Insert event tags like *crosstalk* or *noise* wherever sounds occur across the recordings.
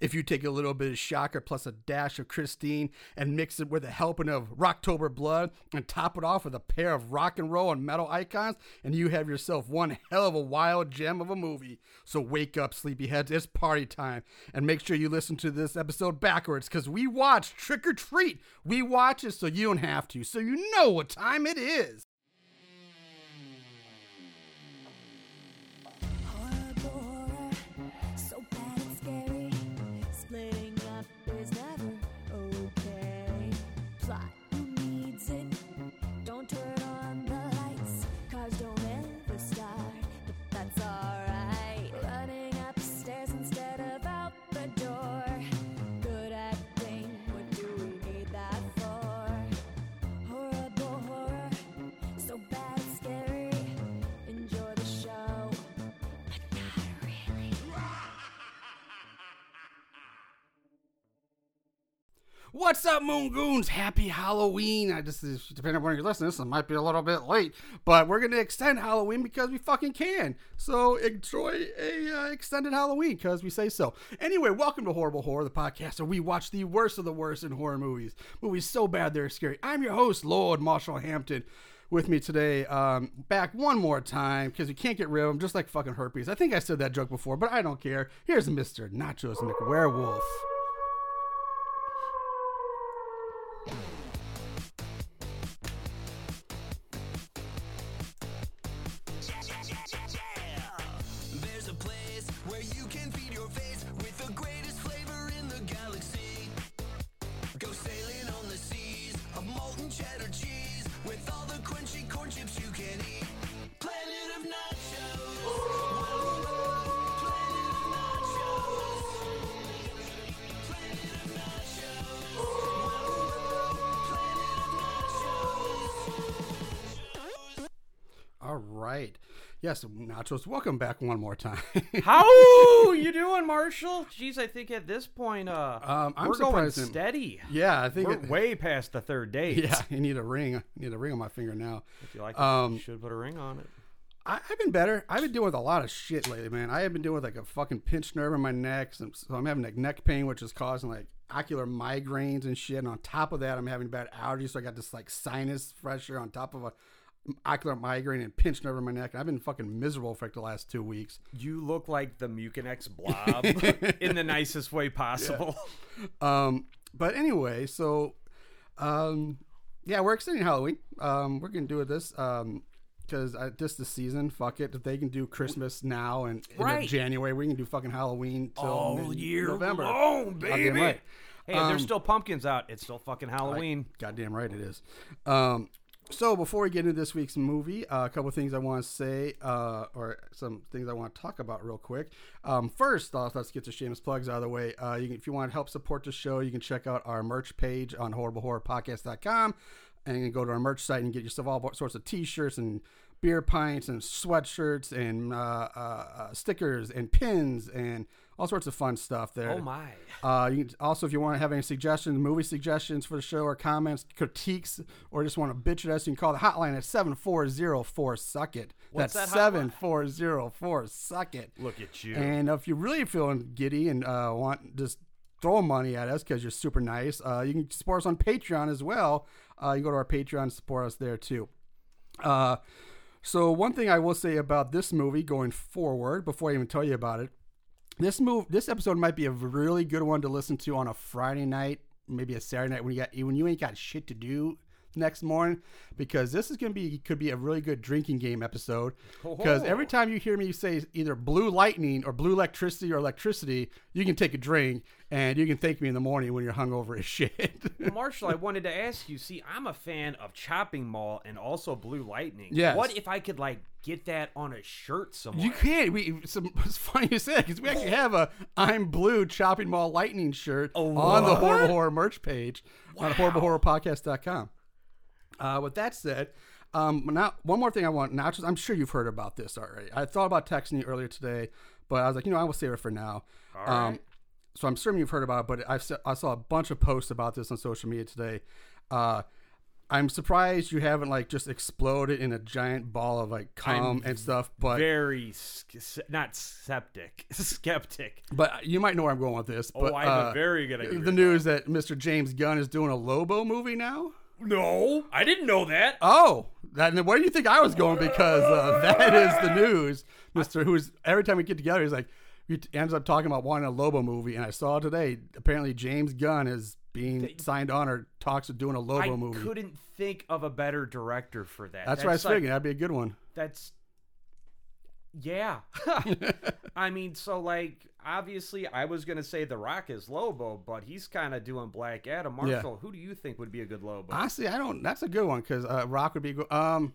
If you take a little bit of Shocker plus a dash of Christine and mix it with a helping of Rocktober Blood and top it off with a pair of rock and roll and metal icons, and you have yourself one hell of a wild gem of a movie. So wake up, sleepyheads. It's party time. And make sure you listen to this episode backwards because we watch Trick or Treat. We watch it so you don't have to, so you know what time it is. Don't turn What's up, Moon Goons? Happy Halloween. I just depending on when you're listening, this might be a little bit late, but we're gonna extend Halloween because we fucking can. So enjoy a uh, extended Halloween because we say so. Anyway, welcome to Horrible Horror, the podcast where we watch the worst of the worst in horror movies. Movies so bad they're scary. I'm your host, Lord Marshall Hampton. With me today, um, back one more time because we can't get rid of him, just like fucking herpes. I think I said that joke before, but I don't care. Here's Mr. Nachos McWerewolf. Right. Yes, Nachos, welcome back one more time. *laughs* How you doing, Marshall? Jeez, I think at this point, uh, Um, I'm we're going him- steady. yeah, I think We're it, way past the third date. *laughs* Yeah, you need a ring. I need a ring on my finger now. If you like it, Um, you should put a ring on it. I, I've been better. I've been dealing with a lot of shit lately, man. I have been dealing with like a fucking pinched nerve in my neck, so, so I'm having like neck pain, which is causing like ocular migraines and shit. And on top of that, I'm having bad allergies, so I got this like sinus pressure on top of a ocular migraine and pinched nerve in my neck. I've been fucking miserable for like the last two weeks. You look like the Mucinex blob *laughs* *laughs* in the nicest way possible. Um, but anyway, so um, yeah, we're extending Halloween. Um, we're gonna do this um, because this the season. Fuck it, if they can do Christmas now and in Right. January, we can do fucking Halloween till All year November. Goddamn baby. right. Hey, there's still pumpkins out. It's still fucking Halloween. Goddamn right it is. Um, so before we get into this week's movie, uh, a couple things I want to say, uh, or some things I want to talk about real quick. Um, first off, let's get the shameless plugs out of the way. Uh, can, if you want to help support the show, you can check out our merch page on horriblehorrorpodcast.com and go to our merch site and get yourself all sorts of t-shirts and beer pints and sweatshirts and uh, uh, uh, stickers and pins and all sorts of fun stuff there. Oh my. Uh, you can, also, if you want to have any suggestions, movie suggestions for the show, or comments, critiques, or just want to bitch at us, you can call the hotline at seven four zero four suck it. What's That's that seven four zero four suck it. Look at you. And if you're really feeling giddy and uh, want just throw money at us because you're super nice, uh, you can support us on Patreon as well. Uh, you go to our Patreon support us there too. So one thing I will say about this movie going forward, before I even tell you about it, this move, this episode might be a really good one to listen to on a Friday night, maybe a Saturday night when you got when you ain't got shit to do next morning, because this is gonna be could be a really good drinking game episode. Oh. Because every time you hear me say either blue lightning or blue electricity or electricity, you can take a drink and you can thank me in the morning when you're hungover as *laughs* shit. Well, Marshall, I wanted to ask you. See, I'm a fan of Chopping Mall and also Blue Lightning. Yes. What if I could like get that on a shirt somewhere? You can't. We some, *laughs* it's funny you said because we actually have a "I'm Blue" Chopping Mall Lightning shirt on the? Horrible Horror merch page on horriblehorrorpodcast.com. Uh, with that said, um, now one more thing I want. Now, I'm sure you've heard about this already. I thought about texting you earlier today, but I was like, you know, I will save it for now. All Um, right. so I'm certain you've heard about it, but I've I saw a bunch of posts about this on social media today. Uh, I'm surprised you haven't like just exploded in a giant ball of like cum I'm and stuff. But Very not septic, *laughs* skeptic. but you might know where I'm going with this. Oh, I have uh, a very good idea. the news that Mr. James Gunn is doing a Lobo movie now. No, I didn't know that. Oh, that, where do you think I was going? Because uh, *laughs* that is the news, Mister. Who's every time we get together, he's like, he ends up talking about wanting a Lobo movie, and I saw today. Apparently, James Gunn is being signed on or talks of doing a Lobo I movie. couldn't think of a better director for that. That's, what I was like- thinking. That'd be a good one. That's yeah. *laughs* I mean, so like obviously I was gonna say The Rock is Lobo, but he's kind of doing Black Adam. Yeah. Marshall, who do you think would be a good Lobo? Honestly, I don't. That's a good one because uh, Rock would be good. Um,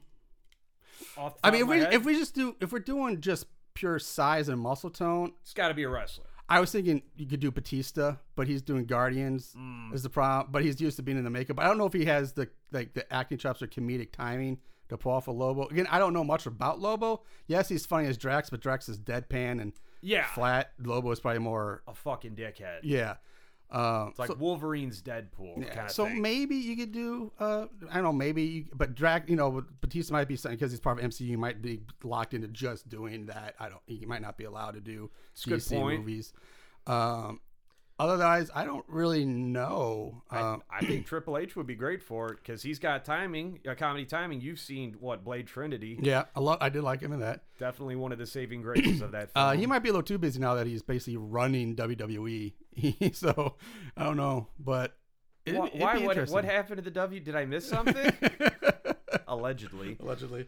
I mean, if we head, if we just do if we're doing just pure size and muscle tone, it's got to be a wrestler. I was thinking you could do Batista, but he's doing Guardians Mm. is the problem. But he's used to being in the makeup. I don't know if he has the like the acting chops or comedic timing to pull off a Lobo. Again, I don't know much about Lobo. Yes, he's funny as Drax, but Drax is deadpan and Yeah, flat. Lobo is probably more. a fucking dickhead. Yeah. Um, It's like so, Wolverine's Deadpool yeah, kind of so thing. maybe you could do. Uh, I don't know. Maybe, you, but Drax. You know, Batista might be something because he's part of MCU. Might be locked into just doing that. I don't. He might not be allowed to do good DC point. movies. Um, otherwise, I don't really know. Um, I think *clears throat* Triple H would be great for it because he's got timing, uh, comedy timing. You've seen what Blade Trinity? yeah, I love. I did like him in that. Definitely one of the saving graces of that. Film. *clears throat* Uh, he might be a little too busy now that he's basically running WWE. *laughs* so I don't know, but it'd, Why? why what, what happened to the W? Did I miss *laughs* something? *laughs* Allegedly. Allegedly.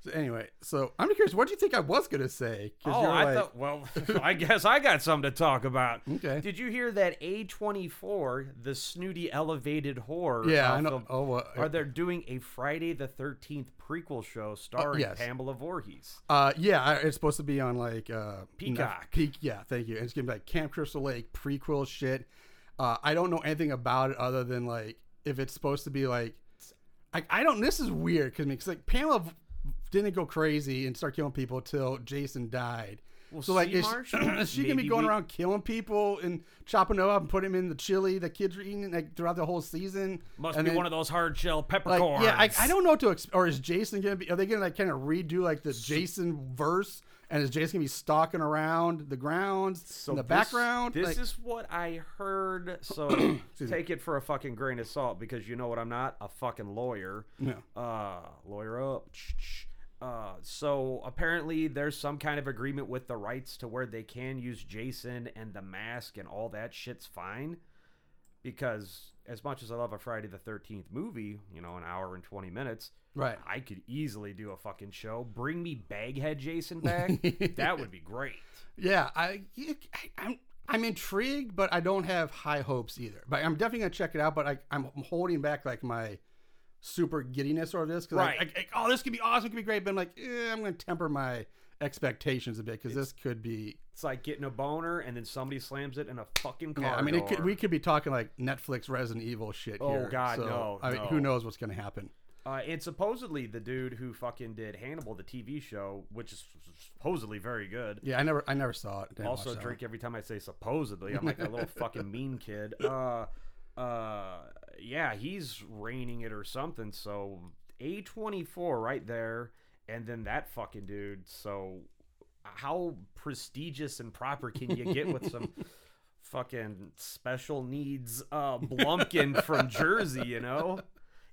So anyway, so I'm curious. What do you think I was gonna say? 'Cause Oh, you're I like- thought. Well, *laughs* I guess I got something to talk about. Okay. Did you hear that A24, the snooty elevated horror? Yeah, uh, I know. film, Oh, what? Are they doing a Friday the 13th prequel show starring yes. Pamela Voorhees? Uh, yeah, it's supposed to be on like uh, Peacock. Peak, yeah, thank you. And it's gonna be like Camp Crystal Lake prequel shit. Uh, I don't know anything about it other than like if it's supposed to be like, I, I don't. This is weird because like Pamela didn't go crazy and start killing people till Jason died. Well, so like, is, is she gonna *clears throat* be going we- around killing people and chopping them up and putting them in the chili that kids are eating like throughout the whole season? Must And be then- one of those hard shell like peppercorns. yeah I, I don't know what to ex- or is jason gonna be are they gonna like kind of redo like the jason verse and is jason gonna be stalking around the grounds So in the this- background This Like- is what I heard. *clears throat* So take it for a fucking grain of salt because you know what I'm not a fucking lawyer. No. Uh, lawyer up. Uh, so apparently there's some kind of agreement with the rights to where they can use Jason and the mask and all that shit's fine. Because as much as I love a Friday the 13th movie, you know, an hour and 20 minutes, right I could easily do a fucking show. Bring me Baghead Jason back. *laughs* that would be great. yeah I, I i'm i'm intrigued but i don't have high hopes either but i'm definitely gonna check it out but I, i'm holding back like my super giddiness over this because Right. like, like, oh this could be awesome it could be great but i'm like eh, i'm gonna temper my expectations a bit because this could be It's like getting a boner and then somebody slams it in a fucking car. Yeah, I mean, it could, we could be talking like Netflix Resident Evil shit Oh, here. God, so, no, I mean, no. who knows what's gonna happen? Uh, and supposedly the dude who fucking did Hannibal, the TV show, which is supposedly very good. Yeah, I never, I never saw it. Didn't also drink every time I say supposedly. I'm like a little fucking mean kid. Uh, uh, yeah, he's raining it or something. So A24 right there, and then that fucking dude. So how prestigious and proper can you get with some *laughs* fucking special needs uh Blumpkin from Jersey? You know.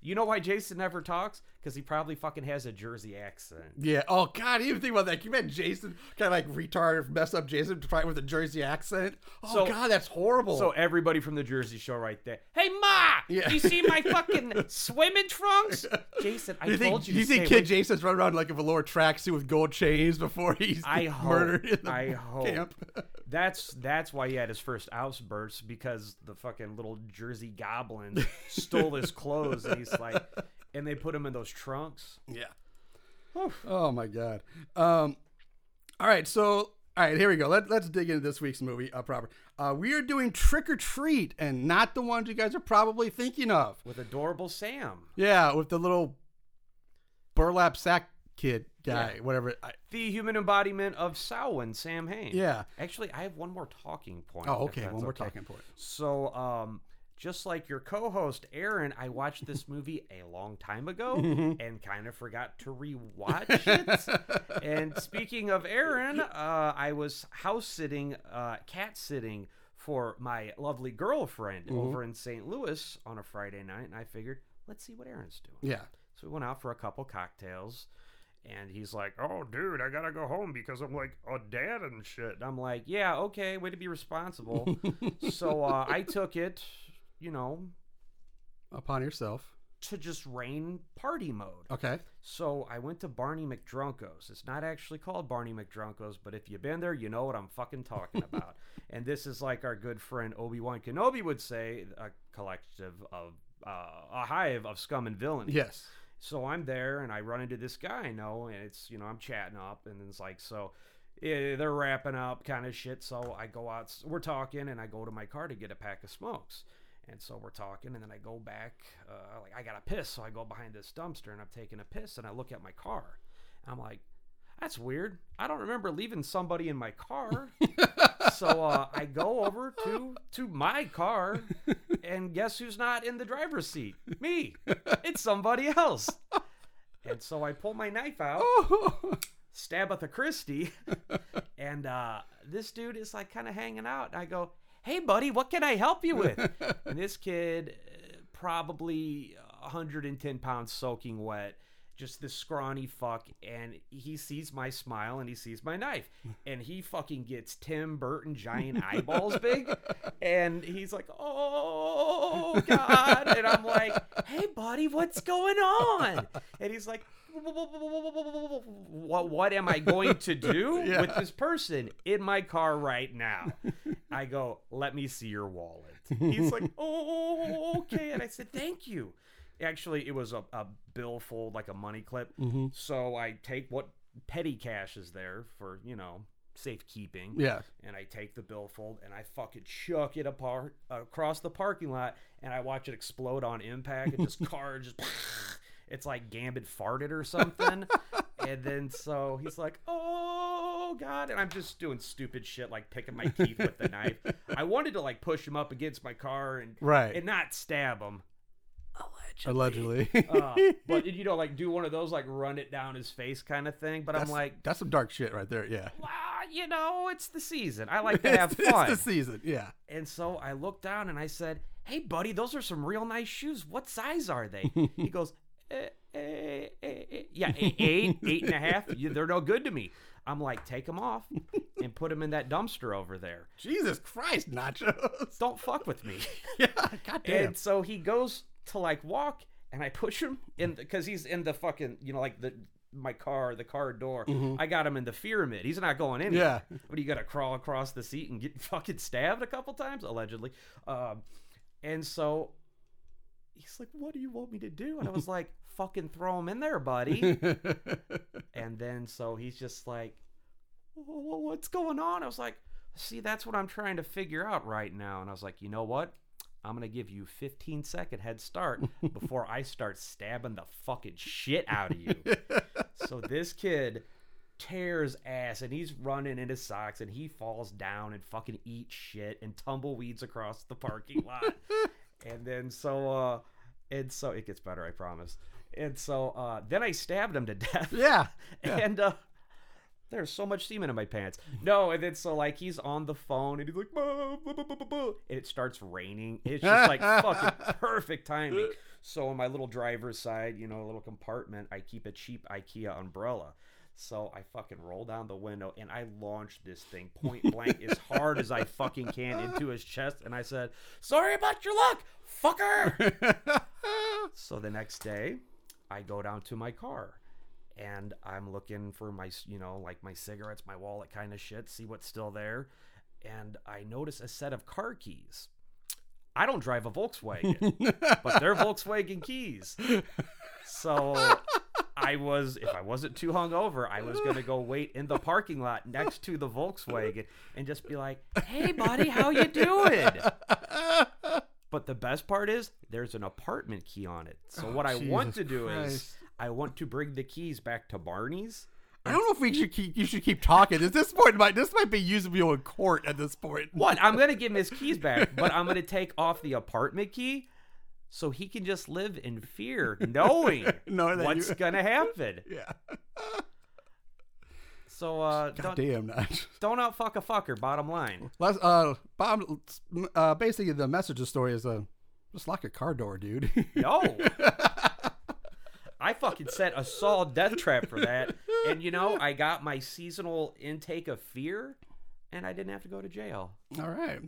You know why Jason never talks? Because he probably fucking has a Jersey accent. Yeah. Oh God, even think about that. Can you imagine Jason kind of like retarded, messed up Jason with a Jersey accent? Oh So- God, that's horrible. So everybody from the Jersey Shore right there. Hey Ma, Yeah. you see my *laughs* fucking swimming trunks? Jason, I you think, told you. you to think Kid away- Jason's running around like a velour tracksuit with gold chains before he's I *laughs* hope- murdered in the I *laughs* hope. camp? That's that's why he had his first outburst because the fucking little Jersey goblin stole his clothes and he's like, and they put him in those trunks. Yeah. Oh my god. Um, all right, so all right, here we go. Let, let's dig into this week's movie uh, proper. Uh, we are doing Trick or Treat, and not the ones you guys are probably thinking of. with adorable Sam, Yeah, with the little burlap sack kid guy, Yeah. whatever. I, the human embodiment of Samhain, Sam Hain. yeah. Actually, I have one more talking point. Oh, okay. One more okay. talking point. So, um, just like your co-host Aaron, I watched this *laughs* movie a long time ago and kind of forgot to rewatch it. and *laughs* speaking of Aaron, uh, I was house sitting, uh, cat sitting for my lovely girlfriend over in St. Louis on a Friday night, and I figured, let's see what Aaron's doing. Yeah. So we went out for a couple cocktails, and he's like, "Oh, dude, I gotta go home because I'm like a dad and shit." And I'm like, "Yeah, okay, way to be responsible." *laughs* so uh, I took it, you know, Upon yourself. to just rain party mode. Okay. So I went to Barney McDrunkos. It's not actually called Barney McDrunkos, but if you've been there, you know what I'm fucking talking *laughs* about. and this is like our good friend Obi Wan Kenobi would say, a collective of uh, a hive of scum and villainy. Yes. So I'm there and I run into this guy I know, and it's, you know, I'm chatting up, and it's like, so eh, they're wrapping up kind of shit. So I go out, we're talking, and I go to my car to get a pack of smokes. And so we're talking, and then I go back, uh, like, I got to piss. So I go behind this dumpster and I'm taking a piss, and I look at my car. I'm like, that's weird. I don't remember leaving somebody in my car. *laughs* so uh, I go over to to my car, and guess who's not in the driver's seat? Me. It's somebody else. And so I pull my knife out, *laughs* stab at the Christie, and uh, this dude is like kind of hanging out. And I go, "Hey, buddy, what can I help you with?" *laughs* and this kid, uh, probably 110 pounds, soaking wet. Just this scrawny fuck, and he sees my smile and he sees my knife, *laughs* and he fucking gets Tim Burton giant eyeballs big, and he's like, "Oh God!" and I'm like, "Hey, buddy, what's going on?" And he's like, "What? What am I going to *laughs* do Yeah. with this person in my car right now?" I go, "Let me see your wallet." He's like, *laughs* "Oh, okay," and I said, "Thank you." Actually, it was a, a billfold, like a money clip. Mm-hmm. So I take what petty cash is there for, you know, safekeeping Yeah. and I take the billfold and I fucking chuck it apart across the parking lot and I watch it explode on impact and just *laughs* car just it's like Gambit farted or something. and then so he's like, "Oh god." And I'm just doing stupid shit like picking my teeth with the knife. I wanted to like push him up against my car and Right. and not stab him. Allegedly. Uh, *laughs* but you know like do one of those like run it down his face kind of thing, but I'm like that's some dark shit right there. Yeah. well, you know, it's the season. I like *laughs* to have it's, fun. it's the season. Yeah. And so I looked down and I said, "Hey, buddy, those are some real nice shoes. What size are they?" *laughs* he goes, eh, eh, eh. "Yeah, eh, eight, *laughs* eight and a half. You- They're no good to me." I'm like, "Take them off and put them in that dumpster over there. Jesus Christ, nachos. *laughs* Don't fuck with me." *laughs* yeah. God damn. And so he goes to like walk, and I push him in because he's in the fucking, you know, like the my car, the car door. I got him in the pyramid. He's not going in. Yeah. What do you got to crawl across the seat and get fucking stabbed a couple times, allegedly? Um, and so he's like, "What do you want me to do?" And I was *laughs* like, "Fucking throw him in there, buddy." *laughs* and then so he's just like, "Wh- "What's going on?" I was like, "See, that's what I'm trying to figure out right now." And I was like, "You know what?" I'm gonna give you 15 second head start before I start stabbing the fucking shit out of you. *laughs* so this kid tears ass and he's running into socks and he falls down and fucking eats shit and tumbleweeds across the parking lot. And then so uh and so it gets better, I promise. And so uh then I stabbed him to death. yeah. *laughs* Yeah. And uh there's so much semen in my pants. No, and then so like he's on the phone and he's like, "Boo, boo, boo, boo, boo, boo," and it starts raining. It's just like *laughs* fucking perfect timing. *laughs* So on my little driver's side, you know, a little compartment, I keep a cheap IKEA umbrella. So I fucking roll down the window and I launch this thing point blank as hard as I fucking can into his chest. And I said, Sorry about your luck, fucker. *laughs* So the next day, I go down to my car and I'm looking for my, you know, like my cigarettes, my wallet kind of shit, see what's still there. And I notice a set of car keys. I don't drive a Volkswagen, *laughs* but they're Volkswagen keys. So I was, if I wasn't too hungover, I was to go wait in the parking lot next to the Volkswagen and just be like, hey, buddy, how you doing? But the best part is there's an apartment key on it. So oh, what I want to do is I want to bring the keys back to Barney's I don't know if we should keep. You should keep talking. At this point, might this might be usable in court at this point. What? I'm gonna give him his keys back, but I'm gonna take off the apartment key so he can just live in fear, *laughs* knowing what's you- *laughs* gonna happen. Yeah. So uh, God don't, damn, *laughs* don't outfuck a fucker. Bottom line. Let's, uh, Bob. Uh, basically, the message of the story is uh, just lock your car door, dude. No. I fucking set a solid death trap for that, and you know I got my seasonal intake of fear, and I didn't have to go to jail. All right.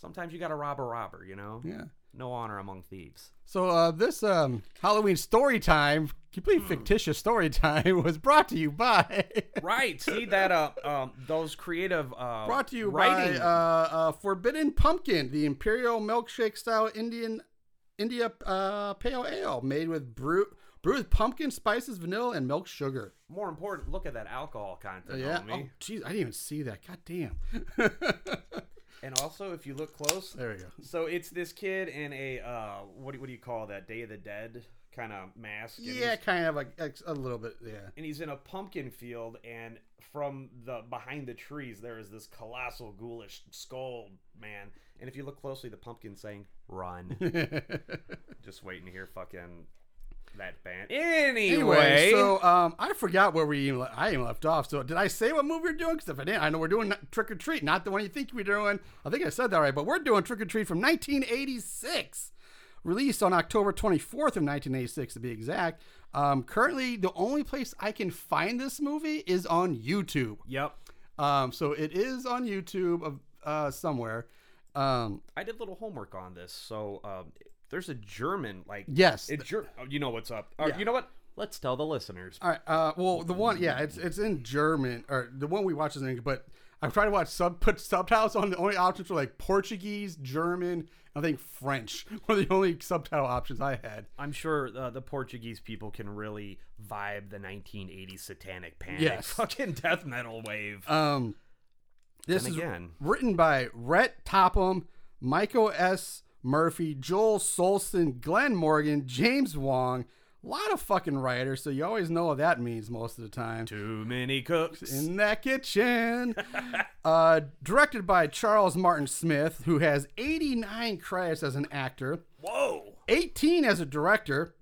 Sometimes you got to rob a robber, you know. Yeah. No honor among thieves. So uh, this um, Halloween story time, complete Hmm. fictitious story time, *laughs* was brought to you by *laughs* Right. See that uh um those creative uh brought to you writing by uh, uh, Forbidden Pumpkin, the Imperial milkshake style Indian India uh, pale ale made with brew brewed with pumpkin spices, vanilla, and milk sugar. more important, look at that alcohol content, yeah. homie. Oh, jeez, I didn't even see that. God damn. *laughs* And also, if you look close, there we go. so it's this kid in a uh what do, what do you call that Day of the Dead kind of mask? Yeah, kind of like a little bit. Yeah. and he's in a pumpkin field, and from the behind the trees there is this colossal ghoulish skull man. And if you look closely, the pumpkin's saying "Run." *laughs* Just waiting to hear fucking that band. Anyway, Anyway, so um, I forgot where we even le- I even left off. So did I say what movie we're doing? Because if I didn't, I know we're doing Trick or Treat, not the one you think we're doing. I think I said that right, but we're doing Trick or Treat from 1986, released on October 24th of 1986 to be exact. Um, currently, the only place I can find this movie is on YouTube. yep. Um, so it is on YouTube of uh, somewhere. Um, I did a little homework on this. So um, there's a German like yes, It Ger- oh, you know what's up. Yeah. You know what? Let's tell the listeners. All right. Uh, well, the one, yeah, it's it's in German, or the one we watch is in English. But I'm trying to watch sub put subtitles on. The only options were like Portuguese, German, I think French *laughs* were the only subtitle options I had. I'm sure uh, the Portuguese people can really vibe the 1980s satanic panic, Yes. *laughs* fucking death metal wave. Um, this Then is again- written by Rhett Topham, Michael S. Murphy, Joel Soisson, Glenn Morgan, James Wong. A lot of fucking writers, so you always know what that means most of the time. Too many cooks. in that kitchen. *laughs* uh, directed by Charles Martin Smith, who has 89 credits as an actor, Whoa. 18 as a director.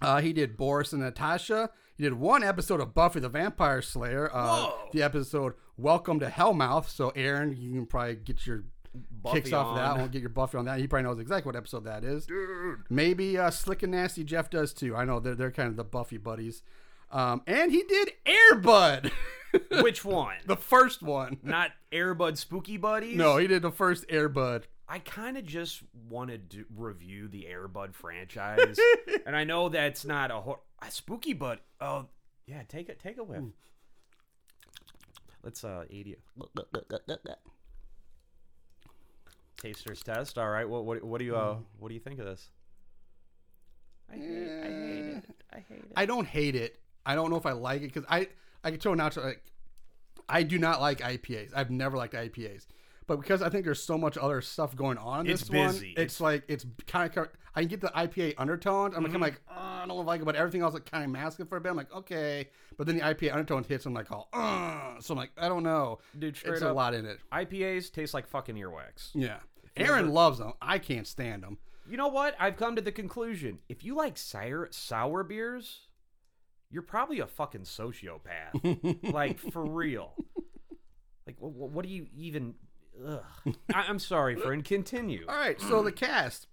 Uh, he did Boris and Natasha. He did one episode of Buffy the Vampire Slayer. Uh, Whoa. the episode Welcome to Hellmouth. So, Aaron, you can probably get your Buffy kicks off of that on. one. Get your Buffy on that. He probably knows exactly what episode that is. Dude. Maybe uh, Slick and Nasty Jeff does too. I know they're, they're kind of the Buffy buddies. Um, and he did Airbud, *laughs* Which one? the first one. Not Airbud Spooky Buddies? No, he did the first Airbud. I kind of just want to do, review the Airbud franchise, *laughs* and I know that's not a, hor- a spooky, but oh yeah, take it, take a whiff. Let's uh, eat it. Taster's test. All right. What what what do you uh what do you think of this? I hate, I hate it. I hate it. I don't hate it. I don't know if I like it because I I can tell now to like I do not like IPAs. I've never liked IPAs. But because I think there's so much other stuff going on It's this one, busy. it's, It's- like it's kind of I can get the IPA undertones. I'm like, I'm like, oh, I don't like it, but everything else like kind of masks it for a bit. I'm like, okay, but then the IPA undertones hits. I'm like, oh, uh, so I'm like, I don't know, Dude, It's a lot in it. IPAs taste like fucking earwax. Yeah, Aaron ever- loves them. I can't stand them. You know what? I've come to the conclusion. If you like sour sour beers, you're probably a fucking sociopath. *laughs* like for real. Like what, what do you even? Ugh. I, I'm sorry, friend. Continue. All right, so the cast.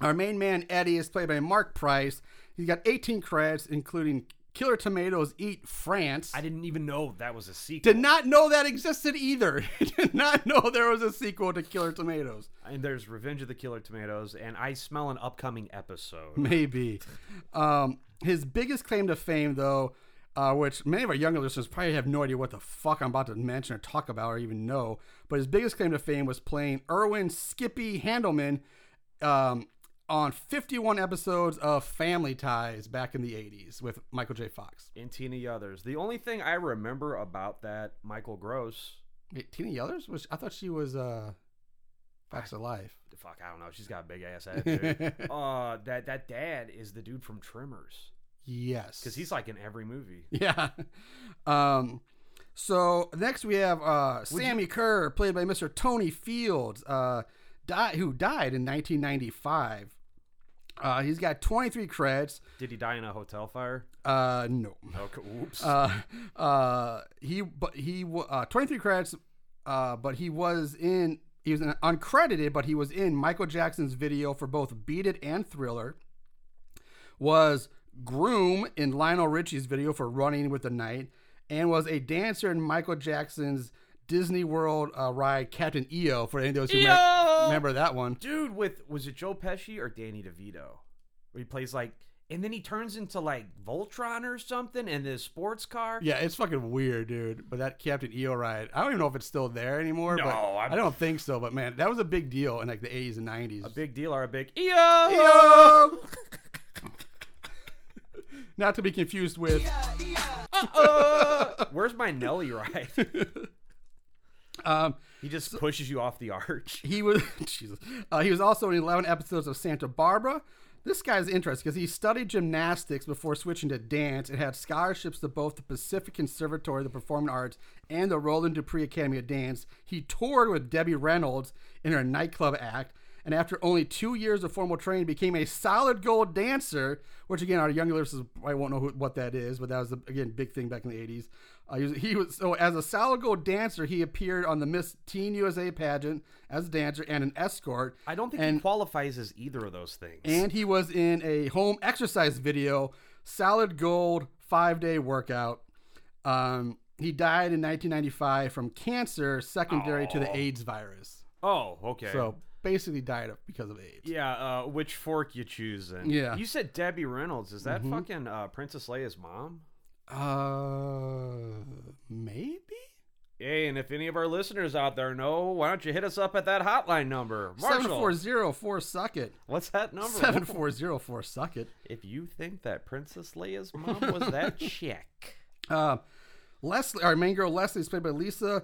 Our main man Eddie is played by Mark Price. He's got 18 credits, including Killer Tomatoes Eat France. I didn't even know that was a sequel. did not know that existed either. *laughs* did not know there was a sequel to Killer Tomatoes. And there's Revenge of the Killer Tomatoes, and I smell an upcoming episode. Maybe. *laughs* Um, his biggest claim to fame, though, uh, which many of our younger listeners probably have no idea what the fuck I'm about to mention or talk about or even know, but his biggest claim to fame was playing Erwin Skippy Handelman um, on 51 episodes of Family Ties back in the 80s with Michael J. Fox. And Tina Yothers. The only thing I remember about that Michael Gross, Wait, Tina Yothers? Was, I thought she was uh, Facts of Life. fuck, I don't know. She's got a big ass. Dude. *laughs* uh, that that dad is the dude from Tremors. Yes, because he's like in every movie. *laughs* Yeah. Um, so next we have uh, Sammi Curr, played by Mr. Tony Fields, uh, die, who died in 1995. Uh, he's got 23 credits. Did he die in a hotel fire? Uh, no. Okay, oops. Uh, uh, he but he uh, 23 credits. Uh, but he was in he was uncredited, but he was in Michael Jackson's video for both Beat It and Thriller. Was groom in Lionel Richie's video for Running with the Night, and was a dancer in Michael Jackson's Disney World uh, ride Captain EO. For any of those who me- remember that one. Dude, with was it Joe Pesci or Danny DeVito? Where he plays like, and then he turns into like Voltron or something in this sports car. Yeah, it's fucking weird, dude. But that Captain EO ride, I don't even know if it's still there anymore. No, but I'm- I don't think so. But man, that was a big deal in like the 80s and 90s. A big deal or a big EO? EO! *laughs* Not to be confused with. *laughs* Uh, where's my Nelly ride? *laughs* Um, he just pushes you off the arch. *laughs* he was Jesus. Uh, he was also in 11 episodes of Santa Barbara. This guy's interesting because he studied gymnastics before switching to dance and had scholarships to both the Pacific Conservatory of the Performing Arts and the Roland Dupree Academy of Dance. He toured with Debbie Reynolds in her nightclub act, and after only two years of formal training, became a solid gold dancer. Which again, our younger listeners probably won't know who, what that is, but that was a, again big thing back in the 80s. Uh, he, was, he was so as a solid gold dancer, he appeared on the Miss Teen USA pageant as a dancer and an escort. I don't think and he qualifies as either of those things. and he was in a home exercise video, Solid Gold Five Day Workout. Um, he died in 1995 from cancer secondary to the AIDS virus. oh, okay. So basically died of, because of AIDS. yeah, uh, which fork you choosing? Yeah. Mm-hmm. You said Debbie Reynolds. Is that fucking uh, Princess Leia's mom? Uh, maybe. Hey, and if any of our listeners out there know, why don't you hit us up at that hotline number? Seven Marshall, four zero four suck it. what's that number? Seven four zero four suck it. If you think that Princess Leia's mom was that *laughs* chick. Uh, Leslie, our main girl Leslie is played by Lisa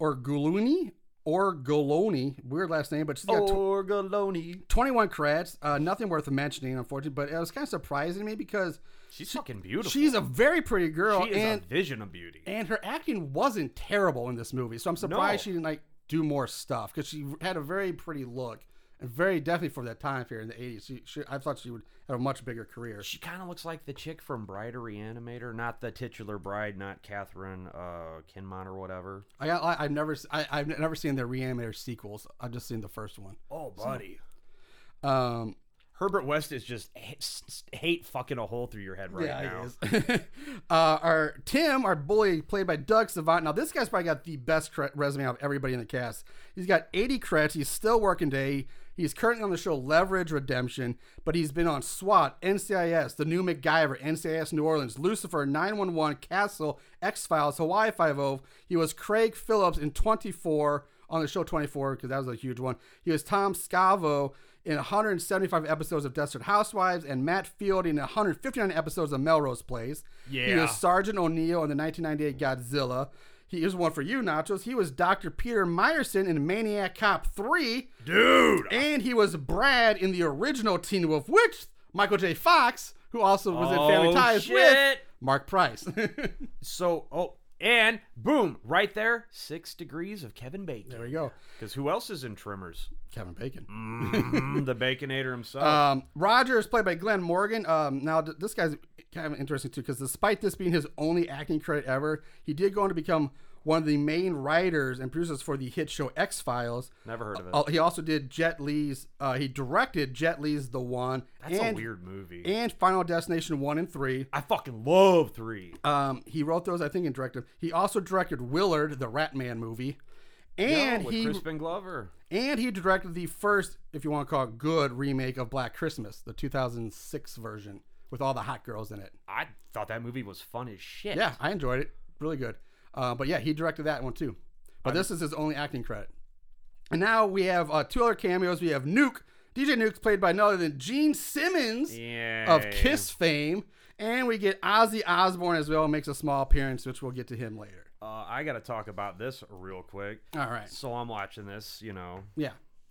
Orguloni or Goloni. Weird last name, but she's got tw- Orgaloni. 21 credits. Uh, nothing worth mentioning, unfortunately, but it was kind of surprising to me because She's fucking beautiful. she's a very pretty girl, she is and a vision of beauty. and her acting wasn't terrible in this movie. So I'm surprised No. she didn't like do more stuff because she had a very pretty look and very definitely for that time period in the 80s. She, she, I thought she would have a much bigger career. She kind of looks like the chick from Bride or Reanimator, not the titular bride, not Catherine uh, Kinmont or whatever. I, I I've never I, have never seen the Reanimator sequels. I've just seen the first one. Oh, buddy. Um, Herbert West is just hate, s- s- hate fucking a hole through your head right now. he is. *laughs* uh, our Tim, our bully, played by Doug Savant. Now, this guy's probably got the best resume of everybody in the cast. He's got 80 credits. He's still working day. He's currently on the show Leverage Redemption, but he's been on SWAT, NCIS, The New MacGyver, NCIS New Orleans, Lucifer, 911, Castle, X Files, Hawaii Five O. He was Craig Phillips in 24 on the show 24 because that was a huge one. He was Tom Scavo in 175 episodes of Desperate Housewives and Matt Field in 159 episodes of Melrose Place. He was Sergeant O'Neill in the 1998 Godzilla. He is one for you, Nachos. He was Dr. Peter Meyerson in Maniac Cop 3. Dude! And he was Brad in the original Teen Wolf Witch, Michael J. Fox, who also was in Family Oh, Ties with. Mark Price. *laughs* So, oh, and boom, right there, six degrees of Kevin Bacon. there we go. Because who else is in Tremors? Kevin Bacon. Mm, the Baconator himself. *laughs* Um, Roger is played by Glenn Morgan. Um, now, th- this guy's kind of interesting too, because despite this being his only acting credit ever, he did go on to become one of the main writers and producers for the hit show X Files. Never heard of it. Uh, he also did Jet Li's. Uh, he directed Jet Li's The One. That's and, a weird movie. And Final Destination One and Three. I fucking love three. Um, he wrote those, I think, and directed. He also directed Willard, the Rat Man movie, and with he Crispin Glover. and he directed the first, if you want to call it good, remake of Black Christmas, the 2006 version with all the hot girls in it. I thought that movie was fun as shit. Yeah, I enjoyed it. Really good. Uh, but yeah, he directed that one too. But this is his only acting credit. And now we have uh, two other cameos. We have Nuke. DJ Nuke's played by none other than Gene Simmons Yeah. of Kiss fame. And we get Ozzy Osbourne as well, makes a small appearance, which we'll get to him later. Uh, I got to talk about this real quick. All right. So I'm watching this, you know, Yeah,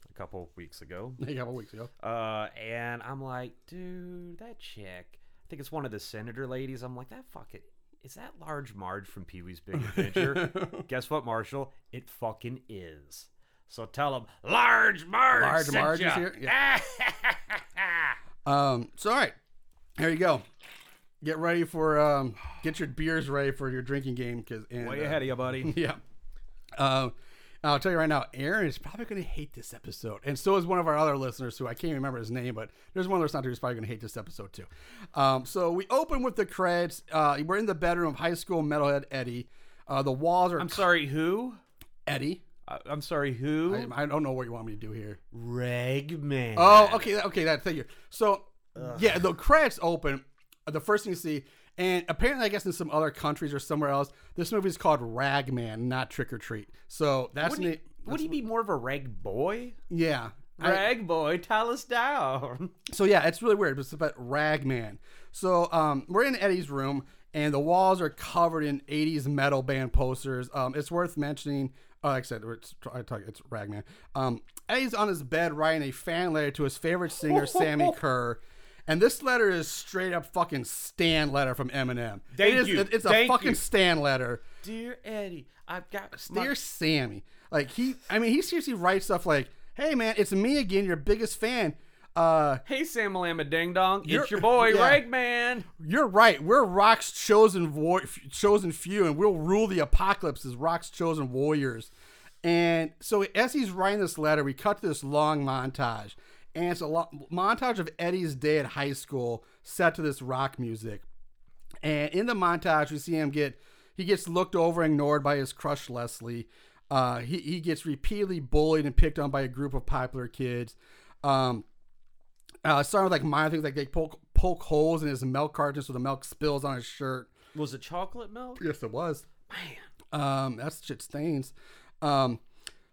a couple weeks ago. *laughs* a couple weeks ago. Uh, and I'm like, dude, that chick. I think it's one of the senator ladies. I'm like, that fucking is that large Marge from Pee Wee's Big Adventure? *laughs* Guess what, Marshall? It fucking is. So tell him, large Marge. Large Marge is ya." here? *laughs* Um, so all right, here you go. Get ready for um, get your beers ready for your drinking game, cause and, Way uh, ahead of you, buddy. *laughs* yeah. Um, I'll tell you right now, Aaron is probably going to hate this episode, and so is one of our other listeners who I can't remember his name, but there's one listener here who's probably going to hate this episode too. Um, so we open with the credits. Uh, we're in the bedroom of high school metalhead Eddie. Uh, the walls are I'm sorry, who? Eddie. I'm sorry, who? I, I don't know what you want me to do here. Ragman. Oh, okay, okay, that thank you. So, yeah, the credits open. The first thing you see, and apparently, I guess in some other countries or somewhere else, this movie is called Ragman, not Trick or Treat. So that's Would he, ne- would he be more of a rag boy? yeah. I- Rag boy, tell us down. *laughs* so yeah, it's really weird. It's about Ragman. So um, we're in Eddie's room, and the walls are covered in '80s metal band posters. Um, it's worth mentioning. Uh, like I said, it's, I talk, it's Ragman. Um, Eddie's on his bed writing a fan letter to his favorite singer, Sammy *laughs* Curr. And this letter is straight up fucking Stan letter from Eminem. Thank it is, you. it's a Thank fucking you. Stan letter. Dear Eddie, I've got my- Dear Sammy. Like he I mean he seriously writes stuff like, Hey man, it's me again, your biggest fan. Uh Hey Sam Lama Ding Dong, it's your boy *laughs* yeah. Ragman. You're right. We're Rock's chosen vo- chosen few, and we'll rule the apocalypse as Rock's chosen warriors. And so, as he's writing this letter, we cut to this long montage, and it's a montage of Eddie's day at high school, set to this rock music. And in the montage, we see him get he gets looked over, and ignored by his crush Leslie. Uh, he he gets repeatedly bullied and picked on by a group of popular kids. Um, uh, starting with like minor things like they poke poke holes in his milk carton so the milk spills on his shirt. Was it chocolate milk? Yes, it was. Man. Um, that's shit stains. Um,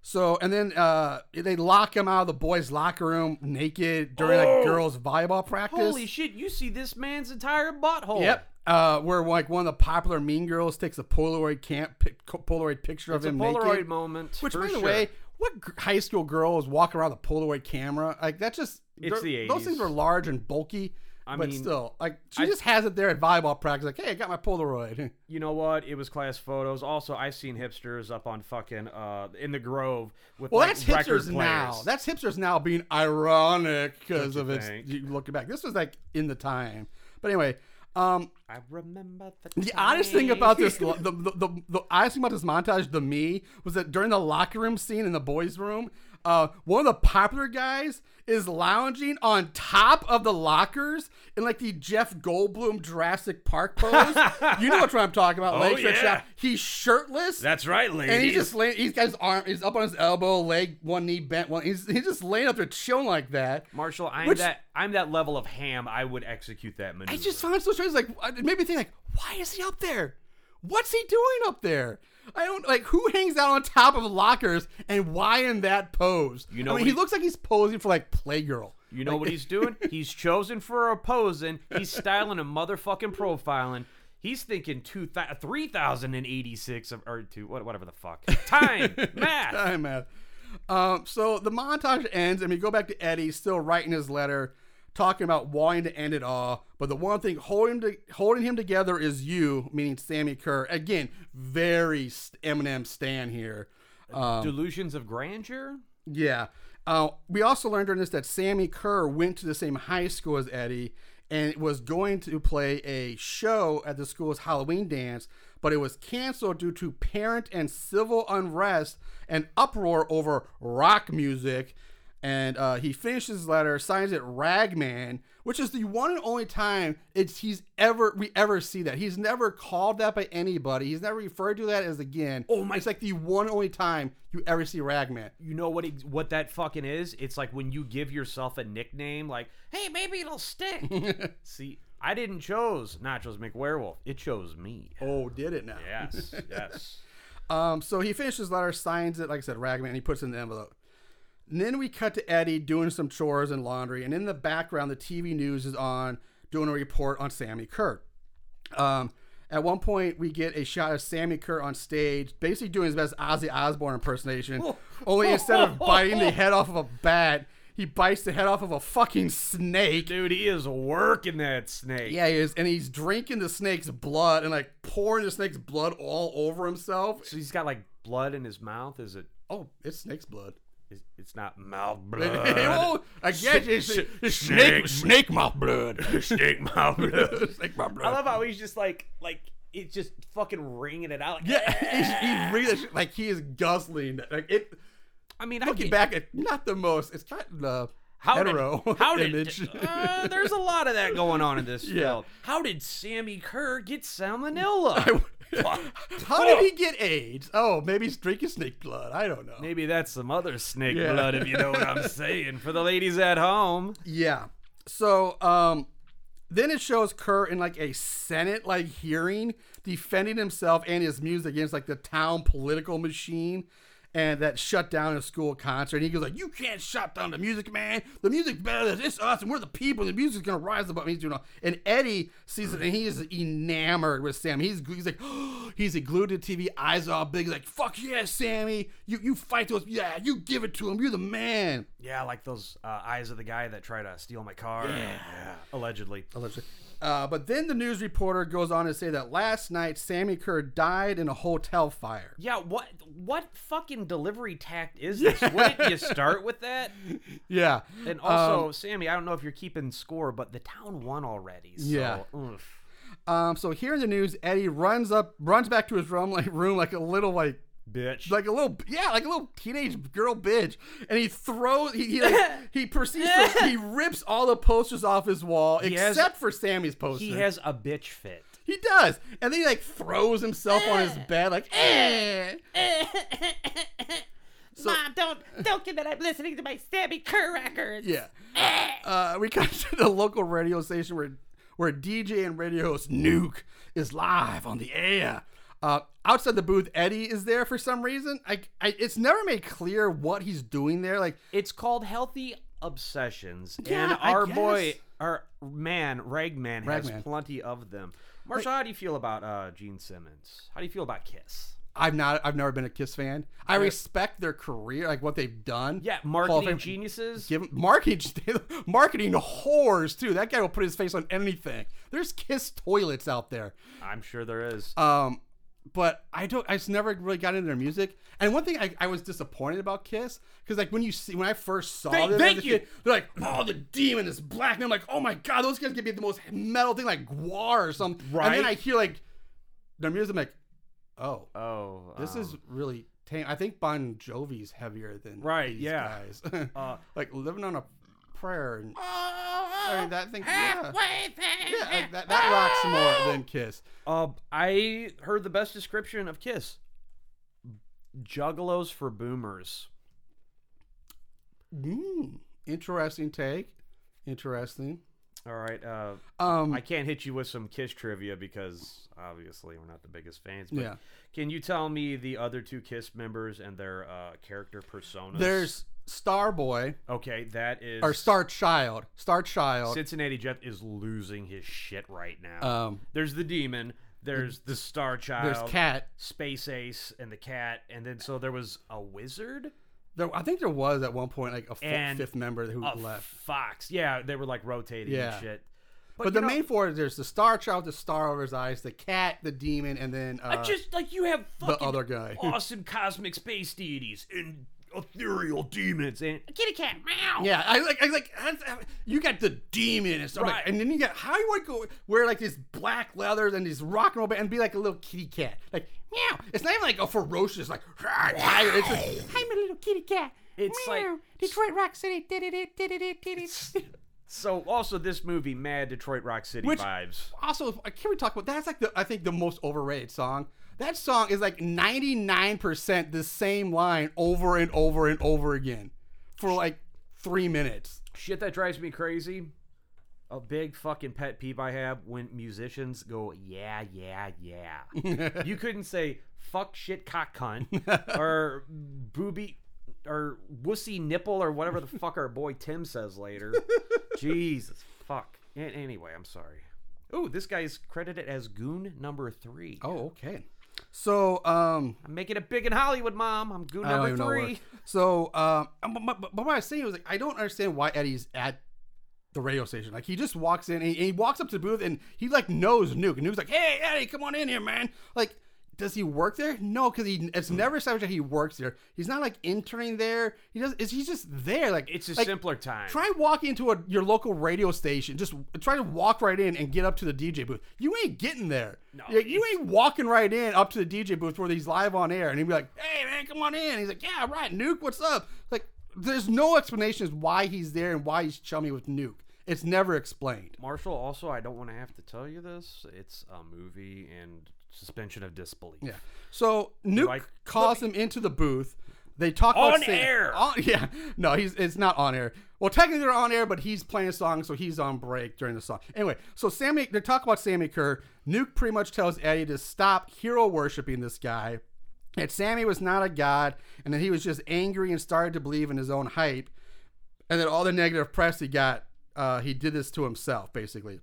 so and then uh, they lock him out of the boys' locker room naked during like Oh! girls' volleyball practice. Holy shit, you see this man's entire butthole. Yep. Uh, where like one of the popular Mean Girls takes a Polaroid camp pic- Polaroid picture It's of him. a Polaroid naked. moment. Which, by the sure. way, what high school girl is walking around with a Polaroid camera? Like that just It's the Those things 80s. are large and bulky. I but mean, still, like she I- just has it there at volleyball practice. Like, hey, I got my Polaroid. *laughs* you know what? It was class photos. Also, I've seen hipsters up on fucking uh in the Grove with Well, like, that's hipsters now. That's hipsters now being ironic because of it. You looking back, this was like in the time. But anyway, um, I remember the, the oddest thing about this, the, the, the, the oddest thing about this montage the me was that during the locker room scene in the boys' room, uh, one of the popular guys is lounging on top of the lockers in like the Jeff Goldblum Jurassic Park pose. *laughs* you know what I'm talking about? Oh, Legs stretched yeah. He's shirtless. That's right, ladies. And he's just laying. He's got his arm. He's up on his elbow, leg, one knee bent. One. He's he's just laying up there chilling like that. Marshall. I'm Which- that. I'm that level of ham. I would execute that maneuver. I just found it so strange. Like it made me think, like, why is he up there? What's he doing up there? I don't like who hangs out on top of lockers and why in that pose. You know I mean, he he- looks like he's posing for like Playgirl. You know Like- what he's *laughs* doing? He's chosen for a posing. He's styling a motherfucking profiling. He's thinking two thou- 3,086 of- or two, what- whatever the fuck. Time, *laughs* math. Time math. Um, so the montage ends, and we go back to Eddie still writing his letter, talking about wanting to end it all. But the one thing holding to, holding him together is you, meaning Sammi Curr. Again, very Eminem stan here. Um, Delusions of grandeur? yeah. Uh, we also learned during this that Sammi Curr went to the same high school as Eddie and was going to play a show at the school's Halloween dance, but it was canceled due to parent and civil unrest and uproar over rock music. And uh, he finishes his letter, signs it Ragman, which is the one and only time it's he's ever we ever see that. He's never called that by anybody. He's never referred to that as again. Oh my! It's like the one and only time you ever see Ragman. You know what ex- what that fucking is? It's like when you give yourself a nickname like, "Hey, maybe it'll stick." *laughs* See, I didn't chose Nachos McWerewolf. It chose me. Oh, did it now? Yes, yes. *laughs* Um, so he finishes his letter, signs it, like I said, Ragman, and he puts it in the envelope. And then we cut to Eddie doing some chores and laundry, and in the background, the TV news is on doing a report on Sammi Curr. Um, at one point, we get a shot of Sammi Curr on stage, basically doing his best Ozzy Osbourne impersonation. *laughs* only instead of biting the head off of a bat, he bites the head off of a fucking snake. Dude, he is working that snake. Yeah, he is, and he's drinking the snake's blood and like pouring the snake's blood all over himself. So he's got like blood in his mouth. Is it? Oh, it's snake's blood. It's, it's not mouth *laughs* blood. oh, I guess it's, it's snake, snake- snake mouth blood. *laughs* snake mouth *laughs* blood. snake mouth blood. I love how he's just like like it's just fucking ringing it out. Like, Yeah, he's, he's really like he is guzzling. Like it. I mean, I Looking get- back, at not the most. It's not the How hetero did, how did image. uh, there's a lot of that going on in this Yeah. film. How did Sammi Curr get salmonella? How did he get AIDS? Oh, maybe he's drinking snake blood. I don't know. Maybe that's some other snake Yeah. blood, if you know what I'm saying. For the ladies at home, Yeah. So, um, then it shows Curr in like a Senate like hearing defending himself and his music against like the town political machine. And that shut down a school concert. And he goes like, "You can't shut down the music, man. The music's better. than It's us, and we're the people. The music's gonna rise above." He's doing all. And Eddie sees it, and he is enamored with Sam. He's he's like, *gasps* he's glued to TV, eyes all big, He's like, "Fuck yeah, Sammi! You you fight those. Yeah, you give it to him. You're the man." yeah, like those uh, eyes of the guy that tried to steal my car. Yeah, allegedly. Allegedly. Uh, but then the news reporter goes on to say that last night Sammi Curr died in a hotel fire. Yeah, what what fucking delivery tact is this? Wouldn't you start with that? *laughs* Yeah. And also, Sammi, I don't know if you're keeping score, but the town won already. So, Yeah. oof. Um, so here in the news, Eddie runs up, runs back to his room like room like a little like bitch. like a little yeah like a little teenage girl bitch, and he throws he he, like, *laughs* he proceeds to he rips all the posters off his wall He has- except for Sammi's poster. he has a bitch fit. he does, and then he like throws himself on his bed like eh. *laughs* So- Mom, don't don't get that I'm listening to my Sammi Curr records. Yeah. Uh, we got to the local radio station where where DJ and radio host Nuke is live on the air. Uh, outside the booth, Eddie is there for some reason. I, I, it's never made clear what he's doing there. Like, It's called Healthy Obsessions, Yeah, and our boy, our man, Ragman, has plenty of them. Marshall, how do you feel about uh, Gene Simmons? How do you feel about Kiss? I've not, I've never been a Kiss fan. I respect their career, like what they've done. Yeah, marketing geniuses. Give marketing, *laughs* marketing whores too. That guy will put his face on anything. There's Kiss toilets out there. I'm sure there is. Um, but I don't. I just never really got into their music. And one thing I, I was disappointed about Kiss because like when you see when I first saw Thank- them, thank you. they're like, oh, the demon is black. And I'm like, oh my god, those guys could be the most metal thing like Gwar or something. Right. And then I hear like their music, I'm like, oh, oh, this is um, really tame. I think Bon Jovi's heavier than Right, These yeah. guys. Uh, *laughs* like living on a prayer and Oh, I mean, that thing. Yeah, halfway yeah like, that, that rocks more than Kiss. Uh, I heard the best description of Kiss. Juggalos for boomers. Mm, interesting take. Interesting. All right. Uh, Um, I can't hit you with some Kiss trivia because obviously we're not the biggest fans. But Yeah. Can you tell me the other two Kiss members and their uh, character personas? there's Starboy okay. That is or Star Child. Star Child. Cincinnati Jeff is losing his shit right now. Um, there's the demon. There's the Star Child. there's Cat. Space Ace and the cat, and then so there was a wizard, There, I think there was at one point like a fifth member who left. fox. Yeah, they were like rotating Yeah. and shit. But, you the know, main four, there's the Star Child, the Star over his eyes, the cat, the demon, and then uh, I just like you have fucking other guy. *laughs* awesome cosmic space deities and ethereal demons and Kitty cat, meow. Yeah, I like. I like. You got the demon and stuff, like, Right. and then you got how you want to go wear like this black leather and these rock and roll band and be like a little kitty cat, like meow. It's not even like a ferocious like. *laughs* It's just, I'm a little kitty cat. It's Meow. like- Detroit Rock City. Did-it-it-did-it-it-did-it. So also this movie mad Detroit Rock City Which- vibes. also, uh, can we talk about that's like the I think the most overrated song. That song is like ninety nine percent the same line over and over and over again for like three minutes. Shit that drives me crazy. A big fucking pet peeve I have when musicians go, yeah, yeah, yeah. *laughs* you couldn't say fuck shit cock cunt or booby or wussy nipple or whatever the fuck our boy Tim says later. *laughs* Jesus fuck. Anyway, I'm sorry. Ooh, this guy's credited as goon number three. Oh, okay. So um, I'm making it big in Hollywood, Mom. I'm goon number even know where. three. So, um, but, but, but what I was saying was like, I don't understand why Eddie's at the radio station. Like, he just walks in and he, and he walks up to the booth and he like knows Nuke. And Nuke's like, "Hey, Eddie, come on in here, man." Like, does he work there? No, because he it's never established that he works there. He's not like interning there. He does. Is he's just there? Like, It's a like, simpler time. Try walking into a, your local radio station. Just try to walk right in and get up to the DJ booth. You ain't getting there. No, you, you ain't walking right in up to the DJ booth where he's live on air, and he'd be like, "Hey man, come on in." He's like, "Yeah, right, Nuke, what's up?" Like, there's no explanation as why he's there and why he's chummy with Nuke. It's never explained. Marshall, also, I don't want to have to tell you this. It's a movie and suspension of disbelief. Yeah. So Nuke calls him into the booth. They talk On about air! On, *laughs* yeah. No, he's it's not on air. Well, technically they're on air, but he's playing a song, so he's on break during the song. Anyway, so Sammi, they talk about Sammi Curr. Nuke pretty much tells Eddie to stop hero worshiping this guy. That Sammi was not a god, and that he was just angry and started to believe in his own hype, and that all the negative press he got, uh, he did this to himself, basically.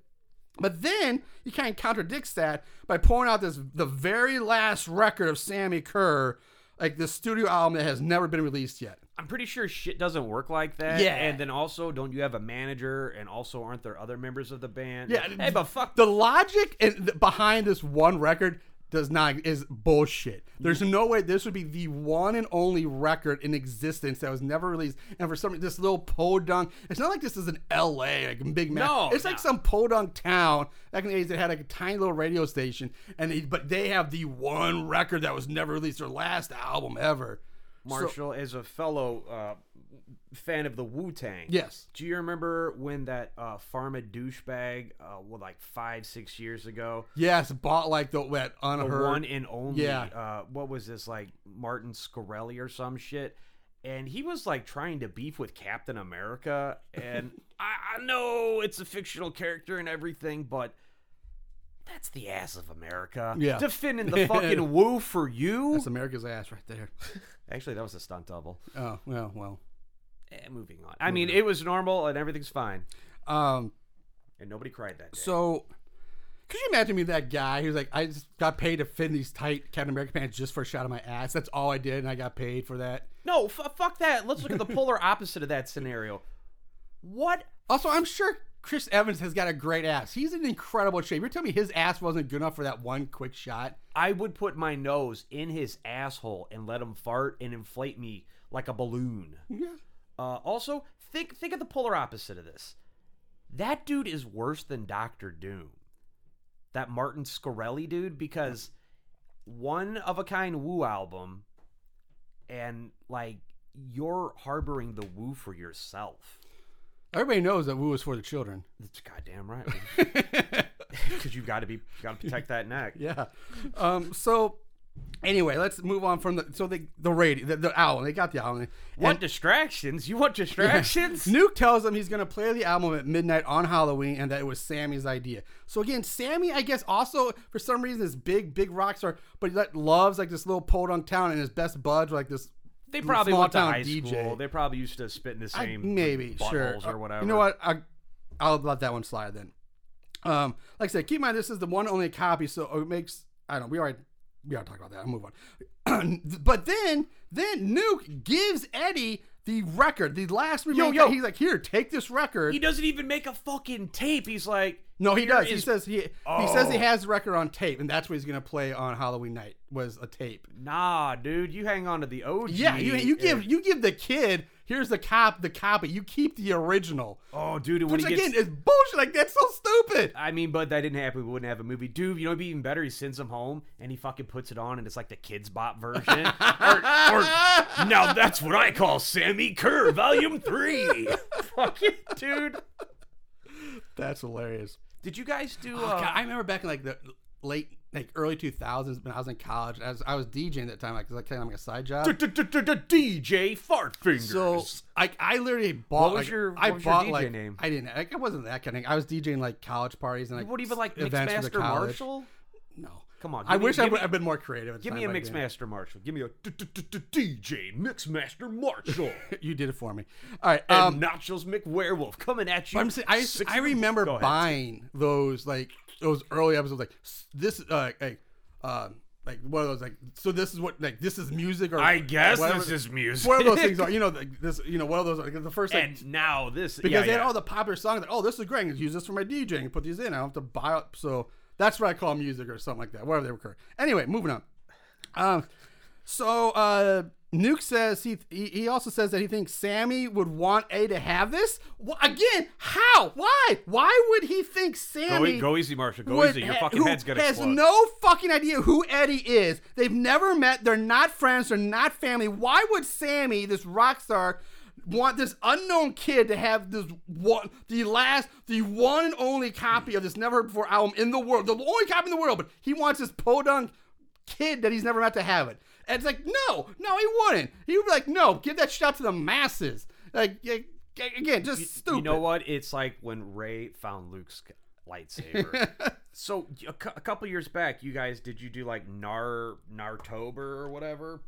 But then he kind of contradicts that by pulling out this the very last record of Sammi Curr, like the studio album that has never been released yet. I'm pretty sure shit doesn't work like that. Yeah. And then also, don't you have a manager? And also, aren't there other members of the band? Yeah, Hey, but fuck. The logic and behind this one record does not is bullshit. There's no way this would be the one and only record in existence that was never released. And for some reason, this little podunk, it's not like this is an L.A. like a big man. No, it's like some podunk town back in the 80s that had like a tiny little radio station, and they, but they have the one record that was never released, their last album ever. So- Marshall, as a fellow uh, fan of the Wu Tang, yes. Do you remember when that uh, Pharma douchebag, uh, well, like five, six years ago, Yes, bought like the that the unheard. one and only, Yeah. uh, what was this, like Martin Shkreli or some shit? And he was like trying to beef with Captain America. And *laughs* I, I know it's a fictional character and everything, but that's the ass of America. Yeah. Defending the *laughs* fucking Wu for you? That's America's ass right there. Actually, that was a stunt double. oh well, well. Eh, moving on. I mean, it was normal and everything's fine. Um. And nobody cried that day. So, could you imagine me that guy who's like, I just got paid to fit in these tight Captain America pants just for a shot of my ass. That's all I did, and I got paid for that. No, f- fuck that. Let's look at the polar opposite of that scenario. What? Also, I'm sure Chris Evans has got a great ass. He's in incredible shape. You're telling me his ass wasn't good enough for that one quick shot? I would put my nose in his asshole and let him fart and inflate me like a balloon. Yeah. Uh, also, think think of the polar opposite of this. That dude is worse than Doctor Doom. That Martin Shkreli dude, because one of a kind Wu album, and like you're harboring the Wu for yourself. Everybody knows that Wu is for the children. That's goddamn right. *laughs* *laughs* Because you've got to be, got to protect that neck. Yeah. Um. So, anyway, let's move on from the so the the radio the, the album. They got the album. Want distractions? You want distractions? *laughs* Nuke tells him he's going to play the album at midnight on Halloween and that it was Sammi's idea. So again, Sammi, I guess, also for some reason is big, big rock star, but he like, loves like this little podunk town and his best buds like this. They probably small went to high DJ. school. They probably used to spit in the I- same maybe sure or whatever. You know what? I, I'll let that one slide then. Um, like I said, keep in mind this is the one only copy, so it makes I don't know. We already we already talked about that. I'll move on. *clears throat* but then then Nuke gives Eddie the record, the last remaining. yo. He's like, here, take this record. He doesn't even make a fucking tape. He's like, No, he does. He says he he says he Oh. has the record on tape, and that's what he's gonna play on Halloween night. Was a tape. nah, dude, you hang on to the OG. Yeah, you you give you give the kid here's the cop the copy. You keep the original. Oh, dude, when Which he again gets. is bullshit. Like that's so stupid. I mean, but that didn't happen. We wouldn't have a movie. Dude, you know, it'd be even better. He sends him home and he fucking puts it on, and it's like the Kidz Bop version. *laughs* or, or now that's what I call Sammi Curr, Volume Three. *laughs* fucking dude. That's hilarious. Did you guys do? Oh, Uh, God, I remember back in like the late like early 2000s when I was in college. I was, I was DJing at that time, like, 'cause I kind of like a side job. DJ Fart Fingers. So I, I literally bought. What was like, your- what I was your bought DJ like name? I didn't. Like, I wasn't that kind of. I was DJing like college parties and like you would even like events for the Mixmaster college. Marshall. No, Come on, I me- wish I would have been more creative. Give me a time, but, yeah. Mixmaster Marshall. Give me a DJ Mixmaster Marshall. *laughs* You did it for me. All right. and Um, Nachos McWerewolf coming at you. but I'm saying, I, six- I remember Go ahead. buying those like those early episodes like this uh, like uh, like one of those like so this is what like this is music or I guess whatever- this is music. One of those things are you know like this you know one of those like the first like and now this because yeah, they had all the popular songs. Like, oh, this is great. I can use this for my DJing and put these in. I don't have to buy it. So that's what I call music or something like that. Whatever they were. Anyway, moving on. Um, so uh, Nuke says he, he also says that he thinks Sammi would want A to have this. Wh- again, how? Why? Why would he think Sammi? e- go easy, Marshall. Go easy. Your fucking head's gonna has explode. Has no fucking idea who Eddie is. They've never met. They're not friends. They're not family. Why would Sammi, this rock star, want this unknown kid to have this one, the last, the one and only copy of this never heard before album in the world, the only copy in the world? But he wants this podunk kid that he's never met to have it. And it's like, no, no, he wouldn't. He would be like, no, give that shit out to the masses. Like, again, just stupid. You know what? It's like when Rey found Luke's lightsaber. *laughs* so a, cou- a couple years back, you guys did you do like Nar Nartober or whatever?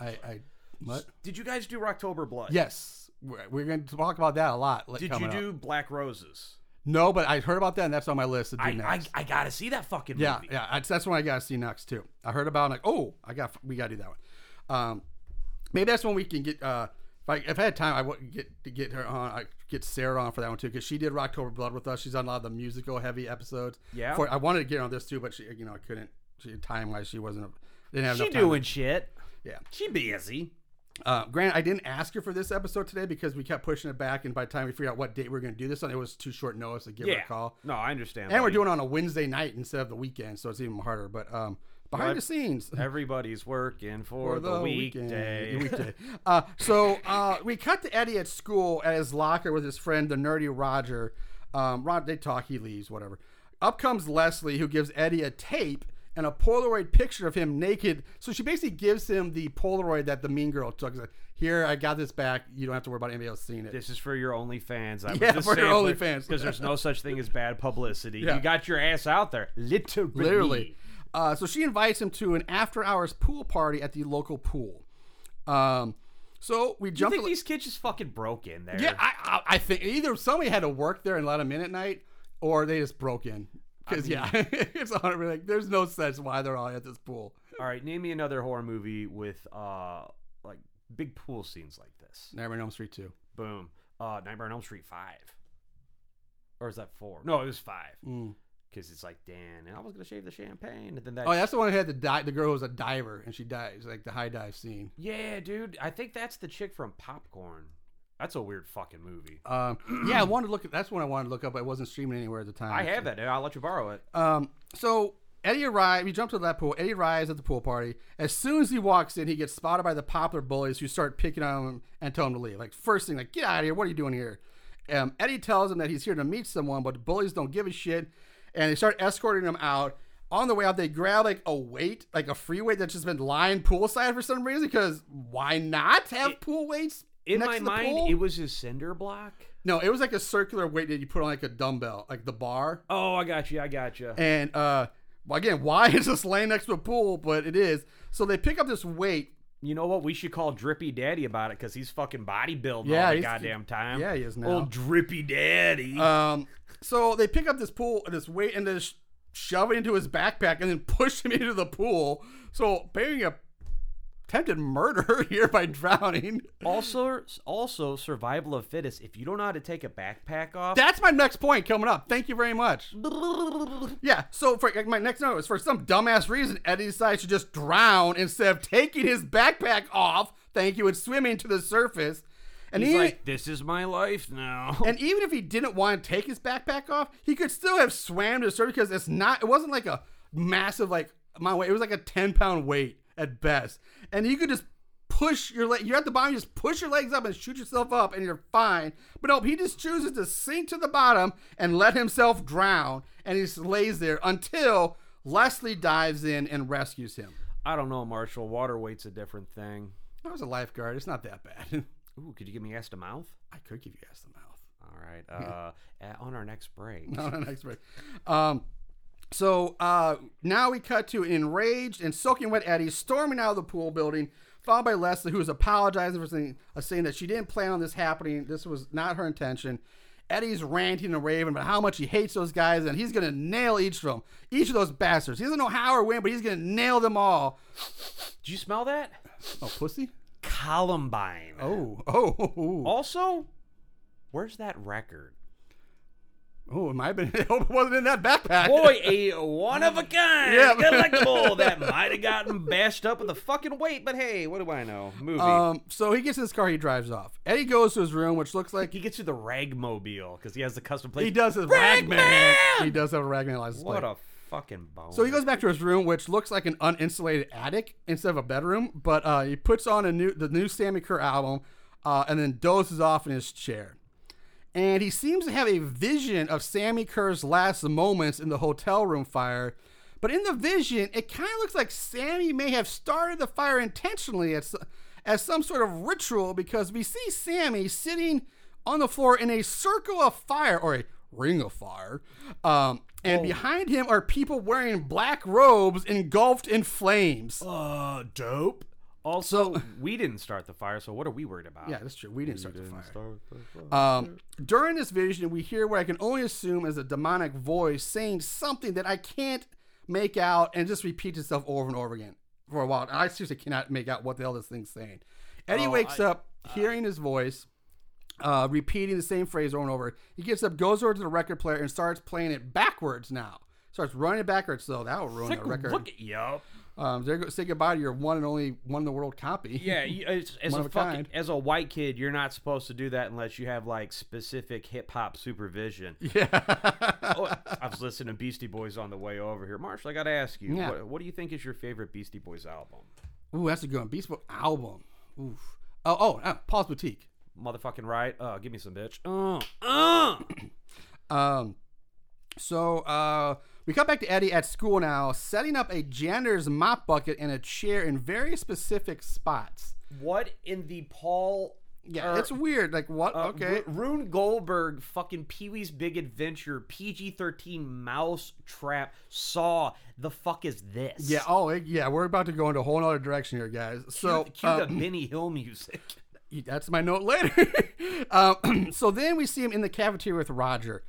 I, I, what? Did you guys do Rocktober Blood? Yes, we're, we're going to talk about that a lot. like, Did you coming up. do Black Roses? No, but I heard about that, and that's on my list to do I, I next. I gotta see that fucking yeah, movie. yeah, that's, that's one I gotta see next too. I heard about it, like, oh, I got, we gotta do that one. Um, maybe that's when we can get. Uh, if I, if I had time, I would get to get her on. I get Sarah on for that one too, because she did Rocktober Blood with us. She's on a lot of the musical heavy episodes. Yeah? For, I wanted to get her on this too, but she, you know, I couldn't. She time wise, she wasn't. Didn't have She enough time. doing shit. Yeah. She busy. Uh, Grant, I didn't ask you for this episode today because we kept pushing it back, and by the time we figured out what date we were going to do this on, it was too short notice to give her Yeah. a call. No, I understand. And we're doing it on a Wednesday night instead of the weekend, so it's even harder. But um, behind What? the scenes, *laughs* Everybody's working for, for the, weekend- weekday. *laughs* weekday. Uh, so uh, we cut to Eddie at school at his locker with his friend, the nerdy Roger. Um, Rod, they talk, he leaves, whatever. Up comes Leslie, who gives Eddie a tape and a Polaroid picture of him naked. So she basically gives him the Polaroid that the mean girl took. Like, Here, I got this back. You don't have to worry about anybody else seeing it. This is for your OnlyFans. I was Yeah, just for your OnlyFans. because there's no such thing as bad publicity. Yeah. You got your ass out there, literally. Literally. Uh, so she invites him to an after hours pool party at the local pool. Um, so we You jump. think to- these kids just fucking broke in there? yeah, I, I, I think either somebody had to work there and let him in at night, or they just broke in. Because yeah, *laughs* it's hundred. Like, there's no sense why they're all at this pool. All right, name me another horror movie with uh like big pool scenes like this. Nightmare on Elm Street two. Boom. Uh, Nightmare on Elm Street five. Or is that four? No, it was five. Mm. Because it's like Dan, and I was gonna shave the champagne, and then that. Oh, that's the one who had the di- the girl who was a diver and she dies, like the high dive scene. Yeah, dude. I think that's the chick from Popcorn. That's a weird fucking movie. Um, *clears throat* yeah, I wanted to look. at That's what I wanted to look up. but It wasn't streaming anywhere at the time. I so- have that. and I'll let you borrow it. Um, so Eddie arrives. We jump to that pool. Eddie arrives at the pool party. As soon as he walks in, he gets spotted by the popular bullies who start picking on him and tell him to leave. Like first thing, like get out of here. What are you doing here? Um, Eddie tells him that he's here to meet someone, but the bullies don't give a shit, and they start escorting him out. On the way out, they grab like a weight, like a free weight that's just been lying poolside for some reason. Because why not have It- pool weights In next my mind, it was a cinder block. no, it was like a circular weight that you put on like a dumbbell, like the bar. Oh, I got you. I got you. And uh, again, *laughs* why is this laying next to a pool? But it is. So they pick up this weight. You know what? We should call Drippy Daddy about it because he's fucking bodybuilding Yeah, all the goddamn time. yeah, he is now. Old Drippy Daddy. Um, so they pick up this pool, this weight, and then sh- shove it into his backpack, and then *laughs* push him into the pool. So bearing a attempted murder *laughs* here by drowning. also, also survival of fittest. If you don't know how to take a backpack off, That's my next point coming up. Thank you very much. *laughs* Yeah, so for like, my next note is for some dumbass reason, Eddie decides to just drown instead of taking his backpack off. Thank you, and swimming to the surface. And he's even, like, "This is my life now." *laughs* and even if he didn't want to take his backpack off, he could still have swam to the surface because it's not. It wasn't like a massive like my weight. It was like a ten pound weight at best, and you could just push your leg. You're at the bottom. You just push your legs up and shoot yourself up, and you're fine. But no, he just chooses to sink to the bottom and let himself drown, and he just lays there until Leslie dives in and rescues him. I don't know, Marshall. Water weight's a different thing. I was a lifeguard. It's not that bad. *laughs* Ooh, could you give me ass to mouth? I could give you ass to mouth. All right. Uh, *laughs* on our next break. on an expert. Um, so uh, now we cut to enraged and soaking wet Eddie storming out of the pool building, followed by Leslie, who is apologizing for saying, uh, saying that she didn't plan on this happening. This was not her intention. Eddie's ranting and raving about how much he hates those guys and he's gonna nail each of them, each of those bastards. He doesn't know how or when, but he's gonna nail them all. Do you smell that? Oh, pussy. Columbine. Oh, *laughs* oh, Also, where's that record? Oh! It might have been. I *laughs* hope it wasn't in that backpack. Boy, a one of a *laughs* kind, Yeah. collectible that might have gotten bashed up with a fucking weight, but hey, what do I know? Movie. Um, so he gets in his car, he drives off. Eddie goes to his room, which looks like he gets you the ragmobile because he has the custom plate. he does his Ragman! Ragman. He does have a Ragman license plate. What a fucking bone. So he goes back to his room, which looks like an uninsulated attic instead of a bedroom. But uh, he puts on a new the new Sammi Curr album, uh, and then dozes off in his chair. And he seems to have a vision of Sammi Curr's last moments in the hotel room fire. But in the vision, it kind of looks like Sammi may have started the fire intentionally as, as some sort of ritual because we see Sammi sitting on the floor in a circle of fire or a ring of fire. Um, and behind him are people wearing black robes engulfed in flames. uh, dope. Also, *laughs* we didn't start the fire, so what are we worried about? Yeah, that's true. We didn't start the fire. start the fire. Um, during this vision, we hear what I can only assume is a demonic voice saying something that I can't make out and just repeats itself over and over again for a while. I seriously cannot make out what the hell this thing's saying. Eddie Oh, wakes I- up hearing his voice, uh, repeating the same phrase over and over. He gets up, goes over to the record player, and starts playing it backwards now. Starts running it backwards, so that will ruin the record. look at yup. Um, there go, say goodbye to your one and only one in the world copy. Yeah, you, *laughs* as, as One a of a fucking, kind. as a white kid, you're not supposed to do that unless you have like specific hip hop supervision. *laughs* Yeah. oh, I was listening to Beastie Boys on the way over here. Marshall, I got to ask you, Yeah. what, what do you think is your favorite Beastie Boys album? Ooh, that's a good one. Beast Boy album. Oof. Oh, oh, uh, Paul's Boutique. Motherfucking right. Uh, give me some bitch. Uh, uh. *clears throat* Um, so uh, we come back to Eddie at school now, setting up a janitor's mop bucket and a chair in very specific spots. What in the Paul? Yeah, or, it's weird. Like what? uh, okay. Ru- Rube Goldberg, fucking Pee Wee's Big Adventure, PG thirteen mouse trap. Saw the fuck is this? yeah. Oh, it- yeah. We're about to go into a whole other direction here, guys. So cue, cue uh, the Benny Hill music. *laughs* That's my note later. *laughs* um, *clears throat* so then we see him in the cafeteria with Roger.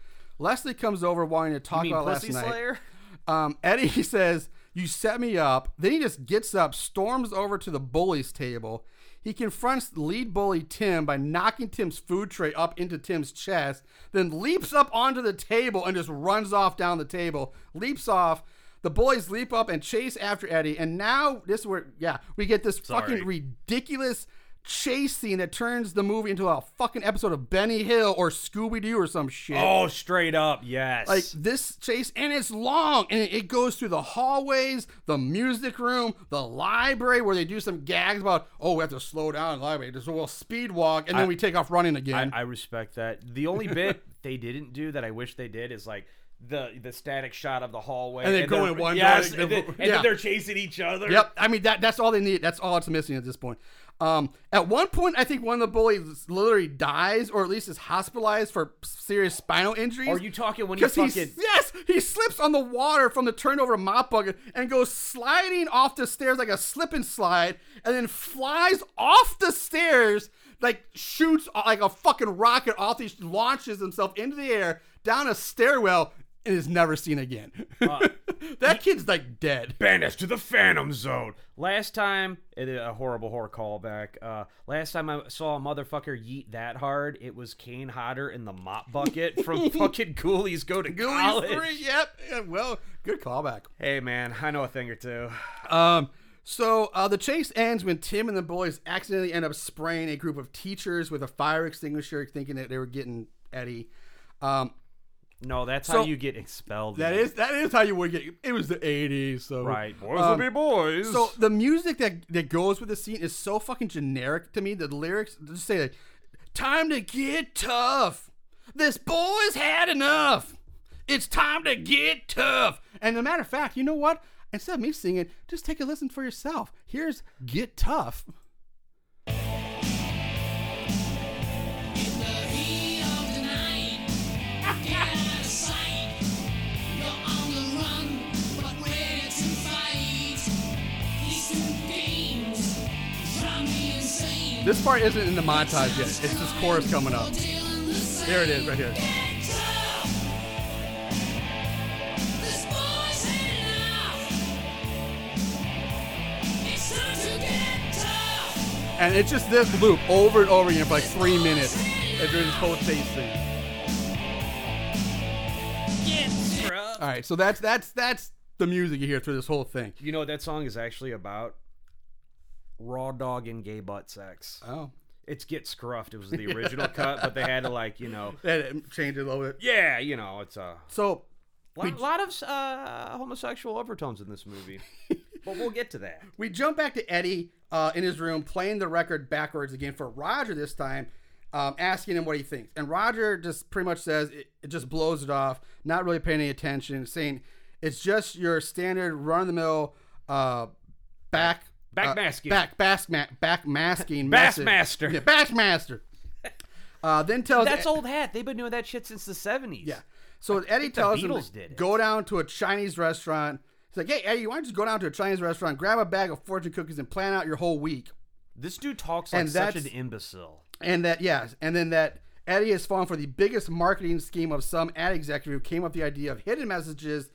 Leslie comes over wanting to talk about last night. Slayer? *laughs* Um, Eddie says, You set me up. Then he just gets up, storms over to the bullies table. He confronts lead bully Tim by knocking Tim's food tray up into Tim's chest, then leaps up onto the table and just runs off down the table, leaps off. The boys leap up and chase after Eddie. And now, this is where, yeah, we get this Sorry. fucking ridiculous chase scene that turns the movie into a fucking episode of Benny Hill or Scooby Doo or some shit. Oh, straight up, yes. Like this chase, and it's long, and it goes through the hallways, the music room, the library, where they do some gags about, oh, we have to slow down in the library. There's a little speed walk, and then I- we take off running I, again. I respect that. The only bit *laughs* they didn't do that I wish they did is like the the static shot of the hallway, And they go they're- in one yes, direction, and, then, and yeah. then they're chasing each other. yep. I mean that that's all they need. That's all it's missing at this point. Um, at one point, I think one of the bullies literally dies, or at least is hospitalized for serious spinal injuries. Are you talking when he Because he fucking? yes, he slips on the water from the turnover mop bucket and goes sliding off the stairs like a slip and slide, and then flies off the stairs like shoots uh, like a fucking rocket off. He launches himself into the air down a stairwell and is never seen again. Uh, *laughs* that kid's like dead. Banished to the Phantom Zone. Last time, it, a horrible horror callback. Uh, last time I saw a motherfucker yeet that hard, it was Kane Hodder in the mop bucket *laughs* from fucking Ghoulies Go to Ghoulies College. three, yep. Yeah, well, good callback. Hey man, I know a thing or two. Um, so uh, the chase ends when Tim and the boys accidentally end up spraying a group of teachers with a fire extinguisher, thinking that they were getting Eddie. Um, No, that's So- how you get expelled. that is that is how you would get. It was the '80s, so right. Boys Um, will be boys. So the music that that goes with the scene is so fucking generic to me. The lyrics just say like, "Time to get tough. This boy's had enough. It's time to get tough." And as a matter of fact, you know what? Instead of me singing, just take a listen for yourself. Here's "Get Tough." This part isn't in the montage yet. It's just chorus coming up. There it is, right here. And it's just this loop over and over again for like three minutes. And during this whole chase scene. All right, so that's that's that's the music you hear through this whole thing. You know what that song is actually about? Raw dog and gay butt sex. Oh, It's Get Scruffed. It was *laughs* the original cut, but they had to like, you know, that changed it a little bit. yeah, you know, it's a So lot, lot of uh, homosexual overtones in this movie. *laughs* but we'll get to that. we jump back to Eddie uh, in his room playing the record backwards again for Roger this time, um, asking him what he thinks. And Roger just pretty much says it, it just blows it off, not really paying any attention, saying it's just your standard run of the mill uh, back. Back uh, masking. Back, back, ma- back masking. Bassmaster. Yeah, Bassmaster. *laughs* Uh, then tells That's old hat. They've been doing that shit since the 70s. Yeah. So Eddie tells him did go down to a Chinese restaurant. He's like, "Hey Eddie, why don't you just go down to a Chinese restaurant, grab a bag of fortune cookies, and plan out your whole week?" This dude talks like And such that's- an imbecile. And that yes, and then that Eddie has fallen for the biggest marketing scheme of some ad executive who came up with the idea of hidden messages,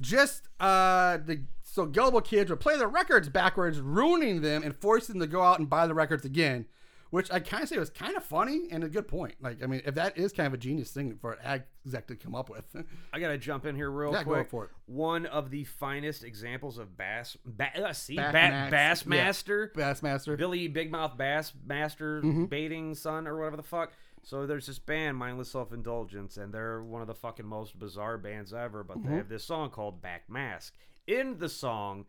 just uh, the so gullible kids would play the records backwards, ruining them and forcing them to go out and buy the records again. Which I kind of say was kind of funny and a good point. Like, I mean, if that is kind of a genius thing for exec to come up with, *laughs* I gotta jump in here real Yeah, go quick. for it. One of the finest examples of bass, ba- uh, see, ba- Max, bass yeah. master, Bassmaster. Billy Big Mouth Bass Master Mm-hmm. baiting son or whatever the fuck. So there's this band, Mindless Self Indulgence, and they're one of the fucking most bizarre bands ever. But Mm-hmm. they have this song called Back Mask. In the song,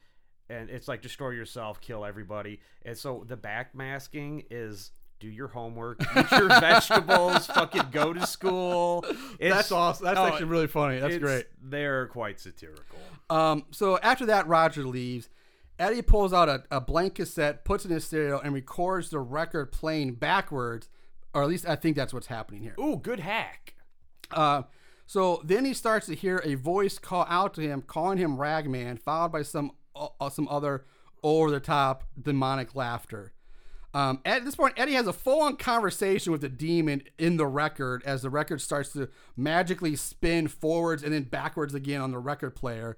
and it's like destroy yourself, kill everybody. And so the back masking is do your homework, eat your *laughs* vegetables, fucking go to school. It's, That's awesome. That's oh, actually really funny. That's great. They're quite satirical. Um, so after that, Roger leaves. Eddie pulls out a, a blank cassette, puts it in his stereo, and records the record playing backwards, or at least I think that's what's happening here. Ooh, good hack. Uh, so then he starts to hear a voice call out to him, calling him Ragman, followed by some uh, some other over the top demonic laughter. Um, at this point, Eddie has a full on conversation with the demon in the record as the record starts to magically spin forwards and then backwards again on the record player.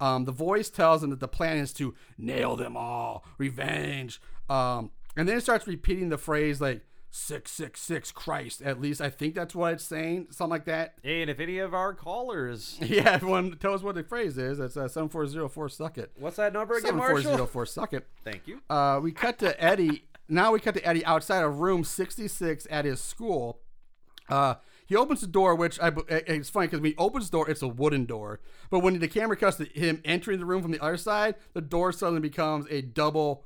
Um, the voice tells him that the plan is to nail them all, revenge. Um, and then it starts repeating the phrase like 666 Christ. At least I think that's what it's saying, something like that. Hey, *laughs* and if any of our callers, *laughs* Yeah, everyone tell us what the phrase is. It's uh, 7404 suck it. what's that number again, Marshall? 7404 suck it. Thank you. Uh, we cut to Eddie. *laughs* Now we cut to Eddie outside of room 66 at his school. Uh, he opens the door, which I it's funny because when he opens the door, it's a wooden door. But when the camera cuts to him entering the room from the other side, the door suddenly becomes a double,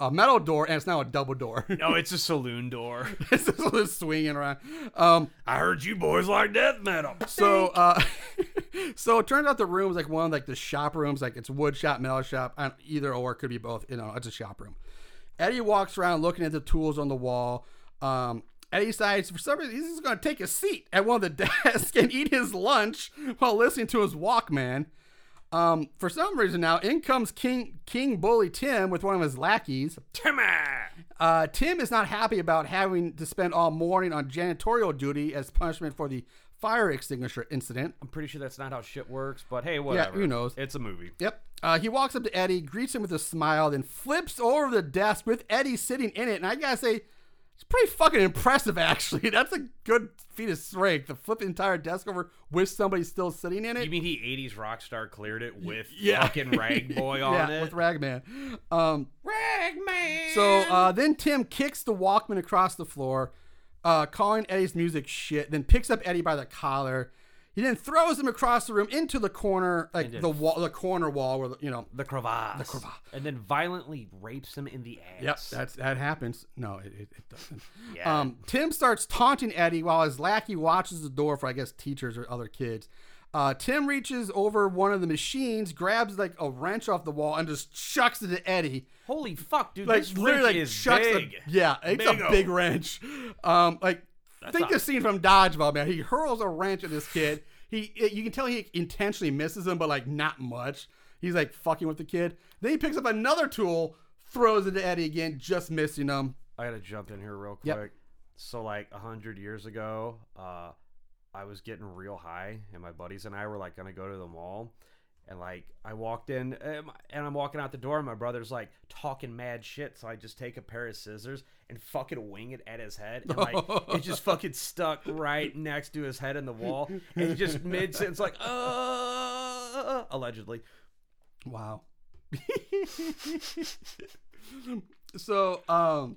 a metal door, and it's now a double door. *laughs* No, it's a saloon door. *laughs* it's just swinging around. Um, I heard you boys like death metal. *laughs* So, uh, so it turns out the room is like one of like the shop rooms, like it's wood shop, metal shop, either or it could be both. You know, it's a shop room. Eddie walks around looking at the tools on the wall. Um, Eddie decides for some reason he's just going to take a seat at one of the desks and eat his lunch while listening to his Walkman. Um, for some reason now, in comes King King Bully Tim with one of his lackeys. Timmy. Uh, Tim is not happy about having to spend all morning on janitorial duty as punishment for the fire extinguisher incident. I'm pretty sure that's not how shit works, but hey, whatever. Yeah, who knows? It's a movie. Yep. Uh, he walks up to Eddie, greets him with a smile, then flips over the desk with Eddie sitting in it. And I gotta say, it's pretty fucking impressive, actually. *laughs* That's a good feat of strength to flip the entire desk over with somebody still sitting in it. You mean he 80s rock star cleared it with Yeah. *laughs* fucking Rag Boy on yeah, it? with Ragman. Um, Ragman. so uh, then Tim kicks the Walkman across the floor, uh, calling Eddie's music shit. Then picks up Eddie by the collar. He then throws him across the room into the corner, like the wall, the corner wall, where you know the crevasse. The crevasse. And then violently rapes him in the ass. Yep, that's that happens. No, it, it, it doesn't. Yeah. Um, Tim starts taunting Eddie while his lackey watches the door for, I guess, teachers or other kids. Uh, Tim reaches over one of the machines, grabs like a wrench off the wall, and just chucks it to Eddie. Holy fuck, dude. Like literally, wrench like is chucks big. the yeah, it's a Big-o. big wrench. Um, like think a- the scene from Dodgeball, man. He hurls a wrench at this kid. He, you can tell he intentionally misses him, but like not much. He's like fucking with the kid. Then he picks up another tool, throws it to Eddie again, just missing him. I gotta jump in here real Yep. quick. So like a hundred years ago, uh, I was getting real high, and my buddies and I were like gonna go to the mall, and like I walked in, and I'm walking out the door, and my brother's like talking mad shit, so I just take a pair of scissors and fucking wing it at his head, and like *laughs* it just fucking stuck right next to his head in the wall, and just mid sentence like, uh, allegedly. Wow. *laughs* so um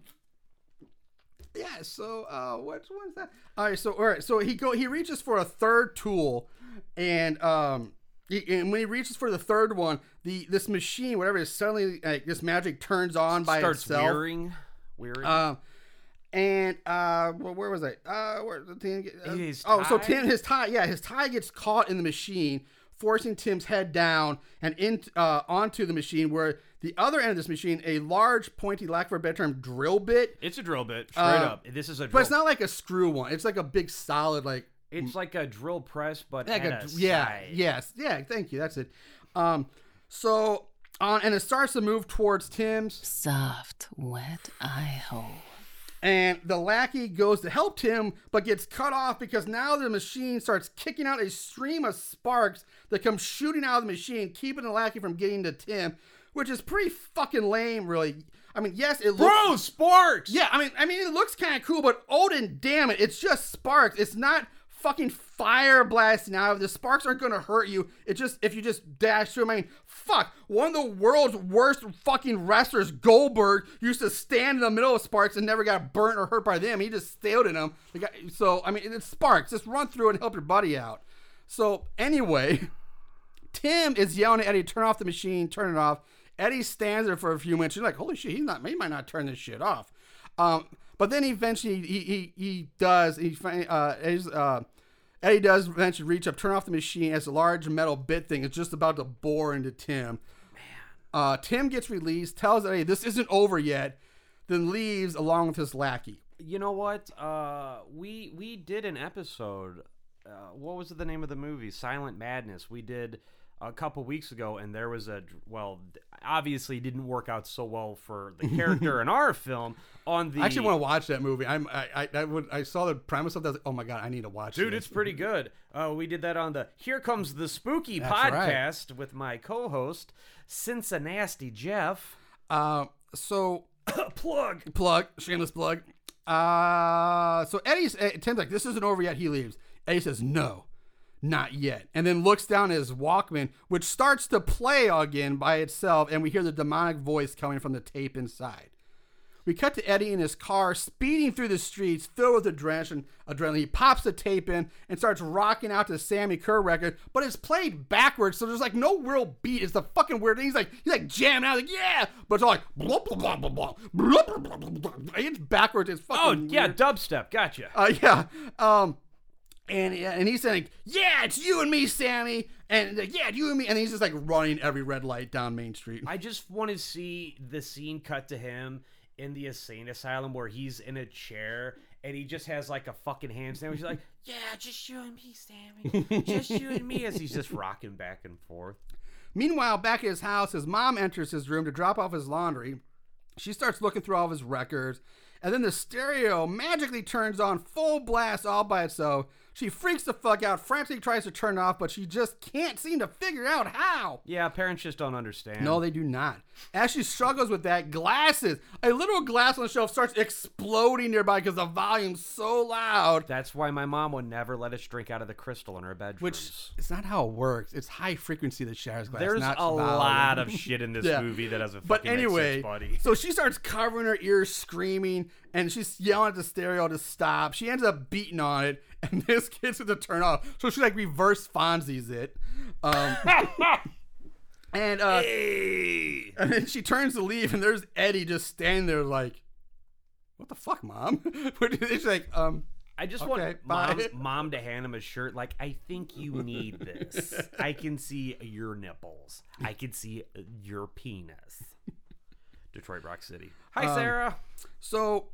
yeah, so uh which one's that? All right, so all right, so he go he reaches for a third tool and um and when he reaches for the third one, the this machine, whatever is suddenly like this magic turns on by Starts itself. wearing, wearing. Um, and uh, well, where was I? Uh, where the Tim? uh, oh, so? Tim, his tie, yeah, his tie gets caught in the machine, forcing Tim's head down and in uh, onto the machine. Where the other end of this machine, a large, pointy, lack for a better term, drill bit, it's a drill bit, straight uh, up. This is a drill. but it's not like a screw one. It's like a big, solid, like It's like a drill press, but like at a, a yeah, side. yes, yeah. Thank you. That's it. Um, so on, and it starts to move towards Tim's. Soft, wet eye hole. and the lackey goes to help Tim, but gets cut off because now the machine starts kicking out a stream of sparks that come shooting out of the machine, keeping the lackey from getting to Tim, which is pretty fucking lame, really. I mean, yes, it looks. Bro, sparks. Yeah, I mean, I mean, it looks kind of cool, but Odin, damn it, it's just sparks. It's not fucking fire blasting out. The sparks aren't gonna hurt you. It just if you just dash through. 'em. I mean, fuck. One of the world's worst fucking wrestlers, Goldberg, used to stand in the middle of sparks and never got burnt or hurt by them. He just stayed in them. So I mean, it's sparks. Just run through and help your buddy out. So anyway. *laughs* Tim is yelling at Eddie, turn off the machine, turn it off. Eddie stands there for a few minutes. You're like, holy shit, he's not, he might not turn this shit off. Um, but then eventually he, he, he does, he, uh, Eddie's, uh, Eddie does eventually reach up, turn off the machine as a large metal bit thing is just about to bore into Tim. Man. Uh, Tim gets released, tells Eddie this isn't over yet, then leaves along with his lackey. You know what? Uh, we we did an episode. Uh, what was the name of the movie? Silent Madness. We did a couple weeks ago, and there was a well, obviously didn't work out so well for the *laughs* character in our film. On the I actually want to watch that movie. I'm, I, I, I, would, I saw the premise of that. Like, oh my god, I need to watch it. Dude, this. it's pretty good. Uh, we did that on the Here Comes the Spooky That's right. podcast with my co-host Cincinnati Jeff. Uh, so *coughs* Plug. plug, shameless plug. Uh, so Eddie's uh, Tim's like, this isn't over yet. He leaves. Eddie says, no, not yet. And then looks down at his Walkman, which starts to play again by itself, and we hear the demonic voice coming from the tape inside. We cut to Eddie in his car, speeding through the streets, filled with adrenaline. Adrenaline. He pops the tape in and starts rocking out to Sammi Curr record, but it's played backwards, so there's like no real beat. It's the fucking weird thing. He's like, he's like jamming out, like yeah, but it's all like blah blah blah blah blah blah blah blah blah. blah. It's backwards. It's fucking. Oh yeah, weird. dubstep. Gotcha. Uh, yeah. Um, and and he's saying, "Yeah, it's you and me, Sammi." And like, yeah, you and me. And he's just like running every red light down Main Street. I just want to see the scene cut to him in the insane asylum where he's in a chair and he just has like a fucking handstand. He's like, *laughs* "Yeah, just you and me, Sammi. Just you and me." As he's just *laughs* rocking back and forth. Meanwhile, back at his house, his mom enters his room to drop off his laundry. She starts looking through all of his records, and then the stereo magically turns on full blast all by itself. She freaks the fuck out, frantically tries to turn it off, but she just can't seem to figure out how. Yeah, parents just don't understand. No, they do not. As she struggles with that, glasses, a little glass on the shelf starts exploding nearby because the volume's so loud. That's why my mom would never let us drink out of the crystal in her bedroom. Which it's not how it works. It's high frequency that shatters glass. There's not a volume. lot of *laughs* shit in this Yeah. movie that doesn't But anyway, sense, so she starts covering her ears, screaming, and she's yelling at the stereo to stop. She ends up beating on it, *laughs* and this gets it to turn off. So she like reverse Fonzie's it. Um, *laughs* and uh, and then she turns to leave, and there's Eddie just standing there like, "What the fuck, mom?" *laughs* She's like, um. I just Okay, want mom, mom to hand him a shirt. Like, I think you need this. I can see your nipples. I can see your penis. Detroit Rock City. Hi, Um, Sarah. So,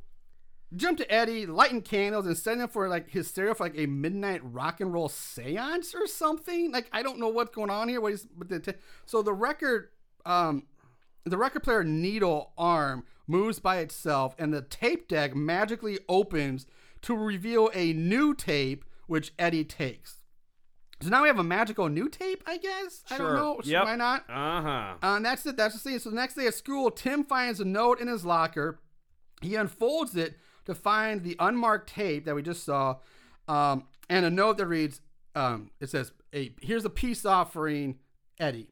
jump to Eddie, lighting candles, and setting up for like his stereo for like a midnight rock and roll seance or something. Like I don't know what's going on here. What is but the t- so the record, um, the record player needle arm moves by itself, and the tape deck magically opens to reveal a new tape, which Eddie takes. So now we have a magical new tape, I guess. I don't Sure. know. Yep. Why not? Uh huh. Uh, and that's it. That's the scene. So the next day at school, Tim finds a note in his locker. He unfolds it to find the unmarked tape that we just saw, um, and a note that reads, um, "It says, a, here's a peace offering, Eddie."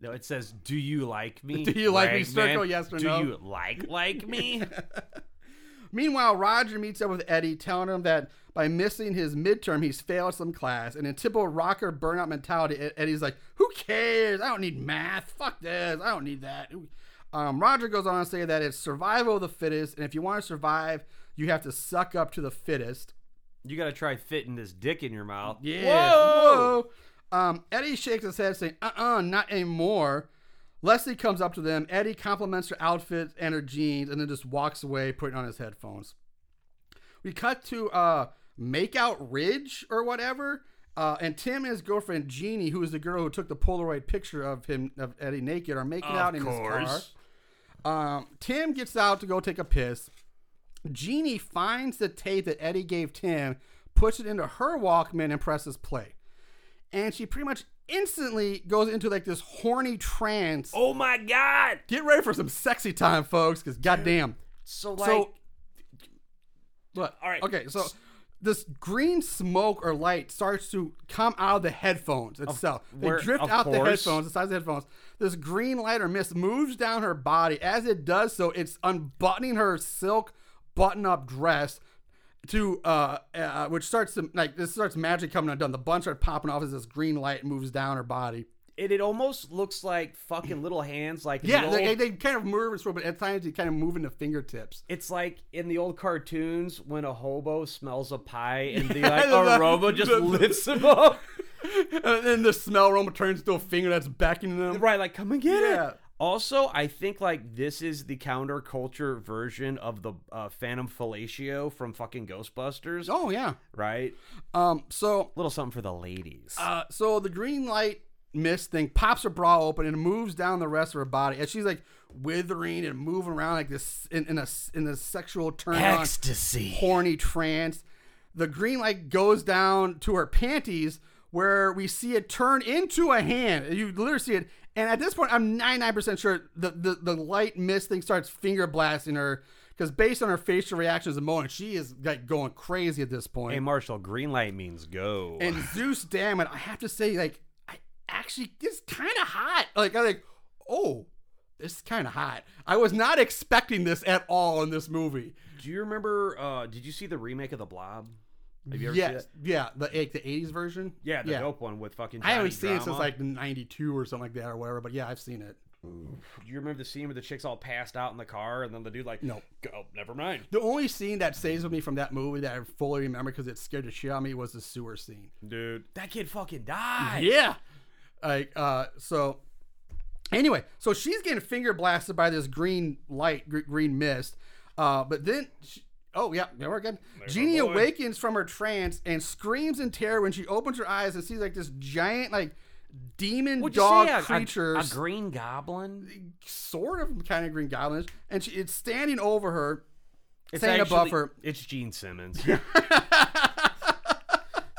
No, it says, "Do you like me? *laughs* Do you like me? Circle yes or Do no." you like like me? *laughs* Meanwhile, Roger meets up with Eddie, telling him that by missing his midterm, he's failed some class. And in typical rocker burnout mentality, Eddie's like, "Who cares? I don't need math. Fuck this. I don't need that." Um, Roger goes on to say that it's survival of the fittest, and if you want to survive, you have to suck up to the fittest. you gotta try fitting this dick in your mouth. Yeah. Whoa. Whoa. Um, Eddie shakes his head, saying, "Uh, uh not anymore." Leslie comes up to them. Eddie compliments her outfit and her jeans, and then just walks away, putting on his headphones. We cut to uh, Makeout Ridge or whatever, uh, and Tim and his girlfriend Jeannie, who is the girl who took the Polaroid picture of him of Eddie naked, are making Of out in his course. car. Um, Tim gets out to go take a piss. Jeannie finds the tape that Eddie gave Tim, puts it into her Walkman, and presses play. And she pretty much instantly goes into like this horny trance. Oh my god! Get ready for some sexy time, folks, because goddamn. So like, So, what? All right. Okay, so this green smoke or light starts to come out of the headphones itself. they where- drift of out the headphones, the size of the headphones. This green light or mist moves down her body. As it does so, it's unbuttoning her silk button-up dress to uh, uh which starts to like this starts magic coming undone. The bunch are popping off as this green light moves down her body. It, it almost looks like fucking little hands, like Yeah, the they, old- they kind of move, but at times they kind of move into fingertips. It's like in the old cartoons when a hobo smells a pie and the like *laughs* the- a robo just the- lifts him *laughs* up. and then the smell aroma turns to a finger that's beckoning them. Right, like come and get Yeah. it. Also, I think like this is the counterculture version of the uh, Phantom Fellatio from fucking Ghostbusters, Oh yeah. right? Um. So little something for the ladies. Uh, so the green light mist thing pops her bra open and moves down the rest of her body, and she's like withering and moving around like this in, in a in a sexual turn on, Ecstasy. horny trance. The green light goes down to her panties, where we see it turn into a hand. You literally see it, and at this point, I'm 99% sure the the, the light mist thing starts finger blasting her. Because based on her facial reactions and moment, she is like going crazy at this point. Hey Marshall, green light means go. And *laughs* Zeus, damn it, I have to say, like, actually it's kind of hot. Like, I like, oh, this is kind of hot. I was not expecting this at all in this movie. Do you remember? uh Did you see the remake of the Blob? Have you ever seen it? yeah, the like, the '80s version. Yeah, the dope one with fucking. I haven't Johnny seen it since Drama. like '92 or something like that or whatever. But yeah, I've seen it. Do you remember the scene where the chick's all passed out in the car and then the dude like, No. go, never mind, The only scene that stays with me from that movie that I fully remember because it scared the shit out of me was the sewer scene. dude. That kid fucking died. Yeah. Like uh so anyway, so she's getting finger blasted by this green light, gr- green mist. Uh but then she, oh yeah, yeah, we're good. Jeannie awakens from her trance and screams in terror when she opens her eyes and sees like this giant like demon What'd dog say? A- a- creature A, green goblin. sort of kind of green goblinish and she it's standing over her It's saying above her It's Gene Simmons. *laughs*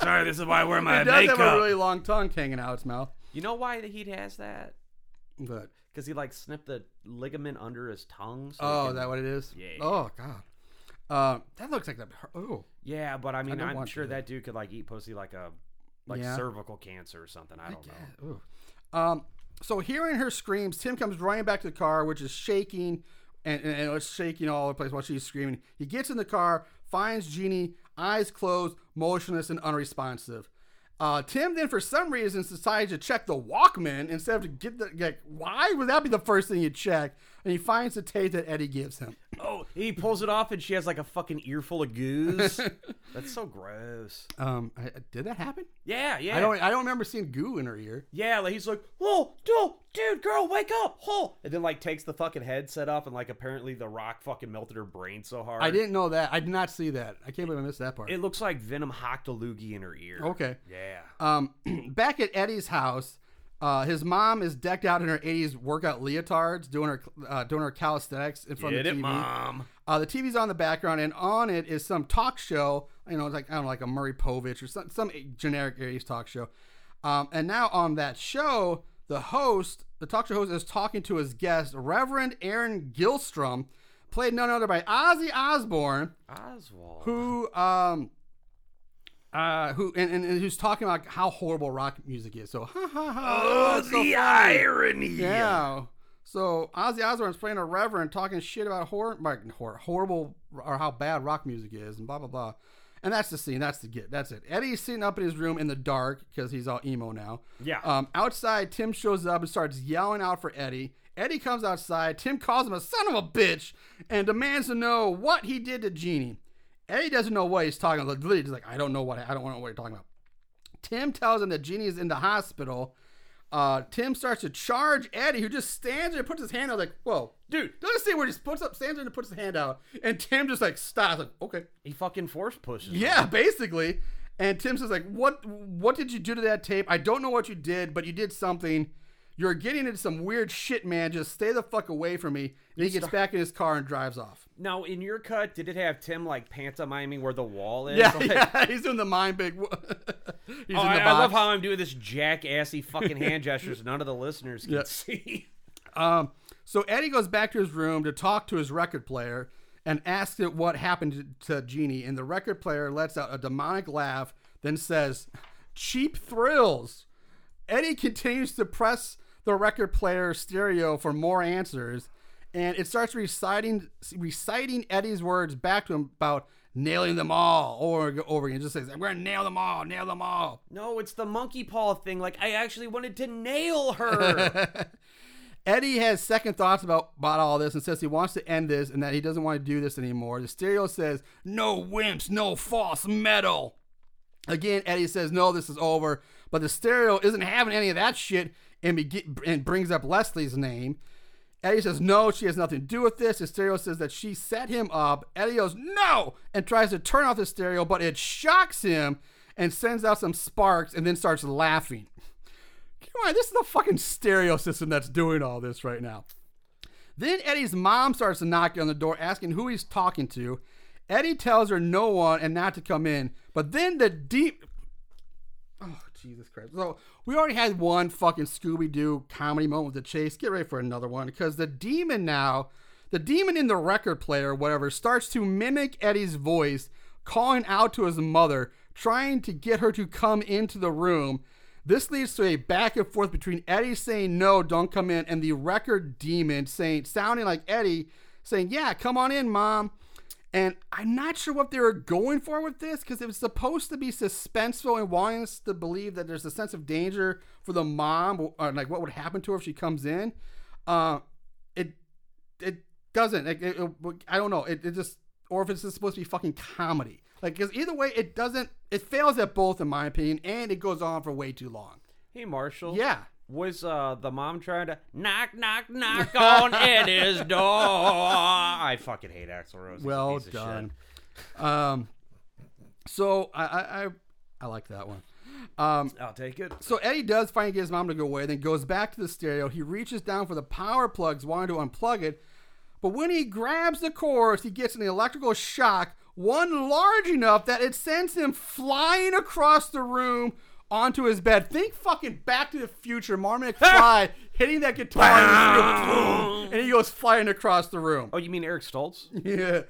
Sorry, this is why I wear my it does makeup. have a really long tongue hanging out its mouth. You know why the Heat has that? But Because he like snipped the ligament under his tongue. So he oh, can- is that what it is? Yeah. Oh god. Uh, that looks like the oh. Yeah, but I mean, don't I'm want sure to. that dude could like eat pussy like a like Yeah. cervical cancer or something. I don't know. Yeah, ooh. Um, so hearing her screams, Tim comes running back to the car, which is shaking, and, and, and it's shaking all over the place while she's screaming. He gets in the car, finds Jeannie, eyes closed, motionless, and unresponsive. Uh, Tim then, for some reason, decides to check the Walkman instead of to get the. Like, why would that be the first thing you check? And he finds the tape that Eddie gives him. Oh, he pulls it off and she has like a fucking earful of goose. *laughs* That's so gross. Um, I, did that happen? Yeah, yeah. I don't. I don't remember seeing goo in her ear. Yeah, like he's like, "Whoa, dude, dude, girl, wake up!" Oh, and then like takes the fucking headset off, and like apparently the rock fucking melted her brain so hard. I didn't know that. I did not see that. I can't believe I missed that part. It looks like Venom hocked a loogie in her ear. okay. Yeah. Um, *clears throat* back at Eddie's house, Uh, his mom is decked out in her 80s workout leotards, doing her uh, doing her calisthenics in front Get of it, the TV. mom. Uh, the TV's on the background, and on it is some talk show. You know, it's like I don't know, like a Maury Povich or some some generic 80s talk show. Um, and now on that show, the host, the talk show host, is talking to his guest, Reverend Aaron Gilstrom, played none other by Ozzy Osbourne, Oswald. who um uh who and, and, and who's talking about how horrible rock music is. So ha ha ha. Oh, so the irony. Yeah. So Ozzy Osbourne's playing a reverend talking shit about hor- like, hor- horrible or how bad rock music is and blah blah blah. And that's the scene. That's the get. That's it. Eddie's sitting up in his room in the dark because he's all emo now. Yeah. Um, outside, Tim shows up and starts yelling out for Eddie. Eddie comes outside. Tim calls him a son of a bitch and demands to know what he did to Jeannie. Eddie doesn't know what he's talking about. Literally, just like I don't know what I don't know what you're talking about. Tim tells him that Jeannie is in the hospital. Uh, Tim starts to charge Eddie, who just stands there and puts his hand out, like, "Whoa, dude!" Doesn't see where he just puts up, stands there and puts his hand out, and Tim just like stops, like, "Okay, He fucking force pushes. him. yeah, basically." And Tim says, "Like, what? What did you do to that tape? I don't know what you did, but you did something. You're getting into some weird shit, man. Just stay the fuck away from me." He gets back in his car and drives off. Now, in your cut, did it have Tim like pantomiming where the wall is? Yeah, Like, yeah, he's doing the mind big. *laughs* he's Oh, in I, the I love how I'm doing this jackassy fucking hand *laughs* gestures none of the listeners can Yeah. see. Um, so Eddie goes back to his room to talk to his record player and asks it what happened to, to Jeannie. And the record player lets out a demonic laugh, then says, "Cheap thrills." Eddie continues to press the record player stereo for more answers, and it starts reciting reciting Eddie's words back to him about nailing them all over and over again. It just says, "I'm to nail them all, nail them all." No, it's the monkey paw thing. Like, I actually wanted to nail her. *laughs* Eddie has second thoughts about, about all this and says he wants to end this and that he doesn't want to do this anymore. The stereo says, No wimps, no false metal. Again, Eddie says, No, this is over. But the stereo isn't having any of that shit and, be, and brings up Leslie's name. Eddie says, No, she has nothing to do with this. The stereo says that she set him up. Eddie goes, No, and tries to turn off the stereo, but it shocks him and sends out some sparks and then starts laughing. Come on, this is the fucking stereo system that's doing all this right now. Then Eddie's mom starts to knock on the door, asking who he's talking to. Eddie tells her no one and not to come in. But then the deep. Jesus Christ. So we already had one fucking Scooby Doo comedy moment with the chase. Get ready for another one because the demon now, the demon in the record player, whatever, starts to mimic Eddie's voice, calling out to his mother, trying to get her to come into the room. This leads to a back and forth between Eddie saying no, don't come in, and the record demon saying, sounding like Eddie, saying, yeah, come on in, mom. And I'm not sure what they were going for with this because it was supposed to be suspenseful and wanting us to believe that there's a sense of danger for the mom or like what would happen to her if she comes in. Uh, it it doesn't. Like, it, it- I don't know. It, it just or if it's just supposed to be fucking comedy. Like because either way, it doesn't. It fails at both in my opinion, and it goes on for way too long. hey, Marshall. Yeah. Was uh, the mom trying to knock, knock, knock on Eddie's *laughs* door? I fucking hate Axl Rose. He's a Well piece of done. shit. Um, so I I I, I like that one. Um, I'll take it. So Eddie does finally get his mom to go away, then goes back to the stereo. He reaches down for the power plugs, wanting to unplug it. But when he grabs the cords, he gets an electrical shock, one large enough that it sends him flying across the room onto his bed. Think fucking Back to the Future, Martin McFly *laughs* hitting that guitar, and he goes flying across the room. Oh, you mean Eric Stoltz? Yeah.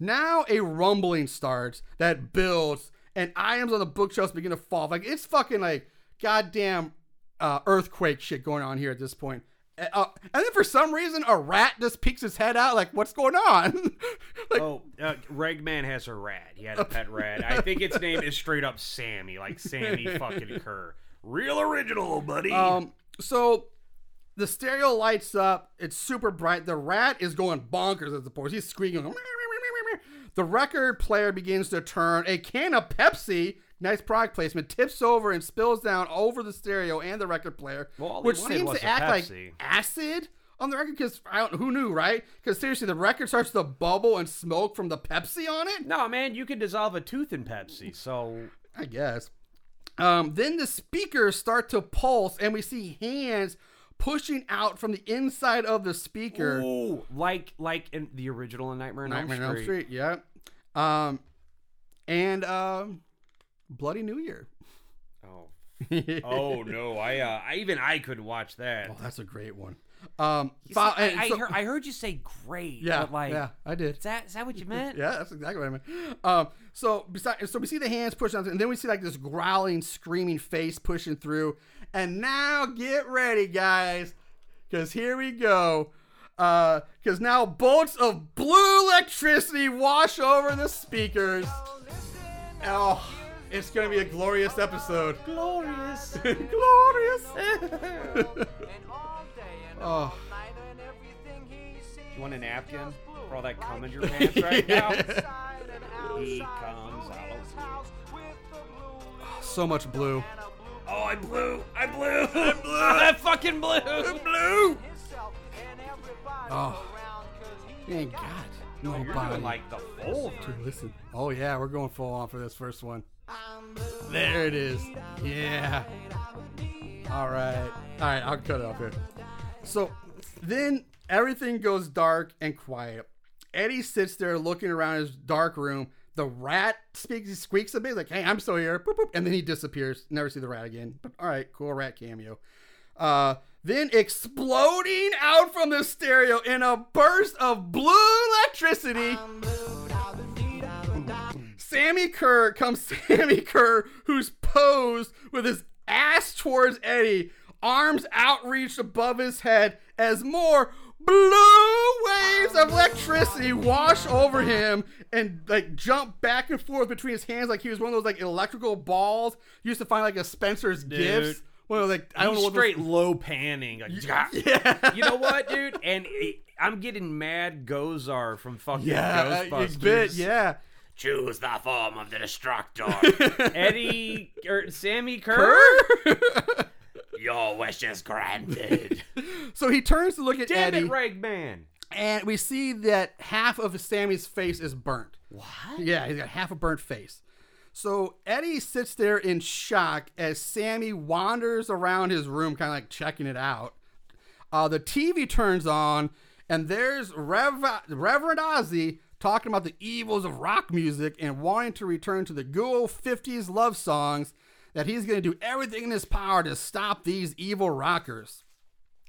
Now a rumbling starts that builds, and items on the bookshelves begin to fall. Like it's fucking like goddamn uh, earthquake shit going on here at this point. Uh, and then for some reason, a rat just peeks his head out. Like, what's going on? *laughs* like, Oh, uh, Ragman has a rat. He had a pet rat. I think its name is straight up Sammi, like Sammi *laughs* fucking Curr. Real original, buddy. Um, so the stereo lights up. It's super bright. The rat is going bonkers at the point. He's squeaking. The record player begins to turn. A can of Pepsi, nice product placement, tips over and spills down over the stereo and the record player, Well, which seems to act like acid on the record. Because I don't who knew, right? Because seriously, the record starts to bubble and smoke from the Pepsi on it. no, man, you can dissolve a tooth in Pepsi. So I guess. Um, then the speakers start to pulse, and we see hands pushing out from the inside of the speaker. Ooh, like like in the original in Nightmare on Nightmare on Elm Elm Street. Street, yeah. Um, and um, Bloody New Year. Oh. *laughs* oh no! I uh, I even I could watch that. Oh, that's a great one. Um, fo- see, I, and I, heard, I heard you say great. yeah, but like, yeah, I did. is that is that what you meant? *laughs* Yeah, that's exactly what I meant. Um, so besides, so we see the hands pushing, on, and then we see like this growling, screaming face pushing through. And now get ready, guys, because here we go. Because now bolts of blue electricity wash over the speakers. Oh, it's gonna be a glorious episode. Glorious. *laughs* glorious. *laughs* oh. You want a napkin for all that cum in your pants right *laughs* now? he comes out. Oh, so much blue. Oh, I blew! I blew! I blew! I fucking blew! Blue. Oh. Thank God. You're Nobody. doing like the full. Dude, listen. Oh yeah, we're going full on for this first one. There it is. Yeah. All right. All right. I'll cut it off here. So then everything goes dark and quiet. Eddie sits there looking around his dark room. The rat speaks, squeaks a bit, like, "Hey, I'm still here," boop, boop, and then he disappears. Never see the rat again. But all right, cool rat cameo. Uh, then exploding out from the stereo in a burst of blue electricity. Sammi Curr comes *laughs* Sammi Curr, who's posed with his ass towards Eddie, arms outreached above his head as more blue waves of electricity wash over him and like jump back and forth between his hands like he was one of those like electrical balls you used to find like a Spencer's gifts. One of like I don't He's know straight those- low panning. Like, Yeah. *laughs* You know what, dude? And I'm getting mad Gozer from fucking Yeah, Ghostbusters. bit, yeah. Choose the form of the destructor. *laughs* Eddie or Sammi Curr. *laughs* Your wish is granted. So he turns to look at Damn Eddie. it, Ragman. and we see that half of Sammi's face is burnt. What? Yeah, he's got half a burnt face. So Eddie sits there in shock as Sammi wanders around his room, kind of like checking it out. Uh, the TV turns on, and there's Rev- Reverend Ozzy talking about the evils of rock music and wanting to return to the good old 50s love songs, that he's going to do everything in his power to stop these evil rockers.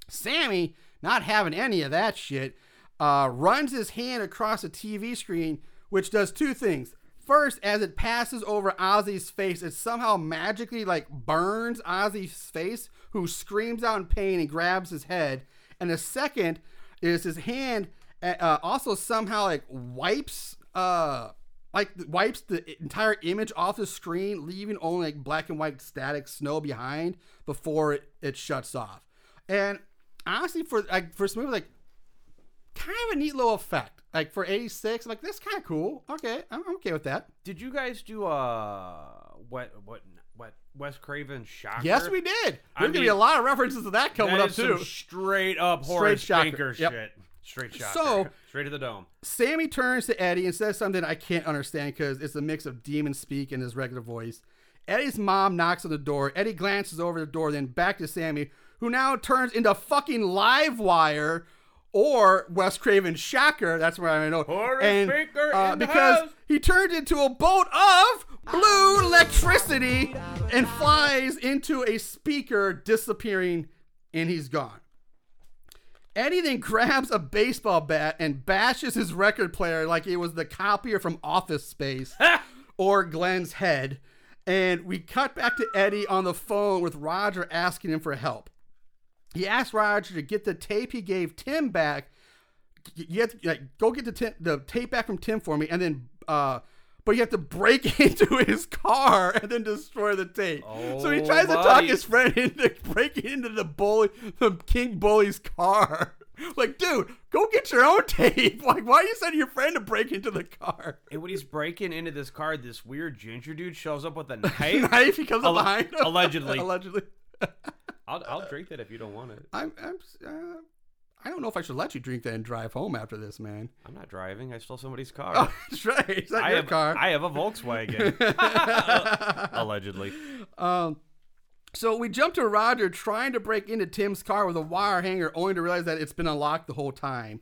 Sammi, not having any of that shit, uh, runs his hand across the TV screen, which does two things. First, as it passes over Ozzy's face, it somehow magically like burns Ozzy's face, who screams out in pain and grabs his head. And the second is his hand uh, also somehow like wipes uh like wipes the entire image off the screen, leaving only like black and white static snow behind before it, it shuts off. And honestly, for like for this movie, like kind of a neat little effect. Like for '86, like that's kind of cool. Okay, I'm okay with that. Did you guys do uh what what what Wes Craven shocker? Yes, we did. There's I gonna be a lot of references to that coming That up too. straight up Horace shocker. Baker Yep. shit. Straight shocker. So- straight to the dome. Sammi turns to Eddie and says something I can't understand because it's a mix of demon speak and his regular voice. Eddie's mom knocks on the door. Eddie glances over the door, then back to Sammi, who now turns into fucking live wire or Wes Craven Shocker. That's where I know. Horace and uh, in the because house. he turned into a bolt of blue electricity and flies into a speaker, disappearing, and he's gone. Eddie then grabs a baseball bat and bashes his record player like it was the copier from Office Space *laughs* or Glenn's head. And we cut back to Eddie on the phone with Roger asking him for help. He asked Roger to get the tape he gave Tim back. You have to like, go get the, Tim, the tape back from Tim for me, and then, uh, but you have to break *laughs* into his car and then destroy the tape. so he Oh, tries to talk his friend into *laughs* breaking into the bully, the King Bully's car. *laughs* Like, dude, go get your own tape. Like, why are you sending your friend to break into the car? And when he's breaking into this car, this weird ginger dude shows up with a knife. Knife, he comes Alle- behind him. allegedly. allegedly. I'll, I'll drink that if you don't want it. I'm, I'm, uh, I don't know if I should let you drink that and drive home after this, man. I'm not driving. I stole somebody's car. Oh, *laughs* that's right. It's not I your have car. I have a Volkswagen. *laughs* *laughs* Allegedly. Um, So we jump to Roger trying to break into Tim's car with a wire hanger, only to realize that it's been unlocked the whole time.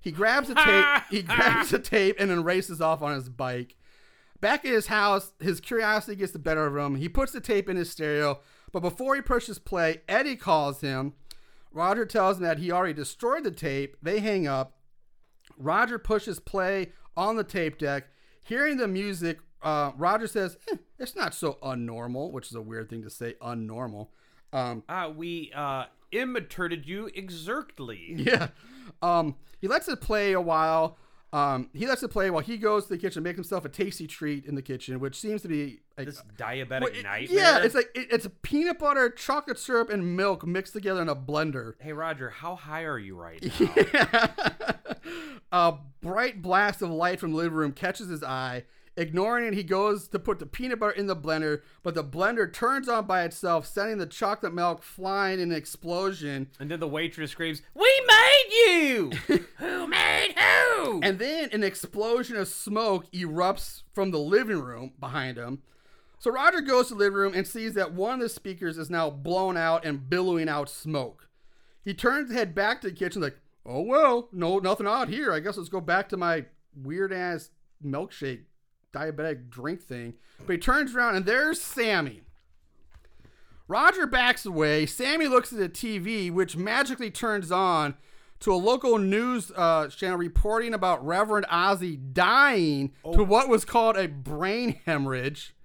He grabs the tape. he grabs the tape and then races off on his bike. Back at his house, his curiosity gets the better of him. He puts the tape in his stereo, but before he pushes play, Eddie calls him. Roger tells him that he already destroyed the tape. They hang up. Roger pushes play on the tape deck. Hearing the music, uh, Roger says, "Eh, "It's not so unnormal," which is a weird thing to say, unnormal. Um, Uh, we uh, imitated you exactly. *laughs* yeah. Um, he lets it play a while. Um, he lets it play while he goes to the kitchen, make himself a tasty treat in the kitchen, which seems to be like, This diabetic Well, it- nightmare. Yeah, it's like it, it's peanut butter, chocolate syrup, and milk mixed together in a blender. Hey Roger, how high are you right *laughs* now? *laughs* a bright blast of light from the living room catches his eye. Ignoring it, he goes to put the peanut butter in the blender, but the blender turns on by itself, sending the chocolate milk flying in an explosion. and then the waitress screams, "We made you! *laughs* who made who?" And then an explosion of smoke erupts from the living room behind him. So Roger goes to the living room and sees that one of the speakers is now blown out and billowing out smoke. He turns to head back to the kitchen, like, oh well, no, nothing odd here. I guess let's go back to my weird ass milkshake diabetic drink thing. But he turns around and there's Sammi. Roger backs away. Sammi looks at the TV, which magically turns on to a local news uh, channel reporting about Reverend Ozzy dying to what was called a brain hemorrhage.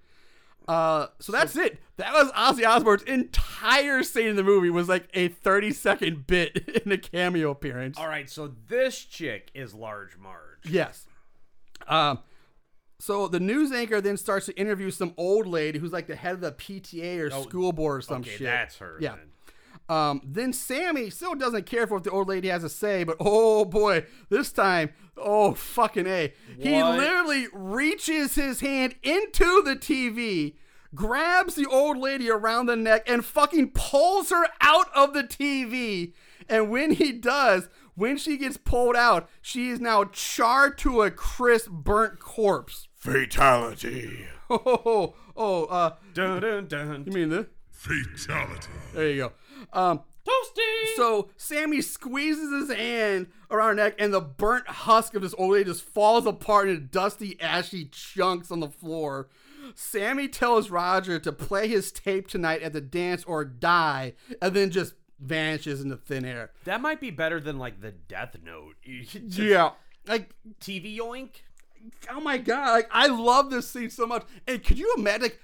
Uh, so that's it. That was Ozzy Osbourne's entire scene in the movie was like a 30 second bit *laughs* in a cameo appearance. All right, so this chick is Large Marge. Yes. Um, so the news anchor then starts to interview some old lady who's like the head of the PTA or school board or some okay, shit. that's her. Yeah. then. Um, then Sammi still doesn't care for what the old lady has to say, but oh boy, this time, oh fucking A. He literally reaches his hand into the TV, grabs the old lady around the neck, and fucking pulls her out of the TV. And when he does, when she gets pulled out, she is now charred to a crisp, burnt corpse. Fatality. *laughs* Oh, oh, oh uh, Dun dun dun. you mean the Fatality. There you go. Um, Toasty. So Sammi squeezes his hand around her neck, and the burnt husk of this old lady just falls apart into dusty, ashy chunks on the floor. Sammi tells Roger to play his tape tonight at the dance or die, and then just vanishes into thin air. That might be better than like the Death Note. *laughs* Just Yeah. Like, TV yoink. oh my god, like I love this scene so much. And could you imagine? Like,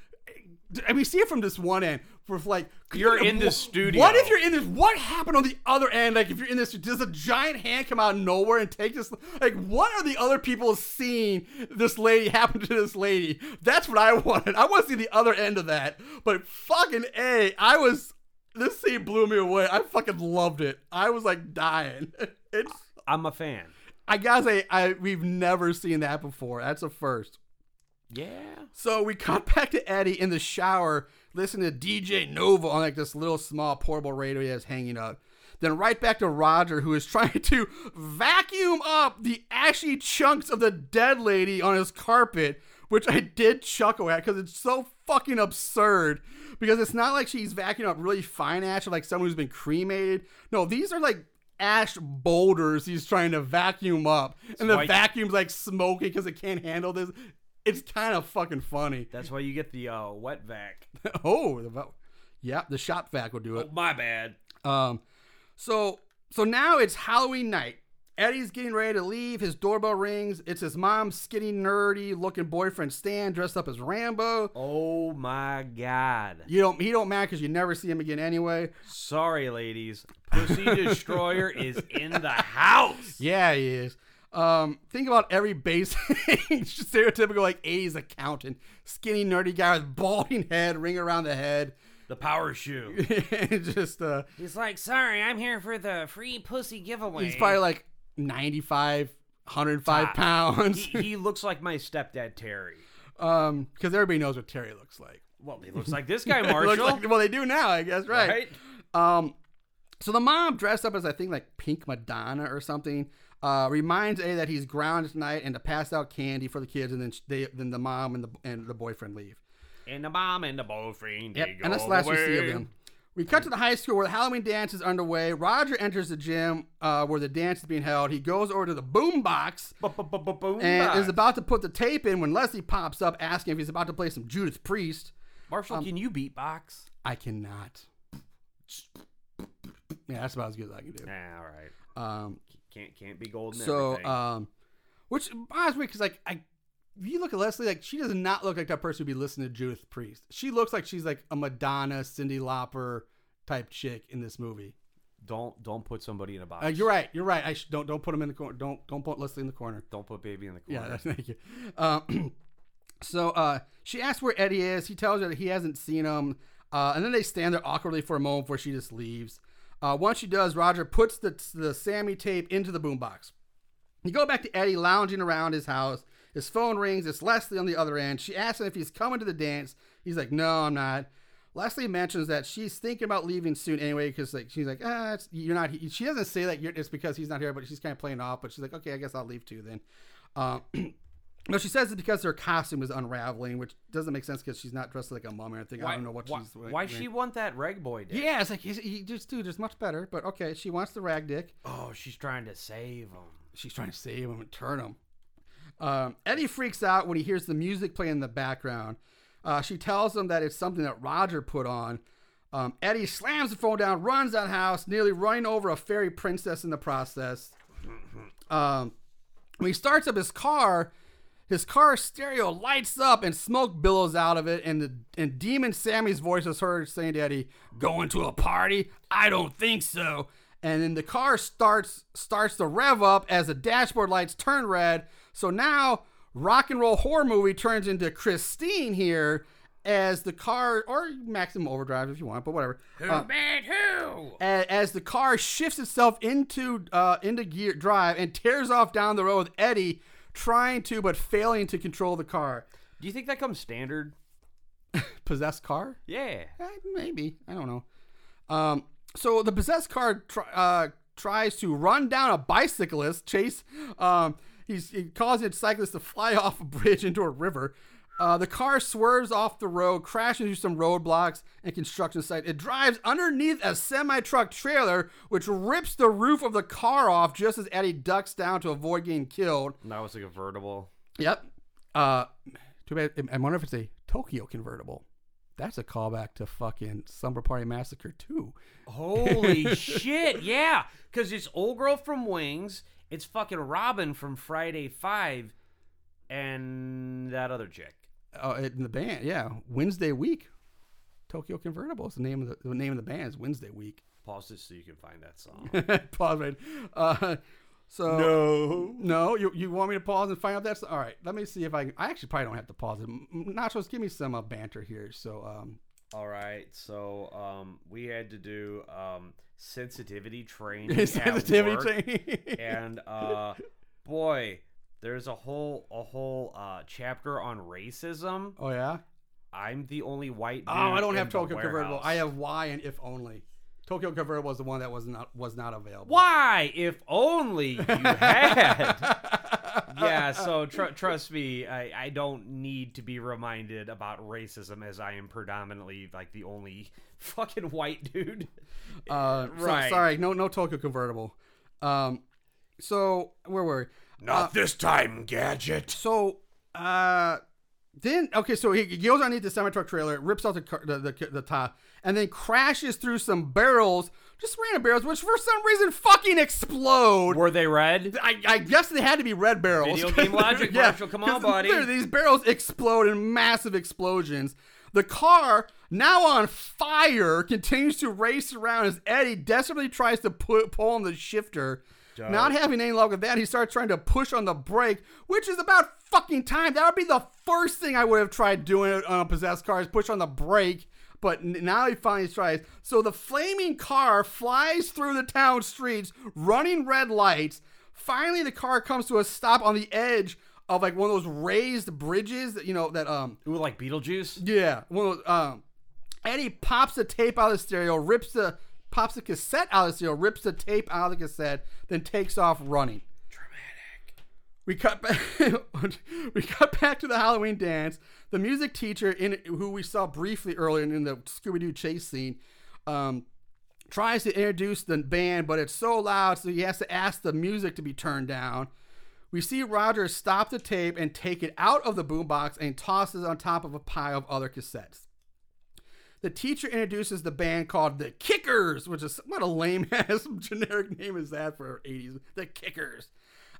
I mean, see it from this one end. For like, You're you- in the studio. What if you're in this? What happened on the other end? Like, if you're in this, does a giant hand come out of nowhere and take this? Like, what are the other people seeing? This lady happen to this lady. That's what I wanted. I want to see the other end of that. But fucking a, I was. This scene blew me away. I fucking loved it. I was like dying. *laughs* It's. I'm a fan. I gotta say, I we've never seen that before. That's a first. Yeah. So we cut *laughs* back to Eddie in the shower, listening to DJ Nova on like this little small portable radio he has hanging up. Then right back to Roger, who is *laughs* trying to vacuum up the ashy chunks of the dead lady on his carpet, which I did chuckle at because it's so fucking absurd. Because it's not like she's vacuuming up really fine ash, like someone who's been cremated. No, these are like ash boulders he's trying to vacuum up, and the vacuum's like smoking because it can't handle this. It's kind of fucking funny. That's why you get the uh, wet vac. *laughs* oh, the, yeah, the shop vac will do it. Oh, my bad. Um, so so now it's Halloween night. Eddie's getting ready to leave. His doorbell rings. It's his mom's skinny, nerdy looking boyfriend Stan dressed up as Rambo. Oh my god. You don't he don't matter because you never see him again anyway. Sorry, ladies. Pussy Destroyer is in the house. *laughs* Yeah, he is. Um, think about every basic *laughs* stereotypical like 80s accountant, skinny, nerdy guy with balding head, ring around the head, The power shoe. *laughs* just uh, He's like, sorry, I'm here for the free pussy giveaway. he's probably like 95, 105 Top. pounds. he, he looks like my stepdad Terry. um, because everybody knows what Terry looks like. Well, he looks like this *laughs* guy, Looks Marshall. like- well, they do now, I guess, right? right? Um, So the mom, dressed up as I think like Pink Madonna or something, uh, reminds Eddie that he's grounded tonight and to pass out candy for the kids, and then they, then the mom and the and the boyfriend leave. And the mom and the boyfriend. Yep, and that's the last we see of them. We cut to the high school where the Halloween dance is underway. Roger enters the gym uh, where the dance is being held. He goes over to the boom box Boom and box. is about to put the tape in when Leslie pops up asking if he's about to play some Judas Priest. Marshall, um, can you beatbox? I cannot. Yeah, that's about as good as I can do. Nah, all right. Um, Can't can't be golden. so, um, which bothers me because like I, if you look at Leslie, like she does not look like that person who'd be listening to Judas Priest. She looks like she's like a Madonna, Cyndi Lauper type chick in this movie. don't don't put somebody in a box. Uh, you're right. You're right. I sh- don't don't put him in the corner. Don't don't put Leslie in the corner. Don't put baby in the corner. that's, *laughs* thank you. Um, *clears throat* so uh, she asks where Eddie is. He tells her that he hasn't seen him. Uh, and then they stand there awkwardly for a moment before she just leaves. Uh, once she does, Roger puts the, the Sammi tape into the boombox. You go back to Eddie lounging around his house. His phone rings. It's Leslie on the other end. She asks him if he's coming to the dance. He's like, "No, I'm not." Leslie mentions that she's thinking about leaving soon anyway because like she's like, "Ah, you're not." he-" She doesn't say that it's because he's not here, but she's kind of playing off. But she's like, "Okay, I guess I'll leave too then." Um, *clears throat* no, she says it's because her costume is unraveling, which doesn't make sense because she's not dressed like a mum or anything. I don't know what why, she's. Why she want that rag boy? Dick? Yeah, it's like he's, he just dude, it's much better. But okay, she wants the rag dick. Oh, she's trying to save him. She's trying to save him and turn him. Um, Eddie freaks out when he hears the music playing in the background. Uh, she tells him that it's something that Roger put on. Um, Eddie slams the phone down, runs out of the house, nearly running over a fairy princess in the process. *laughs* Um, when he starts up his car, his car stereo lights up and smoke billows out of it, and the and Demon Sammi's voice is heard saying to Eddie, "Going to a party? I don't think so." And then the car starts starts to rev up as the dashboard lights turn red. So now rock and roll horror movie turns into Christine here as the car or maximum overdrive if you want, but whatever. Uh, Bad who? a- as the car shifts itself into uh, into gear drive and tears off down the road with Eddie trying to but failing to control the car. Do you think that comes standard? *laughs* Possessed car? Yeah. Eh, maybe I don't know. Um, so the possessed car tr- uh, tries to run down a bicyclist. Chase, um, he's he causing a cyclist to fly *laughs* off a bridge into a river. Uh, the car swerves off the road, crashes into some roadblocks and construction site. It drives underneath a semi truck trailer, which rips the roof of the car off just as Eddie ducks down to avoid getting killed. That was a convertible. Yep. Uh, too bad. I wonder if it's a Tokyo convertible. That's a callback to fucking Slumber Party Massacre 2. Holy *laughs* shit! Yeah, because it's old girl from Wings. It's fucking Robin from Friday Five, and that other chick. Uh, in the band, yeah. Wednesday Week. Tokyo Convertible is the name of the, the name of the band is Wednesday Week. Pause this so you can find that song. *laughs* pause right. Uh, so no, no. You, you want me to pause and find out that's all right. Let me see if I. I actually probably don't have to pause it. Nachos, give me some uh, banter here. So um, All right, so um, we had to do um, sensitivity *laughs* training. sensitivity training. and uh, boy, there's a whole a whole uh, chapter on racism. oh yeah. I'm the only white. Oh, I don't have Tokyo Convertible. I have Y and If Only. Tokyo Convertible was the one that was not was not available. Why? If only you had. *laughs* yeah, so tr- trust me, I, I don't need to be reminded about racism as I am predominantly like the only *laughs* fucking white dude. Uh, so- Right. sorry, no no Tokyo Convertible. Um, so where were we? Not this time, Gadget. So, uh, then okay, so he, he goes underneath the semi truck trailer, rips out the, car, the the the top, and then crashes through some barrels, just random barrels, which for some reason fucking explode. Were they red? I, I guess they had to be red barrels. Video game *laughs* logic, Marshall, come on, buddy. These barrels explode in massive explosions. The car, now on fire, continues to race around as Eddie desperately tries to put, pull on the shifter. Not having any luck with that, he starts trying to push on the brake, which is about fucking time. That would be the first thing I would have tried doing on a possessed car is push on the brake. But now he finally tries. So the flaming car flies through the town streets, running red lights. Finally, the car comes to a stop on the edge of like one of those raised bridges that you know that um Ooh, like Beetlejuice? yeah one of those, um Eddie pops the tape out of the stereo, rips the pops the cassette out of the seal, rips the tape out of the cassette, then takes off running. Dramatic. We cut back. *laughs* we cut back to the Halloween dance. The music teacher, in who we saw briefly earlier in the Scooby Doo chase scene, um, tries to introduce the band, but it's so loud, so he has to ask the music to be turned down. We see Roger stop the tape and take it out of the boombox and toss it on top of a pile of other cassettes. The teacher introduces the band called the Kickers, which is what a lame *laughs* ass generic name is that for 80s. The Kickers.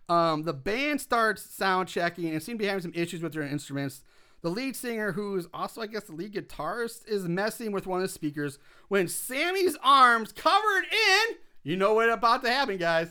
Um, the band starts sound checking and seem to be having some issues with their instruments. The lead singer, who's also, I guess, the lead guitarist, is messing with one of the speakers when Sammi's arms covered in. You know what about to happen, guys.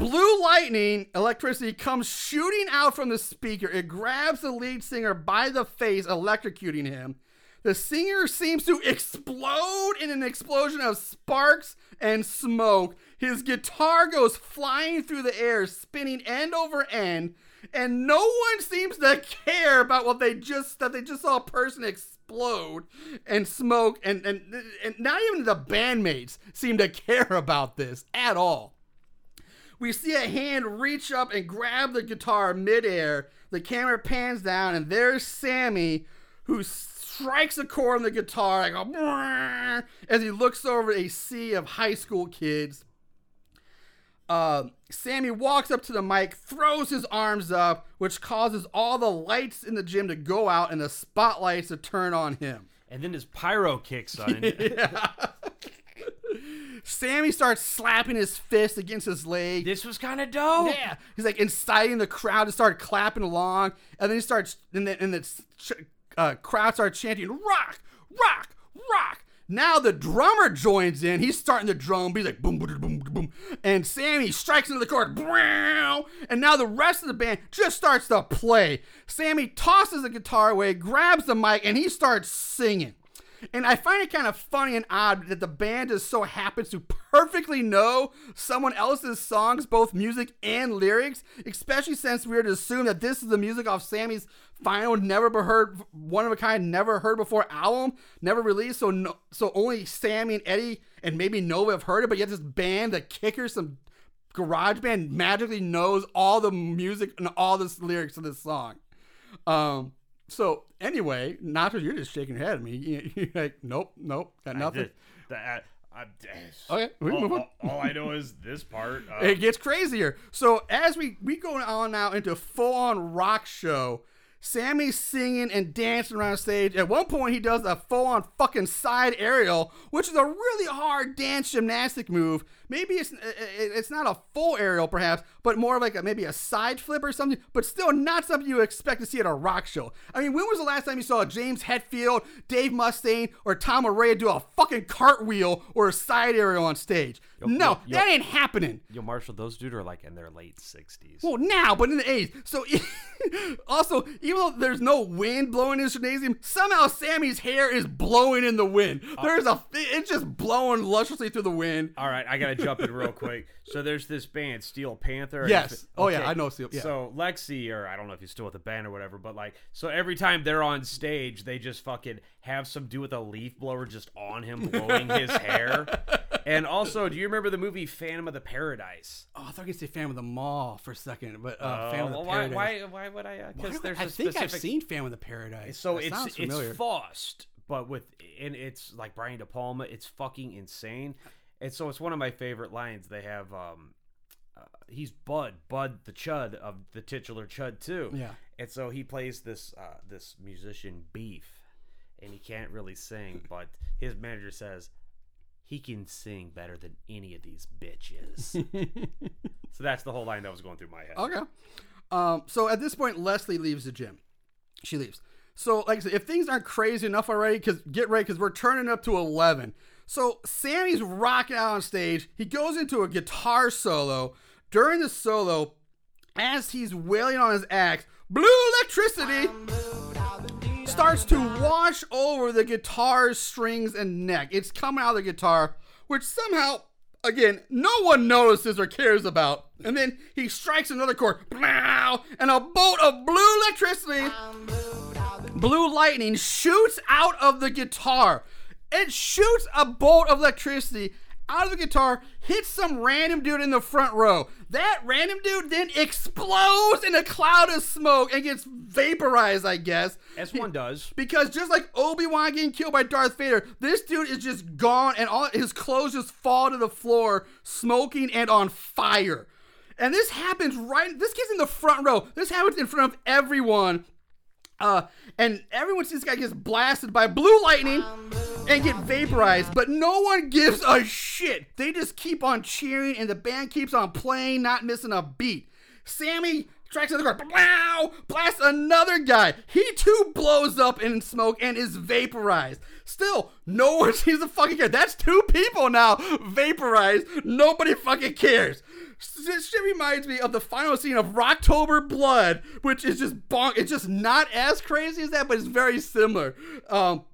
Blue lightning, electricity comes shooting out from the speaker. It grabs the lead singer by the face, electrocuting him. The singer seems to explode in an explosion of sparks and smoke. His guitar goes flying through the air, spinning end over end, and no one seems to care about what they just that they just saw a person explode and smoke and and, and not even the bandmates seem to care about this at all. We see a hand reach up and grab the guitar midair. The camera pans down, and there's Sammi, who strikes a chord on the guitar like a as he looks over a sea of high school kids. Uh, Sammi walks up to the mic, throws his arms up, which causes all the lights in the gym to go out and the spotlights to turn on him. And then his pyro kicks on. *laughs* *laughs* *laughs* Sammi starts slapping his fist against his leg. this was kind of dope. Yeah, he's like inciting the crowd to start clapping along, and then he starts, and then and the uh, crowd starts chanting "Rock, rock, rock." Now the drummer joins in. He's starting the drum. He's like boom, boom, boom, boom, and Sammi strikes into the chord. And now the rest of the band just starts to play. Sammi tosses the guitar away, grabs the mic, and he starts singing. And I find it kind of funny and odd that the band just so happens to perfectly know someone else's songs, both music and lyrics, especially since we are to assume that this is the music off Sammi's final, never heard, one of a kind, never heard before album, never released. So, no, so only Sammi and Eddie and maybe Nova have heard it, but yet this band, the Kickers, some garage band, magically knows all the music and all the lyrics of this song. Um, so anyway, Nacho, you're just shaking your head at me. You- *laughs* You're like, nope, nope, got nothing. The- uh, I- Okay, we all, move on. all- all I know is this part. *laughs* Uh, It gets crazier. So as we we go on now into full on rock show, Sammi's singing and dancing around stage. At one point, he does a full on fucking side aerial, which is a really hard dance gymnastic move. Maybe it's it's not a full aerial, perhaps, but more like a, maybe a side flip or something. But still, not something you expect to see at a rock show. I mean, when was the last time you saw James Hetfield, Dave Mustaine, or Tom Araya do a fucking cartwheel or a side aerial on stage? no, yo- yo- that ain't happening. Yo, Marshall, those dude are like in their late sixties. Well, now, but in the 80s. So, *laughs* also, even though there's no wind blowing in the gymnasium, somehow Sammi's hair is blowing in the wind. Uh, There's a, it's just blowing lusciously through the wind. All right, I gotta jump in real quick. So there's this band, Steel Panther. Yes. Oh, yeah, I know Steel- yeah. So Lexi, or I don't know if he's still with the band or whatever, but like, so every time they're on stage, they just fucking have some dude with a leaf blower just on him blowing his *laughs* hair. And also, do you remember the movie Phantom of the Paradise? Oh, I thought you said Phantom of the Mall for a second, but uh, Uh, Fan of the well, why, Paradise. why, why would I? Because would- there's I a think specific. I've seen Phantom of the Paradise. So That it's it's Faust, but with and it's like Brian De Palma. It's fucking insane. And so it's one of my favorite lines. They have um, uh, he's Bud, Bud the Chud of the titular Chud too. Yeah. And so he plays this uh, this musician Beef, and he can't really sing, *laughs* but his manager says he can sing better than any of these bitches. *laughs* so that's the whole line that was going through my head. Okay. Um, so at this point, Leslie leaves the gym. She leaves. So, like I said, if things aren't crazy enough already, because get ready, because we're turning up to 11. So, Sammi's rocking out on stage. He goes into a guitar solo. During the solo, as he's wailing on his axe, blue electricity starts to wash over the guitar's strings and neck. It's coming out of the guitar, which somehow, again, no one notices or cares about. And then he strikes another chord, and a bolt of blue electricity, blue lightning shoots out of the guitar. It shoots a bolt of electricity out of the guitar, hits some random dude in the front row. That random dude then explodes in a cloud of smoke and gets vaporized, I guess. As one does. Because just like Obi Wan getting killed by Darth Vader, this dude is just gone, and all his clothes just fall to the floor, smoking and on fire. And this happens right. This kid's in the front row. This happens in front of everyone. Uh, and everyone sees this guy gets blasted by blue lightning and get vaporized, but no one gives a shit. They just keep on cheering, and the band keeps on playing, not missing a beat. Sammi tracks another car, wow, blasts another guy. He too blows up in smoke and is vaporized. Still, no one *laughs* seems to fucking care. That's two people now vaporized. Nobody fucking cares. This shit reminds me of the final scene of Rocktober Blood, which is just bonk. It's just not as crazy as that, but it's very similar. Um,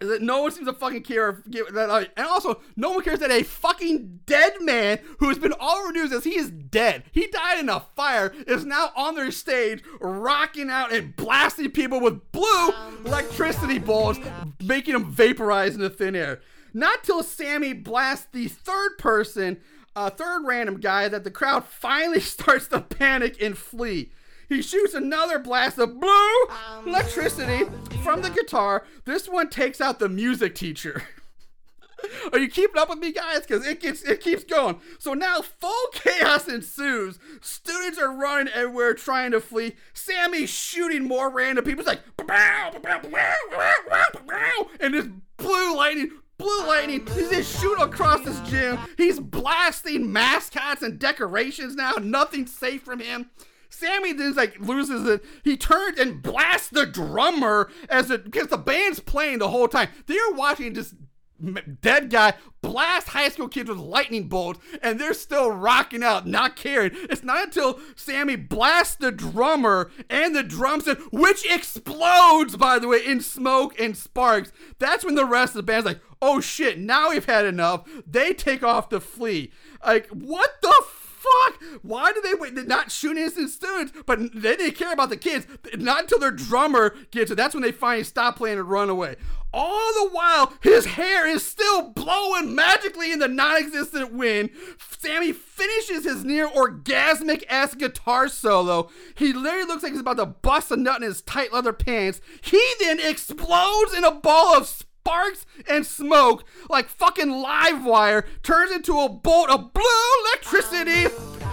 that no one seems to fucking care. that, uh, and also, no one cares that a fucking dead man who has been all over news as he is dead. He died in a fire. Is now on their stage, rocking out and blasting people with blue electricity balls, making them vaporize into thin air. Not till Sammi blasts the third person, uh, third random guy, that the crowd *laughs* finally starts to panic and flee. He shoots another blast of blue electricity from the guitar. This one takes out the music teacher. *laughs* Are you keeping up with me, guys? Because it gets it keeps going. So now full *laughs* chaos ensues. Students are running everywhere trying to flee. Sammi's shooting more random people. It's like and this blue lightning. Blue lightning. He's just shooting across this gym. He's blasting mascots and decorations now. Nothing's safe from him. Sammi then like loses it. He turns and blasts the drummer as it because the band's playing the whole time. They're watching this dead guy blast high school kids with lightning bolts, and they're still rocking out, not caring. It's not until Sammi blasts the drummer and the drum set, which explodes, by the way, in smoke and sparks. That's when the rest of the band's like, "Oh shit! Now we've had enough." They take off to flee. Like, what the fuck? Why do they wait? They're not shooting innocent students, but they didn't care about the kids. Not until their drummer gets it. That's when they finally stop playing and run away. All the while, his hair is still blowing magically in the non-existent wind. Sammi finishes his near orgasmic ass guitar solo. He literally looks like he's about to bust a nut in his tight leather pants. He then explodes in a ball of sparks and smoke like fucking live wire turns into a bolt of blue electricity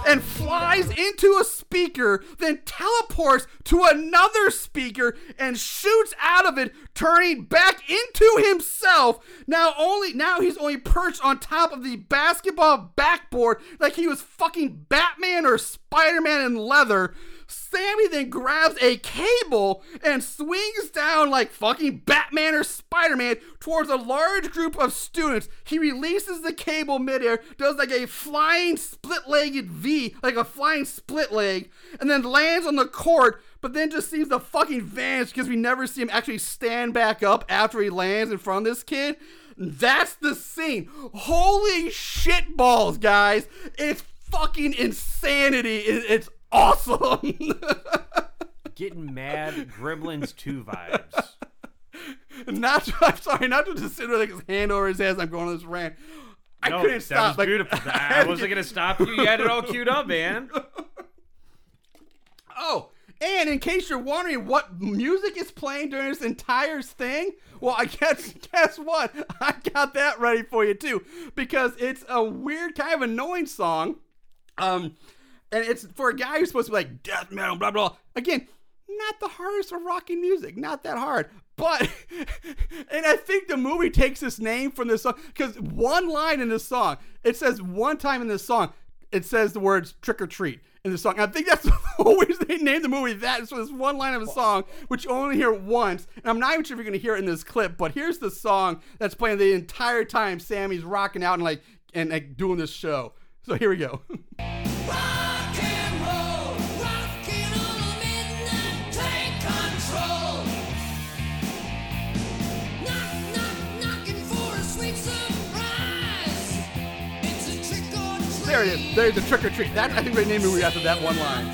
and flies into a speaker then teleports to another speaker and shoots out of it turning back into himself. Now only now he's only perched on top of the basketball backboard like he was fucking batman or spider-man in leather Sammi then grabs a cable and swings down like fucking Batman or Spider Man towards a large group of students. He releases the cable midair, does like a flying split legged V, like a flying split leg, and then lands on the court, but then just seems to fucking vanish because we never see him actually stand back up after he lands in front of this kid. That's the scene. Holy shit balls, guys. It's fucking insanity. It's awesome. *laughs* Getting mad Gremlins 2 vibes. *laughs* not to, I'm sorry, not to just sit with like his hand over his head I'm going on this rant. I No, couldn't that stop. was like, beautiful. *laughs* I I wasn't gonna stop you. You had it all queued up, man. Oh, and in case you're wondering what music is playing during this entire thing, well, I guess guess what? I got that ready for you too, because it's a weird kind of annoying song. Um, and it's for a guy who's supposed to be like death metal, blah blah. Again, not the hardest of rocking music, not that hard. But, *laughs* and I think the movie takes its name from this song because one line in this song, it says one time in this song, it says the words trick or treat in the song. I think that's *laughs* always they named the movie that. So this one line of a song, which you only hear once. And I'm not even sure if you're to hear it in this clip, but here's the song that's playing the entire time Sammi's rocking out and like, and like doing this show. So here we go. *laughs* there it is. There's the trick or treat. That I think they named the after that one line.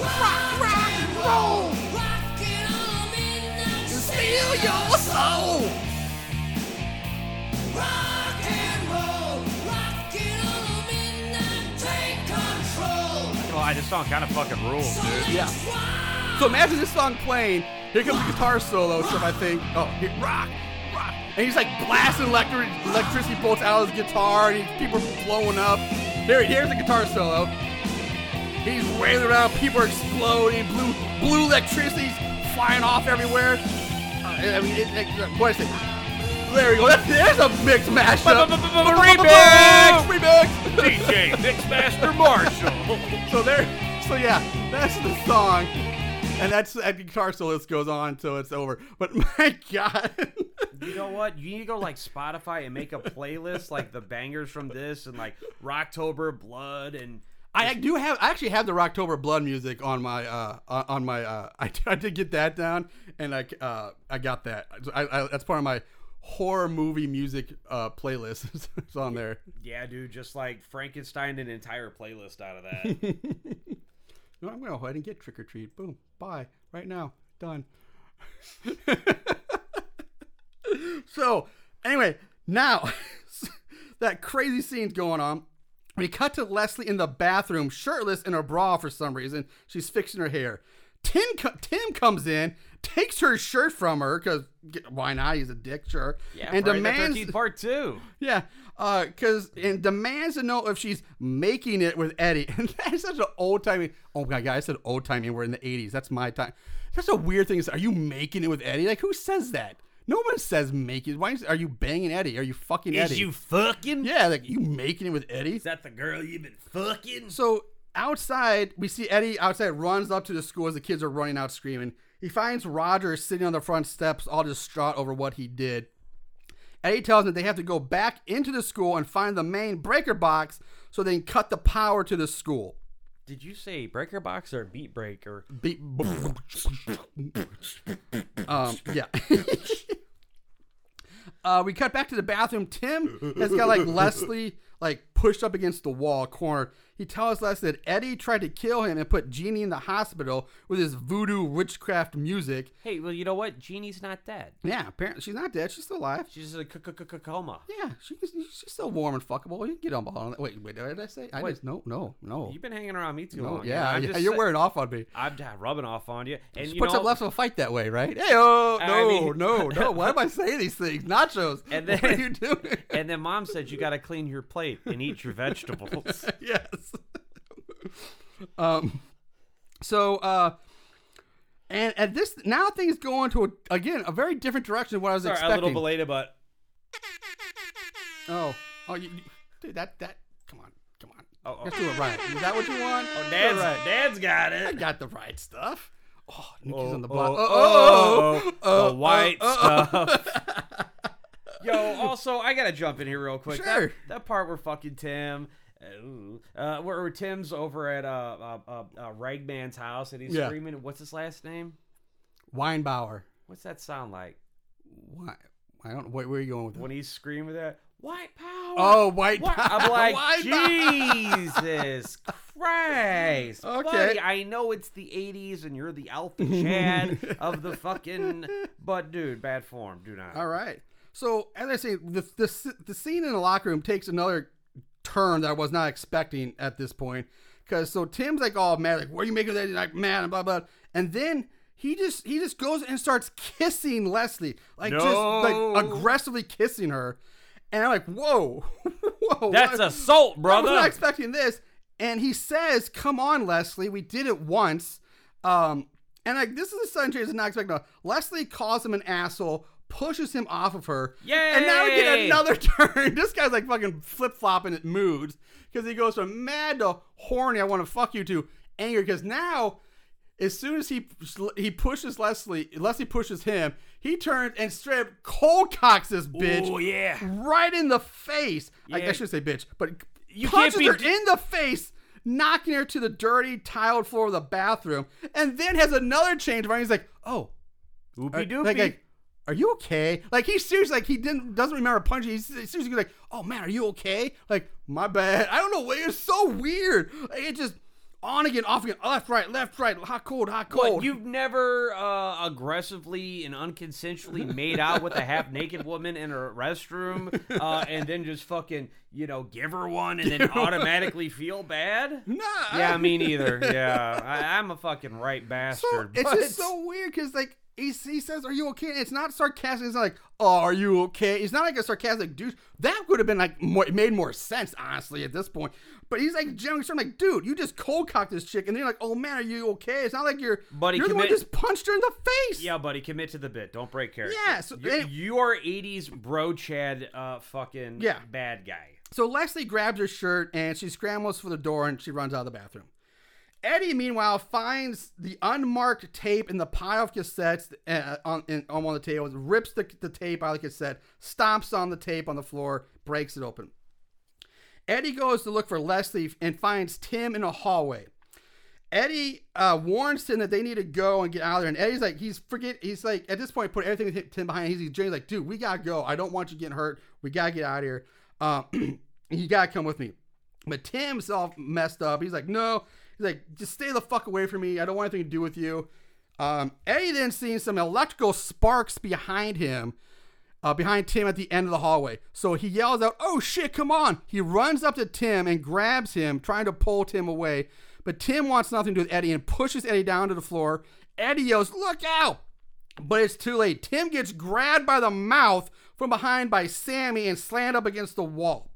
Rock, rock, roll. Steal your soul. This song kind of fucking rules, dude. Yeah. So imagine this song playing. Here comes the guitar solo stuff. I think. Oh, here, rock, rock, and he's like blasting electric electricity bolts out of his guitar, and he, people are blowing up. Here, here's the guitar solo. He's wailing around. People are exploding. Blue, blue electricity's flying off everywhere. Uh, I mean, it, it, what is it? There we go. That's, there's a mix mashup. Remix! Remix! DJ Mixmaster *laughs* Marshall. So there, so yeah, that's the song, and that's that guitar solo goes on until it's over. But *laughs* my God, You know what? You need to go like Spotify and make a playlist like the bangers from this and like Rocktober, Blood, and I do have I actually have the Rocktober Blood music on my uh on on my uh I, *laughs* I did get that down and I uh I got that I, I that's part of my horror movie music uh playlist *laughs* it's on there. yeah, dude, just like Frankenstein an entire playlist out of that. *laughs* No, I'm gonna go ahead and get Trick or Treat. Boom, bye, right now, done. *laughs* so, anyway, now that crazy scene's going on. We cut to Leslie in the bathroom, shirtless in her bra for some reason. She's fixing her hair. Tim Tim comes in, takes her shirt from her because why not? He's a dick, sure. Yeah, and Friday the demands 13th part two. yeah, uh, cause and demands to know if she's making it with Eddie, *laughs* and that's such an old timey. Oh my god, I said old timey. We're in the '80s. That's my time. That's a weird thing. Is are you making it with Eddie? Like who says that? No one says making. It. Why is, are you banging Eddie? Are you fucking Eddie? Is you fucking? yeah, like you making it with Eddie. Is that the girl you've been fucking? So outside, we see Eddie outside runs up to the school as the kids are running out screaming. He finds Roger sitting on the front steps, all distraught over what he did. Eddie tells them they have to go back into the school and find the main breaker box so they can cut the power to the school. Did you say breaker box or beat breaker? Be- um, yeah. *laughs* uh, we cut back to the bathroom. Tim has got like *laughs* Leslie like pushed up against the wall corner. He tells Leslie that Eddie tried to kill him and put Jeannie in the hospital with his voodoo witchcraft music. Hey, well, you know what? Jeannie's not dead. Yeah, apparently she's not dead. She's still alive. She's in a c- c- c- coma. Yeah, she, she's still warm and fuckable. You can get on on that. Wait, wait, what did I say? I Wait. just no, no, no. You've been hanging around me too no long. yeah, I'm yeah, just you're sa- wearing off on me. I'm rubbing off on you, and She you puts know, up left of a fight that way, right? *laughs* Hey, oh, I no, mean- no, no. *laughs* Why am I saying these things? Nachos. And what are then- you doing? *laughs* And then mom said you got to clean your plate and eat your vegetables. yes. um. So, uh, and at this now things go into a, again a very different direction than what I was expecting. A little belated, but oh, oh, you, you- dude, that that come on, come on. Oh, oh. Let's do it right. Is that what you want? Oh, Dad's right. Dad's got it. I got the right stuff. Oh, Nikki's Oh, on the oh, block. oh, Oh, oh, oh, the white oh, oh. stuff. *laughs* Yo, also, I gotta jump in here real quick. Sure. That, part where fucking Tim, uh, uh, where, where Tim's over at uh, uh, uh, uh, Ragman's house and he's Yeah. screaming. What's his last name? Weinbauer. What's that sound like Why? I don't. Where, where are you going with that? when he's screaming that white power? Oh, white. What? power. I'm like. *laughs* Jesus Christ. *laughs* Okay. Buddy, I know it's the 80s and you're the Alpha *laughs* Chad of the fucking. But, dude, bad form. Do not. All right. So as I say, the, the the scene in the locker room takes another turn that I was not expecting at this point. Because so Tim's like all mad, like, "What are you making of that?" He's like mad and blah blah. And then he just he just goes and starts kissing Leslie, like just like aggressively kissing her. And I'm like, "Whoa, *laughs* whoa!" That's what- assault, brother. I was not expecting this. And he says, "Come on, Leslie, we did it once." Um, and like this is a sudden change. I was not expecting. Leslie calls him an asshole, pushes him off of her. And now we get another *laughs* turn. this guy's like fucking flip flopping at moods because he goes from mad to horny. I want to fuck you to angry because now. As soon as he he pushes Leslie, Leslie pushes him. He turns and straight up cold cocks this bitch Oh, yeah. right in the face. I, I Yeah. should say bitch, but You punches can't be her in the face, knocking her to the dirty tiled floor of the bathroom, and then has another change where he's like, "Oh, Oopie doopie. Uh, like, like, are you okay?" Like he's serious. like he didn't doesn't remember punching. He's seriously like, "Oh man, are you okay?" Like my bad. I don't know. Why it's so weird. Like, it just on again, off again, left, right, left, right, hot, cold, hot, cold. What, you've never uh, aggressively and unconsensually *laughs* made out with a half naked woman in a restroom uh, and then just fucking, you know, give her one and then automatically feel bad? nah. Yeah, me neither. *laughs* Yeah, I, I'm a fucking right So bastard. it's but- just so weird because like he, he says, "Are you okay?" And it's not sarcastic. It's not like, "Oh, are you okay?" It's not like a sarcastic dude. That would have been like more, made more sense, honestly, at this point. But he's like generally of like, "Dude, you just cold cocked this chick," and then you're like, "Oh man, are you okay?" It's not like you're, Buddy, you're the one just punched her in the face. Yeah, buddy, commit to the bit. Don't break character. Yeah, so- you, and- you are '80s bro Chad, uh, fucking Yeah. bad guy. So Leslie grabs her shirt and she scrambles for the door and she runs out of the bathroom. Eddie, meanwhile, finds the unmarked tape in the pile of cassettes uh, on, on the tables, rips the, the tape out of the cassette, stomps on the tape on the floor, breaks it open. Eddie goes to look for Leslie and finds Tim in a hallway. Eddie uh, warns Tim that they need to go and get out of there. And Eddie's like, he's forget. He's like, at this point, put everything Tim behind. He's, he's like, dude, we gotta go. I don't want you getting hurt. We gotta get out of here. Um, *clears throat* you gotta come with me. But Tim's all messed up. He's like, no. He's like, just stay the fuck away from me. I don't want anything to do with you. Um, Eddie then sees some electrical sparks behind him, uh, behind Tim at the end of the hallway. So he yells out, "Oh shit, come on!" He runs up to Tim and grabs him, trying to pull Tim away. But Tim wants nothing to do with Eddie and pushes Eddie down to the floor. Eddie yells, "Look out!" But it's too late. Tim gets grabbed by the mouth from behind by Sammi and slammed up against the wall.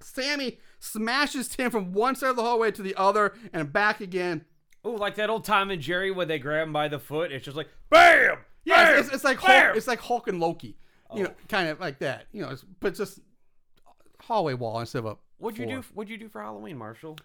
Sammi smashes Tim from one side of the hallway to the other and back again. Oh, like that old Tom and Jerry where they grab him by the foot. It's just like bam. Yeah, bam, it's, it's, it's like bam. Hulk, it's like Hulk and Loki, you know, Oh. kind of like that. You know, it's, but just hallway wall instead of a. What'd you floor. do? What'd you do for Halloween, Marshall?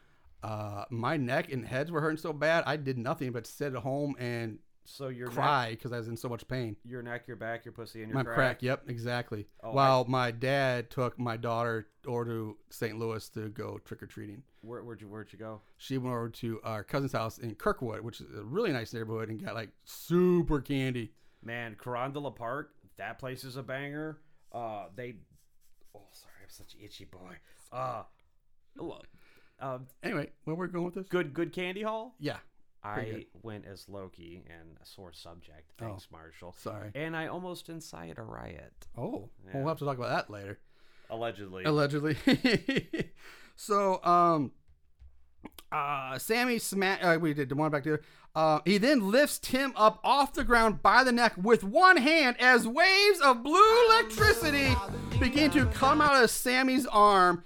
Uh, my neck and heads were hurting so bad, I did nothing but sit at home and So your neck, cry because I was in so much pain. your neck, your back, your pussy, and your My crack. crack. Yep, exactly. Oh, While my dad took my daughter over to St. Louis to go trick or treating. Where, where'd you Where'd you go? She went over to our cousin's house in Kirkwood, which is a really nice neighborhood, and got like super candy. Man, Carondelet Park. That place is a banger. Uh, they. Oh, sorry, I'm such an itchy boy. Uh, um, Anyway, where we're going with this? good, good candy haul. Yeah. I went as Loki and a sore subject. Oh, Thanks, Marshall. Sorry. And I almost incited a riot. Oh, well, Yeah. we'll have to talk about that later. Allegedly. Allegedly. *laughs* so, um, uh, Sammi smash. Uh, we did the one back there. Uh, he then lifts Tim up off the ground by the neck with one hand as waves of blue electricity begin to come out of Sammi's arm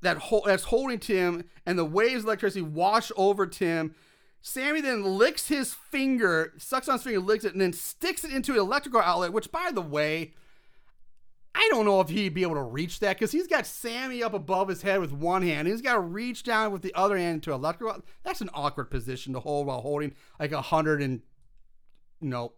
that hol- that's holding Tim, and the waves of electricity wash over Tim. Sammi then licks his finger, sucks on his finger, licks it, and then sticks it into an electrical outlet. Which, by the way, I don't know if he'd be able to reach that because he's got Sammi up above his head with one hand. and He's got to reach down with the other hand into electrical. That's an awkward position to hold while holding like a hundred and you know,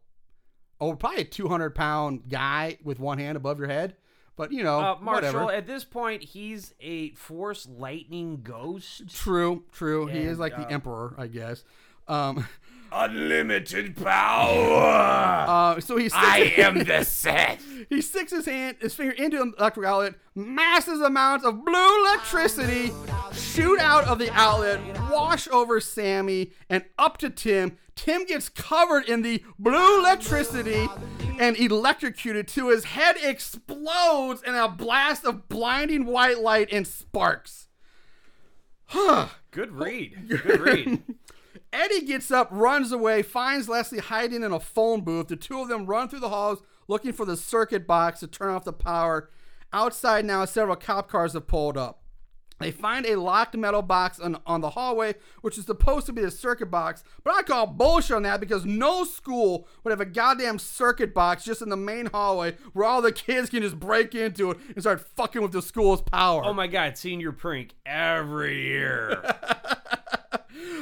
oh, probably a two hundred pound guy with one hand above your head. But you know, Uh, Marshall, whatever. at this point, he's a Force Lightning ghost. True, true. he is like uh, the emperor, I guess. Um, *laughs* Unlimited power. uh, so he sticks, I am the *laughs* Sith. he sticks his hand, his finger into the electric outlet. Massive amounts of blue electricity shoot out of the outlet, wash over Sammi and up to Tim. Tim gets covered in the blue electricity and electrocuted to his head explodes in a blast of blinding white light and sparks. Huh. *sighs* Good read. Good read. *laughs* Eddie gets up, runs away, finds Leslie hiding in a phone booth. The two of them run through the halls looking for the circuit box to turn off the power. Outside now, several cop cars have pulled up. They find a locked metal box on, on the hallway, which is supposed to be the circuit box, but I call bullshit on that because no school would have a goddamn circuit box just in the main hallway where all the kids can just break into it and start fucking with the school's power. oh my God, senior prank every year. *laughs*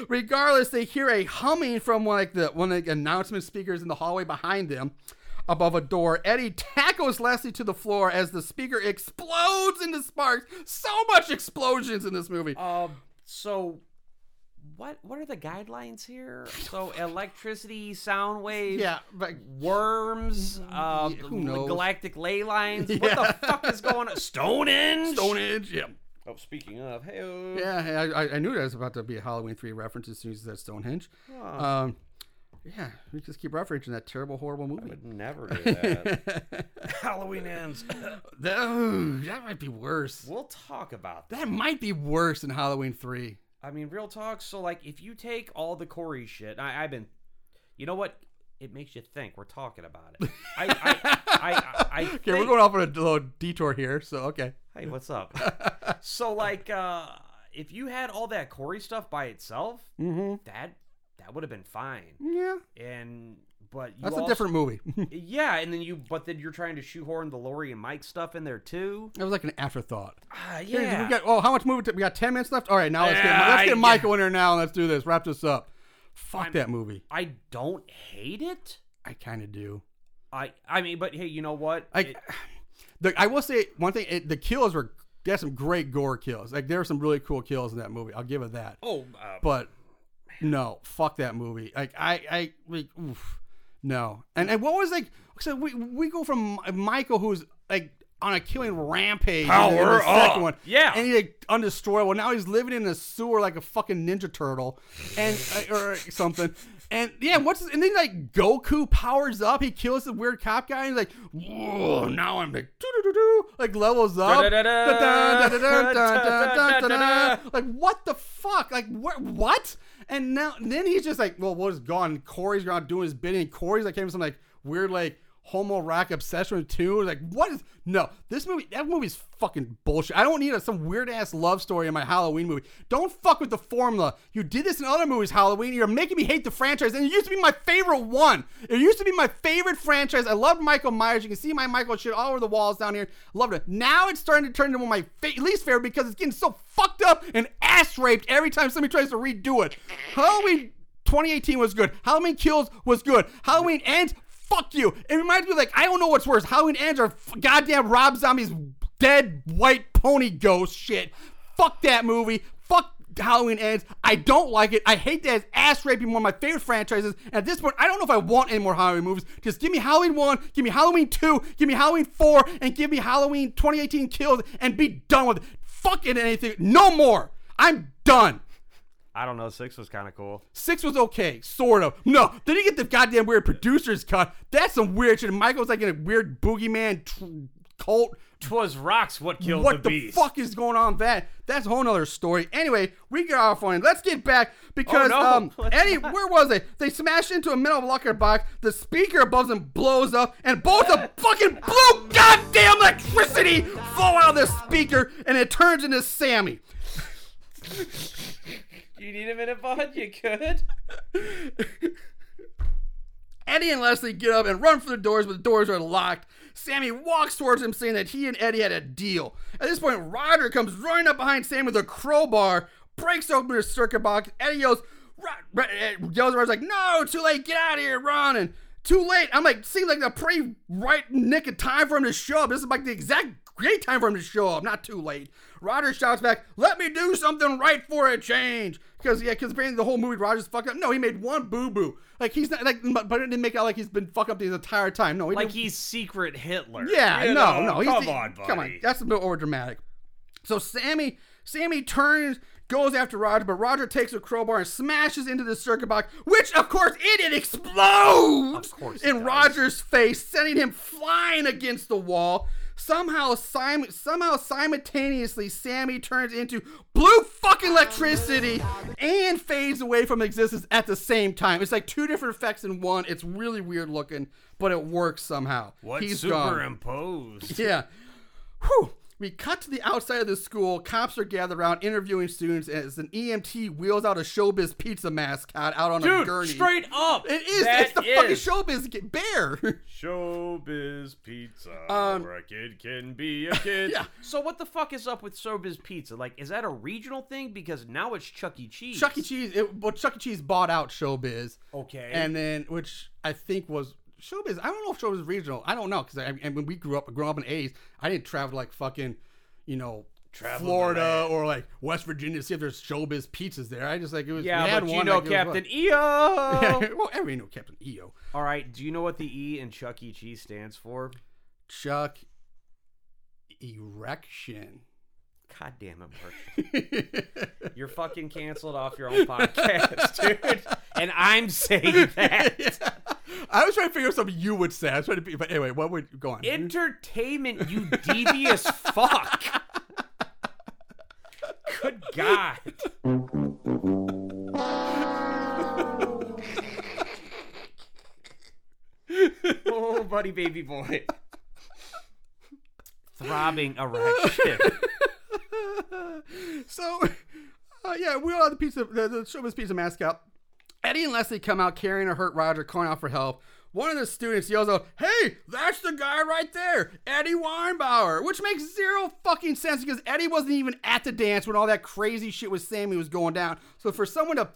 Regardless, they hear a humming from like the one of the announcement speakers in the hallway behind them above a door. Eddie tackles Leslie to the floor as the speaker explodes into sparks. So much explosions in this movie. um, so. What what are the guidelines here? So *laughs* electricity, sound waves, yeah, but worms, uh, who knows? galactic ley lines. Yeah. What the fuck is going on? Stonehenge. Stonehenge, yeah. Oh, speaking of, hey, Yeah, hey, I, I- I knew there was about to be a Halloween three reference as soon as that Stonehenge. Um, yeah, we just keep referencing that terrible, horrible I movie. would never do that. *laughs* Halloween ends. *laughs* that, oh, that might be worse. we'll talk about that. That might be worse than Halloween three. I mean, real talk. So, like, if you take all the Corey shit, I, I've been, you know what? It makes you think. We're talking about it. *laughs* I, I, I, I, I Okay, we're going off on a little detour here, so okay. Hey, what's up? *laughs* so, like, uh, if you had all that Corey stuff by itself, Mm-hmm. that that would have been fine. Yeah, And but you that's a different movie. *laughs* Yeah, and then you, but then you're trying to shoehorn the Lori and Mike stuff in there too. It was like an afterthought. Here, yeah. We got, oh, how much movie? T- we got ten minutes left. All right, now let's get Yeah, let's I- get Michael in there now and let's do this. Wrap this up. Fuck I'm- that movie. I don't hate it. I kind of do. I, I mean, but hey, you know what? I, It- *sighs* the, I will say one thing: it, the kills were they had some great gore kills. Like there were some really cool kills in that movie. I'll give it that. oh, uh, But no, fuck that movie. Like I, I, like, oof, no. And and what was like? So we we go from Michael, who's like on a killing rampage Power in, the, in the up. second one. Yeah. And he's like, undestroyable. Now he's living in a sewer like a fucking Ninja Turtle and uh, or something. And yeah, what's his, and then like Goku powers up. He kills the weird cop guy. And he's like, whoa, now I'm like, like levels up. Like what the fuck? Like what? And now and then he's just like, well, what is gone? Corey's gone doing his bidding. Corey's like came with some like weird like homoerotic obsession with two. Like what is? No, this movie. That movie's fucking bullshit. I don't need a, some weird ass love story in my Halloween movie. Don't fuck with the formula. You did this in other movies, Halloween. You're making me hate the franchise, and it used to be my favorite one. It used to be my favorite franchise. I loved Michael Myers. You can see my Michael shit all over the walls down here. Loved it. Now it's starting to turn into one of my fa- least favorite because it's getting so fucked up and ass raped every time somebody tries to redo it. Halloween 2018 was good. Halloween Kills was good. Halloween Ends, fuck you. It reminds me of like I don't know what's worse. Halloween Ends or goddamn Rob Zombie's dead white pony ghost shit. Fuck that movie. Fuck Halloween Ends. I don't like it. I hate that it's ass raping one of my favorite franchises. And at this point, I don't know if I want any more Halloween movies. Just give me Halloween 1, give me Halloween 2, give me Halloween 4, and give me Halloween 2018 Kills and be done with it. Fuck it, anything. No more. I'm done. I don't know. Six was kind of cool. Six was okay, sort of. No, then you get the goddamn weird producer's cut. That's some weird shit. Michael's like in a weird boogeyman tr- cult. Twas rocks what killed what the the, beast. fuck is going on with that? That's a whole nother story. Anyway, we get off on it. Let's get back because Oh, no. um *laughs* Eddie, where was they? They smashed into a metal locker box. The speaker above them blows up, and both *laughs* the fucking blue goddamn electricity fall out of the speaker, and it turns into Sammi. You need a minute, bud? You could. *laughs* Eddie and Leslie get up and run for the doors, but the doors are locked. Sammi walks towards him, saying that he and Eddie had a deal. At this point, Roger comes running up behind Sammi with a crowbar, breaks open his circuit box. Eddie yells, "Ro- Ro-" uh, yells, Roger's like, "No, too late! Get out of here, run!" And too late. I'm like, seems like the pretty right nick of time for him to show up. This is like the exact great time for him to show up, not too late. Roger shouts back, "Let me do something right for a change." Because yeah, because apparently the whole movie Roger's fucked up. No, he made one boo boo. Like he's not like, but but it didn't make out like he's been fucked up the entire time. No, he Like did- he's secret Hitler. yeah, You no, know? no. He's, Come on, buddy. Come on. That's a bit over dramatic. So Sammi, Sammi turns, goes after Roger, but Roger takes a crowbar and smashes into the circuit box, which of course it, it explodes Of course it in does. Roger's face, sending him flying against the wall. Somehow, sim- somehow simultaneously, Sammi turns into blue fucking electricity and fades away from existence at the same time. It's like two different effects in one. It's really weird looking, but it works somehow. What He's gone. superimposed? Yeah. Whew. We cut to the outside of the school. Cops are gathered around interviewing students as an EMT wheels out a Showbiz pizza mascot out on a Dude, gurney. straight up. It is. That it's the fucking is. Showbiz bear. *laughs* Showbiz Pizza, Um, where a kid can be a *laughs* kid. Yeah. So what the fuck is up with Showbiz Pizza? Like, is that a regional thing? Because now it's Chuck E. Cheese. Chuck E. Cheese. It, well, Chuck E. Cheese bought out Showbiz. Okay. And then, which I think was Showbiz. I don't know if Showbiz is regional. I don't know because I, and when we grew up, growing up in A's, I didn't travel like fucking, you know. Travel Florida or like West Virginia to see if there's Showbiz pizzas there. I just like it was. yeah, we had but you one, know like, Captain. EO. *laughs* well, everybody knew Captain EO. All right. Do you know what the E in Chuck E. Cheese stands for? Chuck Erection. God damn it, Mark. *laughs* You're fucking canceled off your own podcast, *laughs* dude. And I'm saying that. I was trying to figure out something you would say. I was trying to be, but anyway, what would go on? Entertainment, you devious fuck. Good God. oh, buddy, baby boy. Throbbing erection. *laughs* So, uh, yeah, we're on the pizza, the, the showbiz pizza mascot. Eddie and Leslie come out carrying a hurt Roger, calling out for help. One of the students yells out, "Hey, that's the guy right there, Eddie Weinbauer," which makes zero fucking sense because Eddie wasn't even at the dance when all that crazy shit with Sammi was going down. So for someone to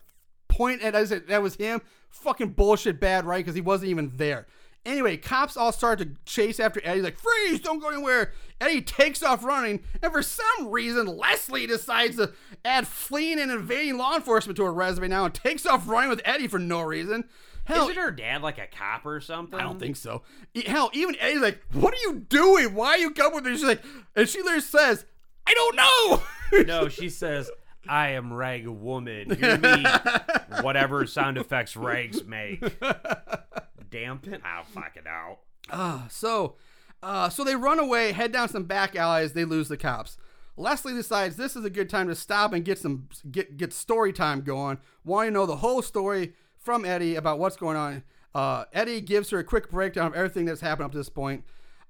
point at it that was him, fucking bullshit, bad, right? Because he wasn't even there. Anyway, cops all start to chase after Eddie, like, freeze, don't go anywhere. Eddie takes off running, and for some reason, Leslie decides to add fleeing and invading law enforcement to her resume now and takes off running with Eddie for no reason. Hell, Isn't her dad like a cop or something? I don't think so. Hell, even Eddie's like, what are you doing? Why are you coming with me? She's like, and she literally says, I don't know. *laughs* No, she says, I am rag woman. Hear me, *laughs* whatever sound effects rags make. *laughs* Dampen? I'll fuck it out. Uh, so, uh, so they run away, head down some back alleys. They lose the cops. Leslie decides this is a good time to stop and get some get get story time going. Want to know the whole story from Eddie about what's going on. Uh, Eddie gives her a quick breakdown of everything that's happened up to this point,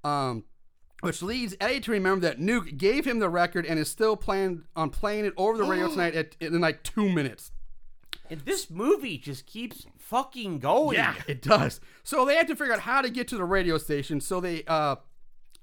um, which leads Eddie to remember that Nuke gave him the record and is still planning on playing it over the radio *gasps* tonight at, in like two minutes. And this movie just keeps fucking going. Yeah, it does. So they have to figure out how to get to the radio station. So they, uh,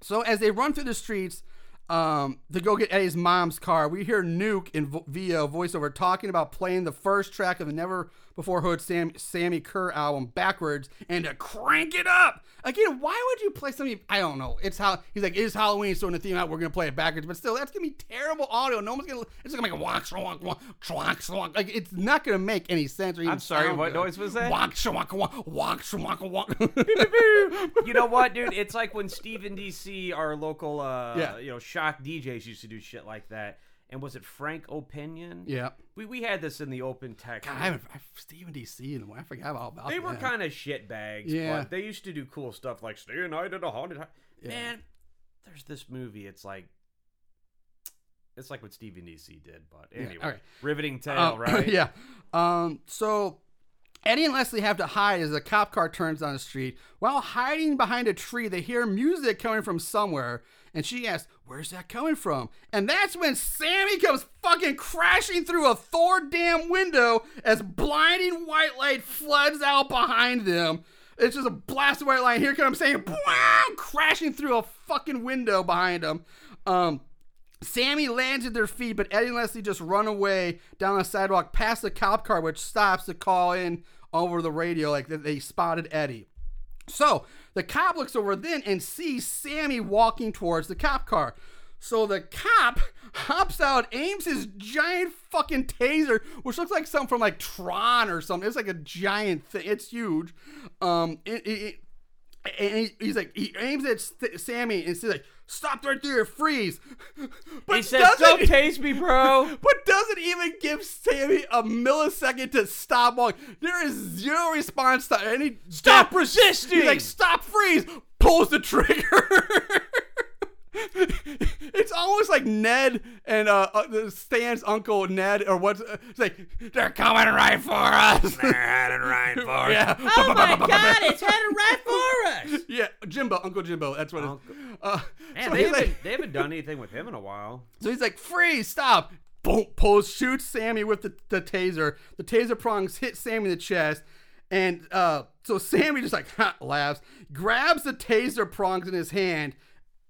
so as they run through the streets, um, to go get Eddie's mom's car, we hear Nuke in via voiceover talking about playing the first track of the Never Before Heard Sam, Sammi Curr album backwards and to crank it up. Again, why would you play something? I don't know. It's how he's like, it's Halloween, so in the theme out, we're gonna play it backwards. But still, that's gonna be terrible audio. No one's gonna. It's gonna make a wonk, swonk, wonk, swonk, swonk. Like it's not gonna make any sense. I'm sorry, what good. noise was that? Wonk, swonk, wonk, wonk, swonk, wonk. *laughs* You know what, dude? It's like when Steven DC, our local, uh, Yeah. you know, shock DJs used to do shit like that. And was it Frank Opinion? yeah. We, we had this in the open text. God, I haven't. I, Stephen DC. and I forgot all about. It. They were kind of shit bags, Yeah. but they used to do cool stuff like stay a night at a haunted house. Man, there's this movie. It's like, it's like what Stevie DC did, but anyway, alright. riveting tale, Uh, right? *laughs* yeah. Um. So Eddie and Leslie have to hide as a cop car turns down the street. While hiding behind a tree, they hear music coming from somewhere, and she asks, "Where's that coming from?" And that's when Sammi comes fucking crashing through a Thor damn window as blinding white light floods out behind them. It's just a blast of white light. Here comes Sammi, crashing through a fucking window behind them. Um. Sammi lands at their feet, but Eddie and Leslie just run away down the sidewalk past the cop car, which stops to call in over the radio like they spotted Eddie. So the cop looks over then and sees Sammi walking towards the cop car. So the cop *laughs* hops out, aims his giant fucking taser, which looks like something from like Tron or something. It's like a giant thing. It's huge. Um, it, it, it- and he, he's like, he aims at Sammi and says like, "Stop right there, freeze!" *laughs* But He says, doesn't- "Don't tase me, bro." *laughs* but doesn't even give Sammi a millisecond to stop walking. There is zero response to any. Stop resisting! He's like, stop, freeze, pulls the trigger. *laughs* *laughs* it's almost like Ned and uh, uh Stan's uncle Ned, or what's uh, it's like they're coming right for us. They're heading right *laughs* for us. yeah. Oh my god, it's headed right for us! *laughs* Yeah, Jimbo, Uncle Jimbo. That's what. Uncle- It's, uh, Man, so they haven't, like, they haven't done anything with him in a while. So he's like, freeze, stop. Boom, pulls, shoots Sammi with the, the taser. The taser prongs hit Sammi in the chest. And uh, so Sammi just like ha, laughs, grabs the taser prongs in his hand,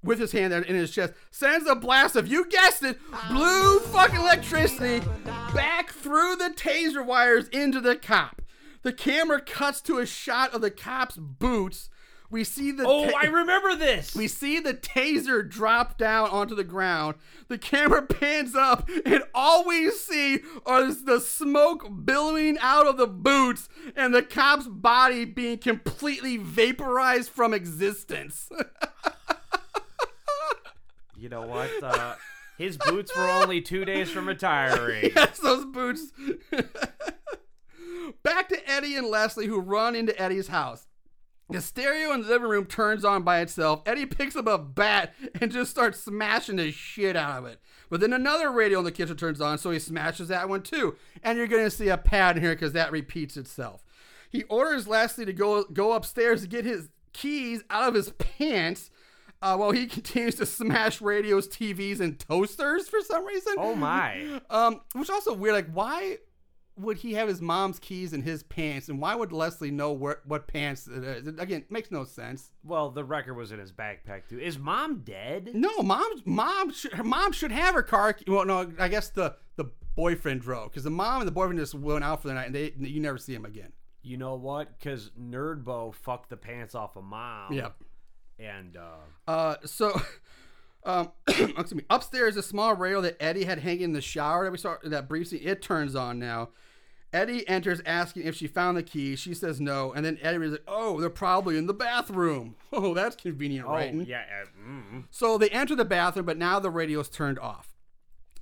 with his hand in his chest, sends a blast of, you guessed it, blue fucking electricity back through the taser wires into the cop. The camera cuts to a shot of the cop's boots. We see the Oh, ta- I remember this. we see the taser drop down onto the ground. The camera *laughs* pans up, and all we see are the smoke billowing out of the boots and the cop's body being completely vaporized from existence. *laughs* You know what? *laughs* Uh, His boots were only two days from retiring. *laughs* yes, those boots. *laughs* Back to Eddie and Leslie, who run into Eddie's house. The stereo in the living room turns on by itself. Eddie picks up a bat and just starts smashing the shit out of it. But then another radio in the kitchen turns on, so he smashes that one too. And you're going to see a pattern here because that repeats itself. He orders Leslie to go go upstairs to get his keys out of his pants uh, while he *laughs* continues to smash radios, TVs, and toasters for some reason. Oh my. *laughs* Um, which also weird. Like, why would he have his mom's keys in his pants, and why would Leslie know where, what pants it is? It, again, makes no sense. Well, the record was in his backpack too. Is mom dead? No, mom's mom should her mom should have her car. key- Well, no, I guess the the boyfriend drove because the mom and the boyfriend just went out for the night, and they you never see him again. You know what? Because Nerdbo fucked the pants off of mom. Yep. And uh, Uh, so, *laughs* um, *coughs* excuse me. Upstairs, a small rail that Eddie had hanging in the shower that we saw that brief scene. It turns on now. Eddie enters asking if she found the key. She says no, and then Eddie is like, "Oh, they're probably in the bathroom. *laughs* Oh, that's convenient, oh right?" yeah, uh, mm. So they enter the bathroom, but now the radio's turned off.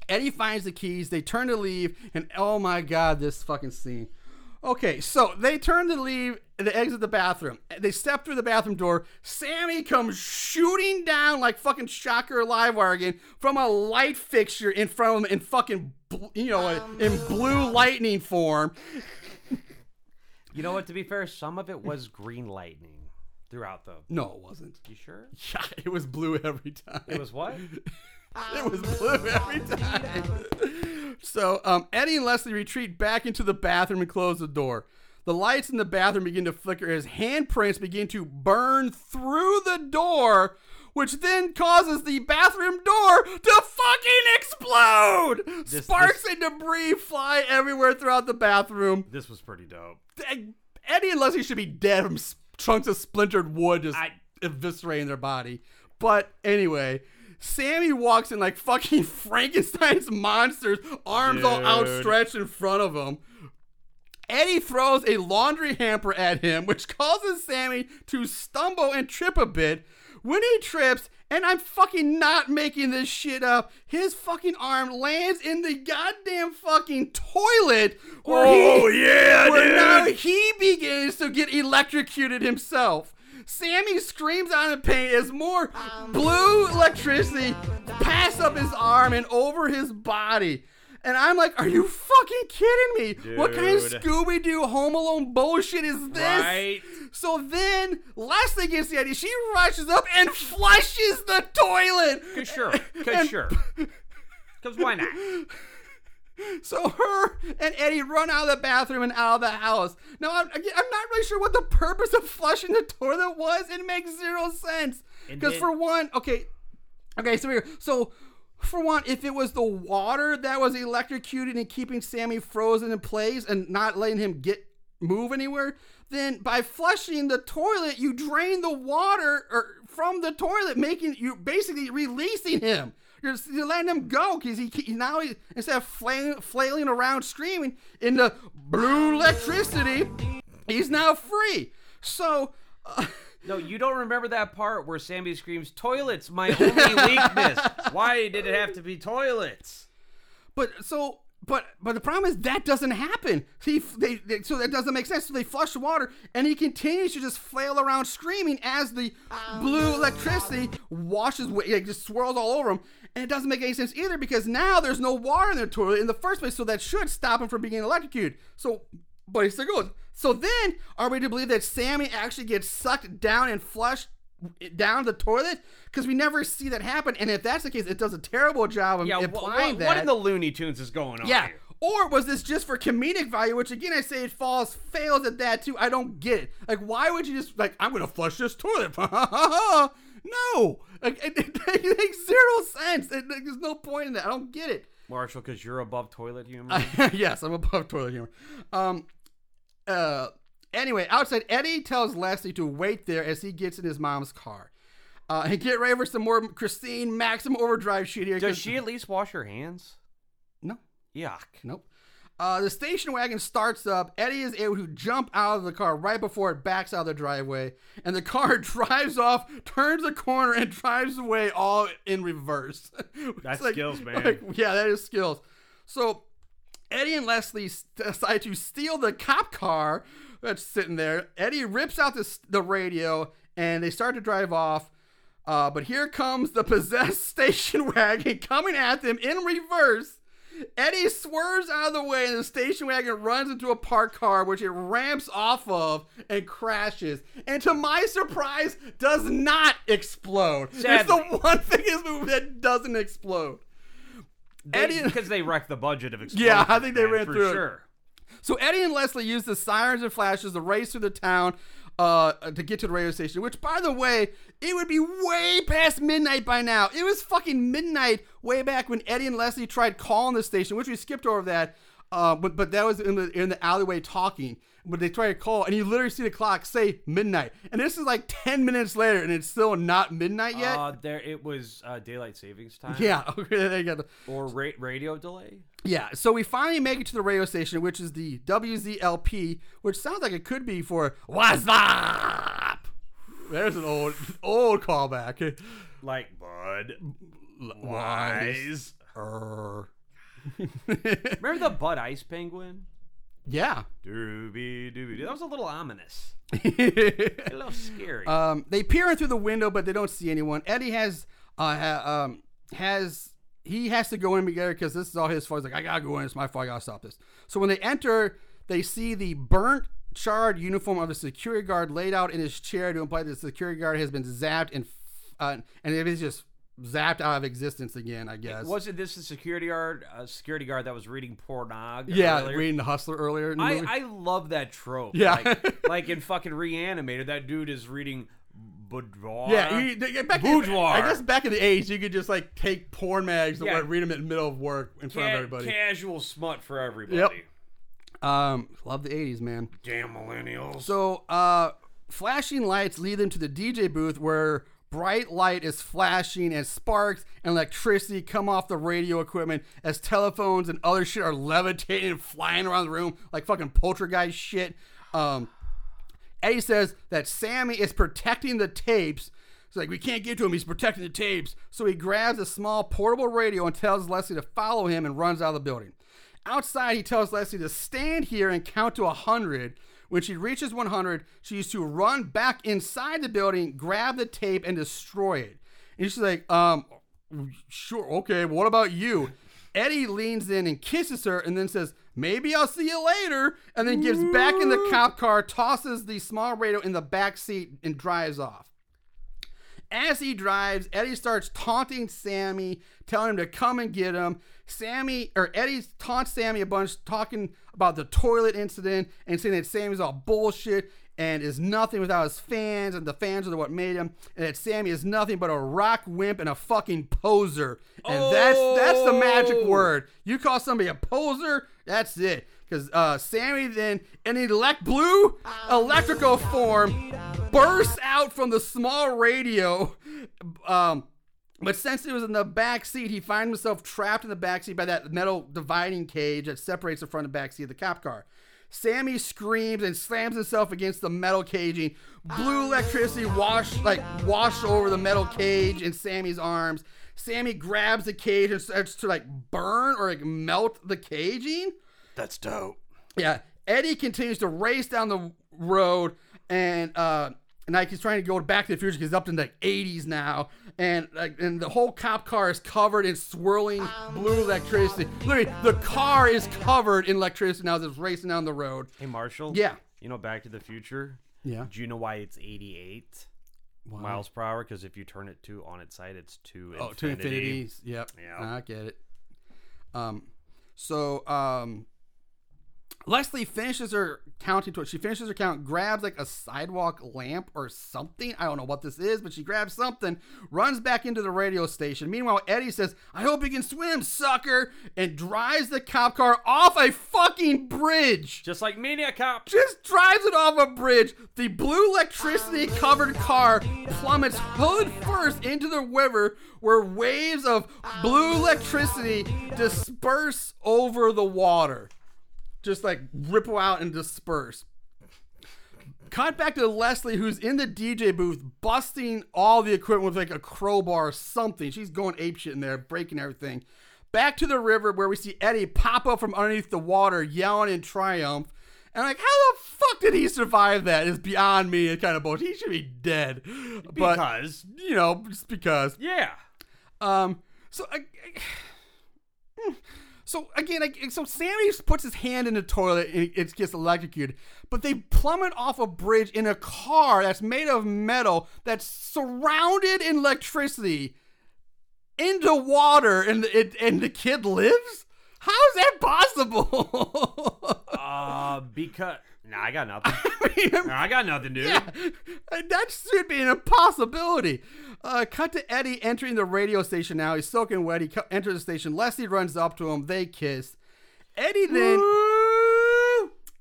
Eddie finds the keys. They turn to leave, and oh my god, this fucking scene. Okay, so they turn to leave, they exit the bathroom. They step through the bathroom door. Sammi comes shooting down like fucking Shocker Live Wire again from a light fixture in front of him in fucking, you know, in blue lightning form. you know what? To be fair, some of it was green lightning throughout the. No, it wasn't. You sure? Yeah, *laughs* it was blue every time. It was what? *laughs* It was blue *laughs* every time. So um, Eddie and Leslie retreat back into the bathroom and close the door. The lights in the bathroom begin to flicker as handprints begin to burn through the door, which then causes the bathroom door to fucking explode. This- Sparks this- and debris fly everywhere throughout the bathroom. This was pretty dope. Eddie and Leslie should be dead from chunks of splintered wood just I- eviscerating their body. But anyway, Sammi walks in like fucking *laughs* Frankenstein's monsters, arms all outstretched in front of him. Eddie throws a laundry hamper at him, which causes Sammi to stumble and trip a bit. When he trips, and I'm fucking not making this shit up, his fucking arm lands in the goddamn fucking toilet. Where Oh, he, yeah, *laughs* Where dude. now he begins to get electrocuted himself. Sammi screams out in pain as more um, blue electricity pass up his arm and over his body. And I'm like, are you fucking kidding me? What kind of Scooby Doo Home Alone bullshit is this? Right? So then Leslie gets the idea. She rushes up and flushes the toilet. Cause sure. Cause And- sure. *laughs* Cause why not? So her and Eddie run out of the bathroom and out of the house. Now I'm, I'm not really sure what the purpose of flushing the toilet was. It makes zero sense. Because for one, okay, okay, so here, so for one, if it was the water that was electrocuted and keeping Sammi frozen in place and not letting him get move anywhere, then by flushing the toilet, you drain the water or from the toilet, making you basically releasing him. You're, you're letting him go because he, he now he, instead of flail, flailing around screaming in the blue electricity, he's now free. So. Uh, *laughs* No, you don't remember that part where Sammi screams, "Toilets, my only weakness." *laughs* Why did it have to be toilets? But so, but but the problem is that doesn't happen. He they, they so that doesn't make sense. So they flush the water, and he continues to just flail around screaming as the um, blue electricity washes, wa- like just swirls all over him. And it doesn't make any sense either because now there's no water in the toilet in the first place, so that should stop him from being electrocuted. So, but he still goes. So then, are we to believe that Sammi actually gets sucked down and flushed down the toilet? Because we never see that happen. And if that's the case, it does a terrible job of Yeah, wh- implying wh- that. what in the Looney Tunes is going on Yeah. here? Or was this just for comedic value? Which again, I say it falls fails at that too. I don't get it. Like, why would you just like I'm gonna flush this toilet? *laughs* no, like it, *laughs* it makes zero sense. It- like, there's no point in that. I don't get it. Marshall, because you're above toilet humor. *laughs* yes, I'm above toilet humor. Um. Uh. Anyway, outside, Eddie tells Leslie to wait there as he gets in his mom's car. Uh, and get ready for some more Christine Maximum Overdrive shit here. Does she at least wash her hands? No. Yuck. Nope. Uh, the station wagon starts up. Eddie is able to jump out of the car right before it backs out of the driveway, and the car *laughs* drives off, turns a corner, and drives away all in reverse. *laughs* It's That's skills, man. like, yeah, that is skills. So Eddie and Leslie decide to steal the cop car that's sitting there. Eddie rips out the, the radio and they start to drive off. Uh, but here comes the *laughs* possessed station wagon coming at them in reverse. Eddie swerves out of the way and the station wagon runs into a parked car, which it ramps off of and crashes. And to my surprise, does not explode. It's the one thing in this movie that doesn't explode. Eddie- because they wrecked the budget of explosions. *laughs* Yeah, I think they man, ran for through it. sure. So Eddie and Leslie use the sirens and flashes to race through the town uh, to get to the radio station. Which, by the way, it would be way past midnight by now. It was fucking midnight way back when Eddie and Leslie tried calling the station, which we skipped over that. Uh, but but that was in the in the alleyway talking. But they try to call, and you literally see the clock say midnight, and this is like ten minutes later, and it's still not midnight yet. Uh, there it was uh, daylight savings time. yeah, *laughs* okay, there you go. Or ra- radio delay. Yeah, so we finally make it to the radio station, which is the WZLP, which sounds like it could be for What's up? There's an old old callback. Like Bud. Wise. Er. Remember the Bud Ice Penguin? Yeah. Doobie doobie. That was a little ominous. *laughs* A little scary. um, they peer in through the window, but they don't see anyone. Eddie has uh ha, um has he has to go in together because this is all his fault. He's like, I gotta go in. It's my fault. I gotta stop this. So when they enter, they see the burnt, charred uniform of a security guard laid out in his chair to imply that the security guard has been zapped and uh, and it is just zapped out of existence again. I guess. Wasn't this a security guard? A security guard that was reading pornog? yeah, earlier? reading the Hustler earlier. The I. I love that trope. Yeah. Like, *laughs* like in fucking Reanimator, that dude is reading boudoir. yeah, you, back Boudoir. In, I guess back in the '80s, you could just like take porn mags and Yeah. read them in the middle of work in front of everybody. casual smut for everybody. Yep. Um, love the '80s, man. Damn millennials. So, uh, flashing lights lead them to the DJ booth where bright light is flashing and sparks and electricity come off the radio equipment as telephones and other shit are levitating and flying around the room like fucking poltergeist shit. Um, Eddie says that Sammi is protecting the tapes. He's like, we can't get to him. He's protecting the tapes. So he grabs a small portable radio and tells Leslie to follow him and runs out of the building. Outside, he tells Leslie to stand here and count to 100. When she reaches 100, she used to run back inside the building, grab the tape, and destroy it. And she's like, um, sure, okay, what about you? Eddie leans in and kisses her and then says, Maybe I'll see you later. And then gets back in the cop car, tosses the small radio in the back seat, and drives off. As he drives, Eddie starts taunting Sammi, telling him to come and get him. Sammi or Eddie taunts Sammi a bunch, talking about the toilet incident and saying that Sammi's all bullshit and is nothing without his fans, and the fans are what made him, and that Sammi is nothing but a rock wimp and a fucking poser. And that's that's the magic Oh. word. You call somebody a poser, that's it. Because uh, Sammi then, in elect blue electrical form, bursts out from the small radio. Um, but since he was in the back seat, he finds himself trapped in the back seat by that metal dividing cage that separates the front and back seat of the cop car. Sammi screams and slams himself against the metal caging. Blue electricity wash like washed over the metal cage in Sammi's arms. Sammi grabs the cage and starts to like burn or like melt the caging. That's dope. Yeah, Eddie continues to race down the road, and uh, and like he's trying to go back to the future. 'cause He's up in the 80s now, and like and the whole cop car is covered in swirling blue electricity. Literally, the car is covered in electricity now as it's racing down the road. Hey, Marshall. Yeah. You know, Back to the Future. Yeah. Do you know why it's 88 miles per hour? Because if you turn it to on its side, it's to Oh, two infinity. infinities. Yep. Yeah. I get it. Um, so um, Leslie finishes her counting to it. She finishes her count, grabs like a sidewalk lamp or something. I don't know what this is, but she grabs something, runs back into the radio station. Meanwhile, Eddie says, I hope you can swim, sucker, and drives the cop car off a fucking bridge Just like Maniac Cop. just drives it off a bridge. The blue electricity covered car plummets hood first into the river where waves of blue electricity disperse over the water. Just like ripple out and disperse. Cut back to Leslie, who's in the DJ booth, busting all the equipment with like a crowbar or something. She's going apeshit in there, breaking everything. Back to the river where we see Eddie pop up from underneath the water, yelling in triumph. And like, how the fuck did he survive that? Is beyond me. It's kind of bullshit. He should be dead. But Because you know, just because. yeah. Um. So, I, I- *sighs* so again, so Sammi puts his hand in the toilet and it gets electrocuted, but they plummet off a bridge in a car that's made of metal that's surrounded in electricity into water, and it and the kid lives. How is that possible? *laughs* Uh, because nah, I got *laughs* nothing. I mean, Nah, I got nothing, dude. yeah, that should be an impossibility. Uh, cut to Eddie entering the radio station now. He's soaking wet. He co- enters the station. Leslie runs up to him. They kiss. Eddie then.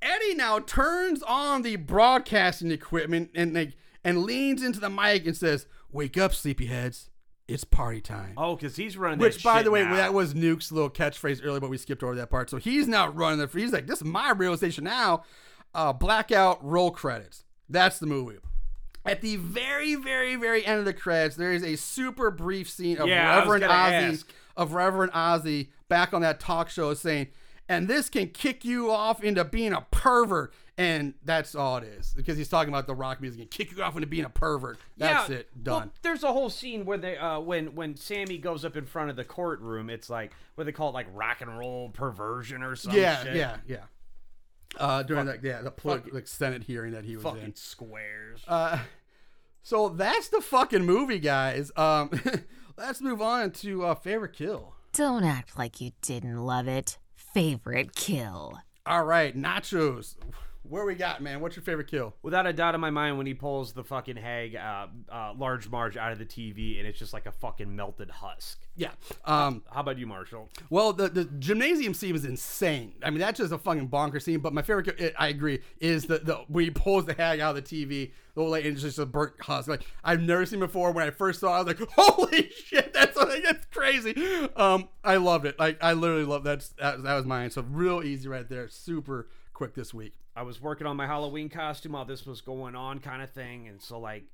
Eddie now turns on the broadcasting equipment and like and leans into the mic and says, "Wake up, sleepyheads! It's party time." Oh, because he's running. Which, by the way, now. that was Nuke's little catchphrase earlier, but we skipped over that part. So he's now running the. He's like, "This is my realization now." Uh, blackout roll credits. That's the movie. At the very, very, very end of the credits, there is a super brief scene of Yeah, Reverend Ozzy ask. of Reverend Ozzy back on that talk show saying, "And this can kick you off into being a pervert." And that's all it is because he's talking about the rock music and kick you off into being a pervert. That's Yeah, it. well, Done. there's a whole scene where they, uh, when when Sammi goes up in front of the courtroom, it's like what they call it, like rock and roll perversion or something. yeah, yeah, yeah. Uh, during that, yeah, the political like, Senate hearing that he was Fucking in. squares. Uh, so that's the fucking movie, guys. Um, *laughs* let's move on to uh, favorite kill. Don't act like you didn't love it. Favorite kill. All right, nachos. Where we got, man? What's your favorite kill? Without a doubt in my mind, when he pulls the fucking hag, uh, uh, large Marge out of the TV, and it's just like a fucking melted husk. Yeah. Um. How about you, Marshall? Well, the the gymnasium scene is insane. I mean, that's just a fucking bonker scene. But my favorite, kill, I agree, is the the when he pulls the hag out of the TV. The old lady and it's just a burnt husk. Like I've never seen before. When I first saw, it, I was like, *laughs* "Holy shit, that's *laughs* that's crazy." Um, I loved it. Like I literally loved that. That, that was mine. So real easy right there. Super quick this week. I was working on my Halloween costume while this was going on, kind of thing, and so like,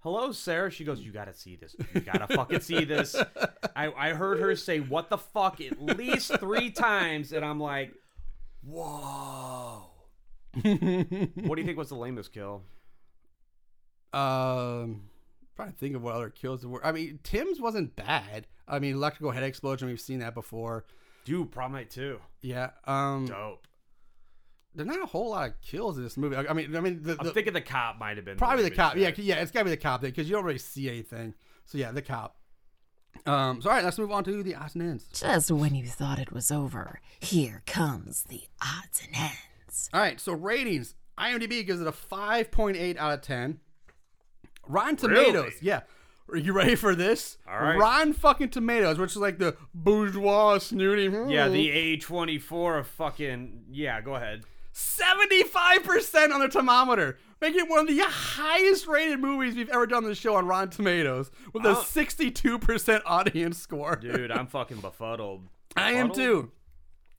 hello, Sarah. She goes, "You gotta see this. You gotta fucking see this." I I heard her say, "What the fuck?" at least three times, and I'm like, "Whoa." what do you think was the lamest kill? Um, trying to think of what other kills there were. I mean, Tim's wasn't bad. I mean, electrical head explosion. We've seen that before. Dude, prom night two. Yeah. Um, Dope. There's not a whole lot of kills in this movie. I I mean, I mean, the, I'm the, thinking the cop might have been probably the lamest cop. Yeah, yeah, it's gotta be the cop because you don't really see anything. So yeah, the cop. Um, so all right, let's move on to the odds and ends. Just when you thought it was over, here comes the odds and ends. All right, so ratings. IMDb gives it a 5.8 out of 10. Rotten Tomatoes, Really? yeah. Are you ready for this? All right. Rotten fucking Tomatoes, which is like the bourgeois snooty. Yeah, the A24 of fucking yeah. Go ahead. 75% on the thermometer, making it one of the highest rated movies we've ever done on the show on Rotten Tomatoes with a Oh. 62% audience score. Dude, I'm fucking befuddled. *laughs* I am too.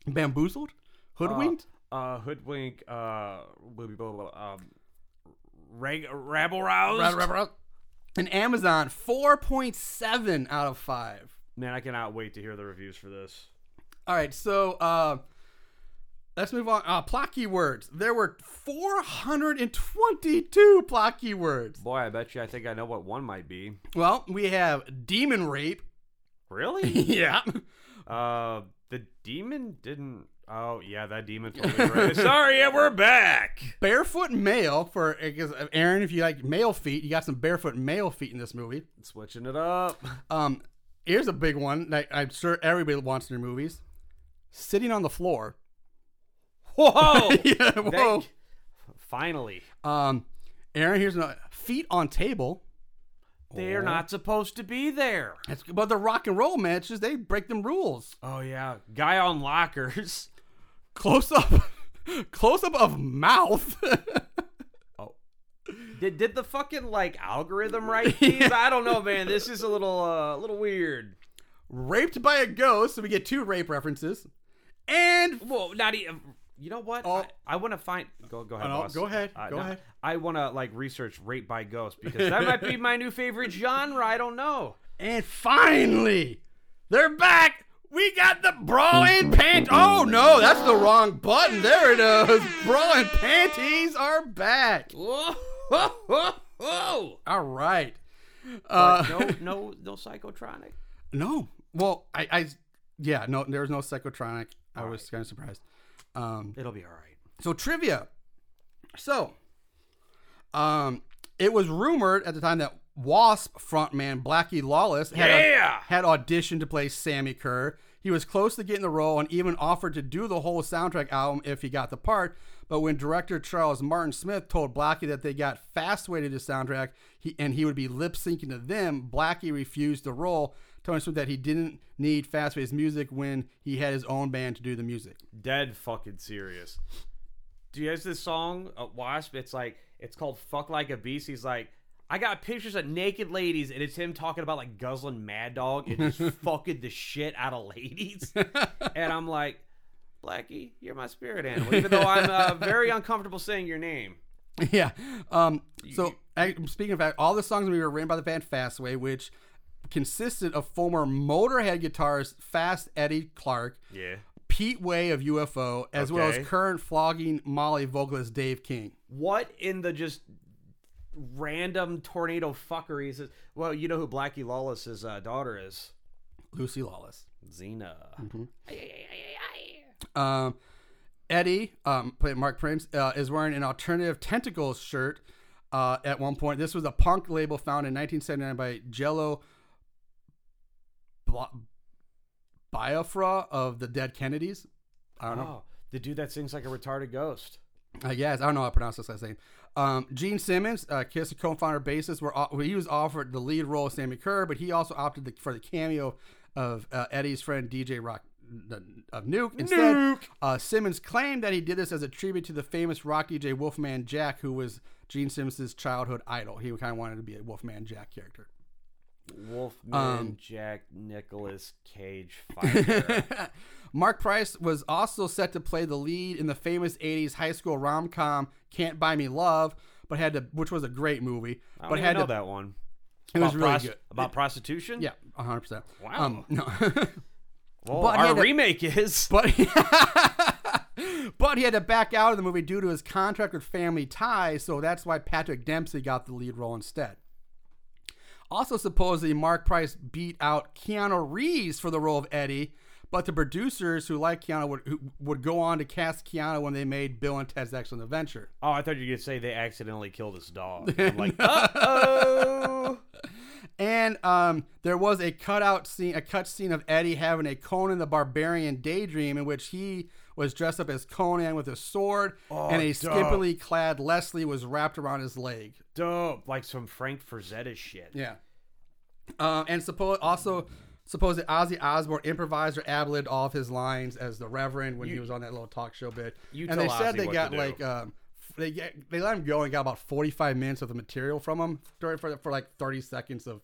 Bamboozled? Hoodwinked? Uh, hoodwink. Uh, blah, blah, blah, um, rag, rabble roused. Right, right. And Amazon, 4.7 out of 5. Man, I cannot wait to hear the reviews for this. All right, so uh, let's move on. Uh, plot keywords. There were 422 plot keywords. Boy, I bet you I think I know what one might be. Well, we have demon rape. Really? *laughs* yeah. uh, the demon didn't. Oh yeah, that demon. Totally right. *laughs* Sorry, yeah, we're back. Barefoot male for because Aaron, if you like male feet, you got some barefoot male feet in this movie. Switching it up. Um, here's a big one that I'm sure everybody wants in their movies: sitting on the floor. Whoa! *laughs* yeah, whoa. Thank- Finally, Um, Aaron, here's another feet on table. they're not supposed to be there. That's, but the rock and roll matches, they break them rules. Oh yeah, guy on lockers. Close up, *laughs* close up of mouth. *laughs* Oh. Did did the fucking like algorithm write these? I don't know, man. This is a little uh, little weird. Raped by a ghost, so we get two rape references. And Well, not even You know what? Oh. I, I want to find. Go go ahead. no, boss. go ahead, Uh, go no, ahead. I want to like research Rape by Ghost because that might be my new favorite genre. I don't know. And finally, they're back. We got the bra and pant. Oh no, that's the wrong button. There it is. Bra and panties are back. Whoa, whoa, whoa, whoa. All right. Uh, no, *laughs* no, no psychotronic. no. Well, I, I, yeah, no, there was no psychotronic. I was kind of surprised. Um, It'll be all right. So trivia. So, um, it was rumored at the time that Wasp frontman Blackie Lawless had, Yeah! had auditioned to play Sammi Curr. He was close to getting the role and even offered to do the whole soundtrack album if he got the part. But when director Charles Martin Smith told Blackie that they got Fastway to the soundtrack he, and he would be lip syncing to them, Blackie refused the role, telling Smith that he didn't need fast Fastway's music when he had his own band to do the music. Dead fucking serious. Do you guys this song uh, Wasp? It's like it's called "Fuck Like a Beast." He's like, I got pictures of naked ladies, and it's him talking about like guzzling Mad Dog and just *laughs* fucking the shit out of ladies. *laughs* and I'm like, Blackie, you're my spirit animal, even though I'm uh, very uncomfortable saying your name. *laughs* Yeah. Um, so I, speaking of that, all the songs we were written by the band Fastway, which consisted of former Motorhead guitarist Fast Eddie Clarke, Yeah. Pete Way of UFO, as well as current flogging Molly vocalist Dave King. What in the just random tornado fuckery is? Well, you know who Blackie Lawless's uh, daughter is? Lucy Lawless. Xena. Um, Eddie, um, played Mark Prince, uh, is wearing an alternative tentacles shirt. Uh, at one point, this was a punk label found in 1979 by Jello Bla- Biafra of the Dead Kennedys. I don't know. Oh, the dude that sings like a retarded ghost. I guess I don't know how to pronounce this last name. Um, Gene Simmons, uh, Kiss co-founder bassist, were well, he was offered the lead role of Sammi Curr, but he also opted the, for the cameo of uh, Eddie's friend DJ Rock of Nuke. Instead, Uh, Simmons claimed that he did this as a tribute to the famous rock DJ Wolfman Jack, who was Gene Simmons' childhood idol. He kind of wanted to be a Wolfman Jack character. Wolfman, Um, Jack, Nicolas Cage, Fire. *laughs* Marc Price was also set to play the lead in the famous 80s high school rom-com Can't Buy Me Love, but had to which was a great movie, I but had know to that one. it was About really pros- good. About prostitution? Yeah, 100%. Wow. Um, no. *laughs* Well, But our to- remake is. *laughs* but but he had to back out of the movie due to his contract with Family Ties, so that's why Patrick Dempsey got the lead role instead. Also, supposedly Marc Price beat out Keanu Reeves for the role of Eddie, but the producers who like Keanu would who would go on to cast Keanu when they made Bill and Ted's Excellent Adventure. Oh, I thought you were going to say they accidentally killed his dog. *laughs* I'm like, uh oh. And um, there was a cutout scene, a cut scene of Eddie having a Conan the Barbarian daydream in which he was dressed up as Conan with a sword, and a dope. skimpily clad Leslie was wrapped around his leg. Dope. Like some Frank Frazetta shit. Yeah. Um, and suppose also suppose that Ozzy Osbourne improvised or ad-libbed all of his lines as the Reverend when he was on that little talk show bit. you and they tell said Ozzy they got like um, they get, they let him go and got about 45 minutes of the material from him for, for, for like 30 seconds of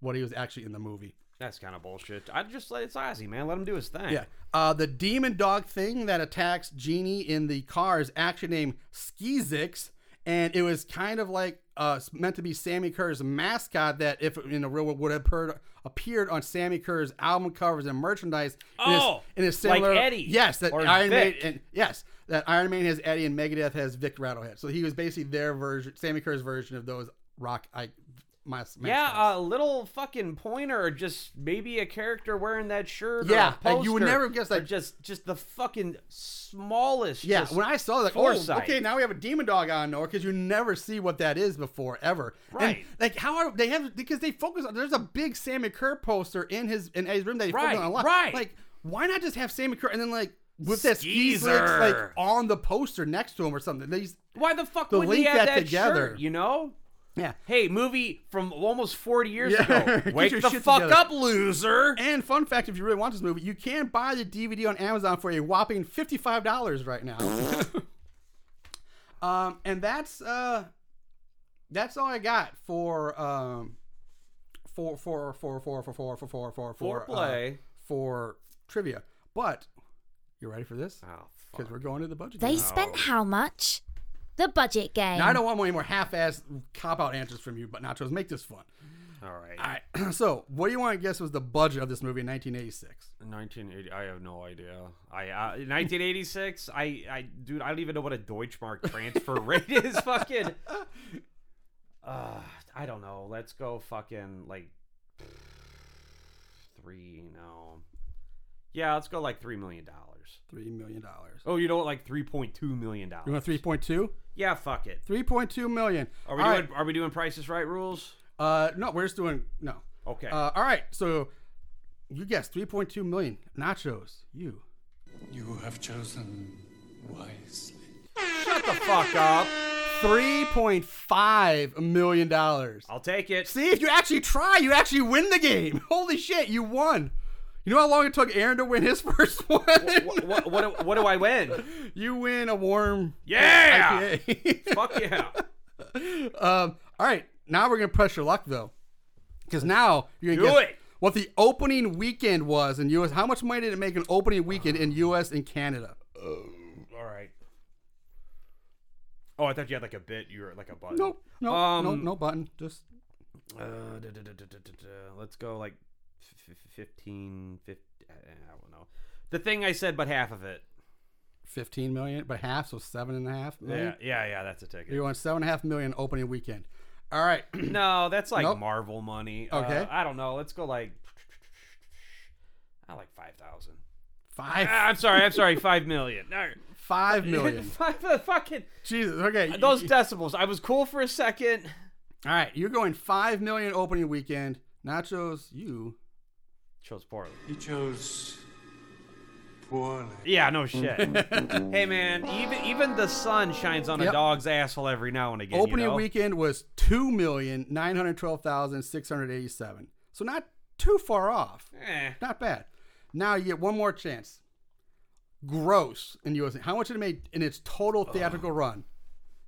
what he was actually in the movie. That's kind of bullshit. I just let it's Ozzy, man. Let him do his thing. Yeah. Uh, the demon dog thing that attacks Genie in the car is actually named Skizix, and it was kind of like uh, meant to be Sammi Curr's mascot that, if in the real world, would have appeared, appeared on Sammi Curr's album covers and merchandise. in Oh, in his like similar, Eddie Yes, that or Iron Vic. Maiden. And, yes, that Iron Maiden has Eddie and Megadeth has Vic Rattlehead. So he was basically their version, Sammi Curr's version of those rock I, mas- Yeah, a little fucking pointer, or just maybe a character wearing that shirt. Yeah, like, you would never guess, like- just just the fucking smallest. Yeah, when I saw that, like, oh, okay, now we have a demon dog on Nor because you never see what that is before ever. And, Right. like how are they have because they focus on there's a big Sammi Curr poster in his in Eddie's room that he focus Right, on a lot. right. Like why not just have Sammi Curr and then like with that Skeezer. like on the poster next to him or something. These Why the fuck To would he have that that, together. shirt, You know. Yeah. Hey, movie from almost 40 years Yeah. ago. Wake your the shit fuck together. up, loser. And fun fact, if you really want this movie, you can buy the DVD on Amazon for a whopping fifty-five dollars right now. um, and that's uh, that's all I got for um, for for for for for for for for for for uh, for trivia. But you ready for this? Oh, because we're going to the budget. They game. spent how much? The budget game. Now, I don't want any more half-ass cop-out answers from you, but Nachos, make this fun. All right. All right. *clears throat* so, what do you want to guess was the budget of this movie in 1986? 1980. I have no idea. I uh, 1986. I I dude. I don't even know what a Deutschmark transfer *laughs* rate is. Fucking. Uh, I don't know. Let's go. Fucking like three. No. Yeah, let's go like three million dollars. Three million dollars. Oh, you know what? Like three point two million dollars. You want 3.2? Yeah, fuck it. 3.2 million. Are we All doing? Are we doing Prices Right rules? Uh, no, we're just doing no. Okay. Uh, all right. So, you guessed 3.2 million. Nachos, you. You have chosen wisely. Shut the fuck up. 3.5 million dollars. I'll take it. See, if you actually try, you actually win the game. *laughs* Holy shit, you won. You know how long it took Aaron to win his *laughs* first one? what, what, what, do- what do I win? you win a warm Yeah. IPA. Fuck yeah. *laughs* um, all right, now we're gonna press your luck though, because now you're gonna Do guess it. what the opening weekend was in U.S. How much money did it make an opening weekend in U.S. and Canada? All right. Oh, I thought you had like a bit. You were like a button. Nope, no, Um, no, no button. Just Uh, da, da, da. Let's go like f- f- 15, I don't know. The thing I said, but half of it. 15 million, but half, so seven and a half million. Yeah, yeah, yeah. That's a ticket. You're going seven and a half million opening weekend. All right. *clears throat* *clears throat* no, that's like Nope. Marvel money. Okay. Uh, I don't know. Let's go like. I like five thousand. Five, I'm sorry. I'm sorry. Five million. No. five *laughs* million. Five, uh, fucking Jesus. Okay. those decibels. I was cool for a second. All right. You're going five million opening weekend. Nachos, you. Chose poorly. He chose poorly. Yeah, no shit. *laughs* hey man, even even the sun shines on Yep. a dog's asshole every now and again. Opening you know? weekend was two million nine hundred twelve thousand six hundred eighty-seven. So not too far off. Eh. Not bad. Now you get one more chance. Gross in U.S. How much did it make in its total theatrical run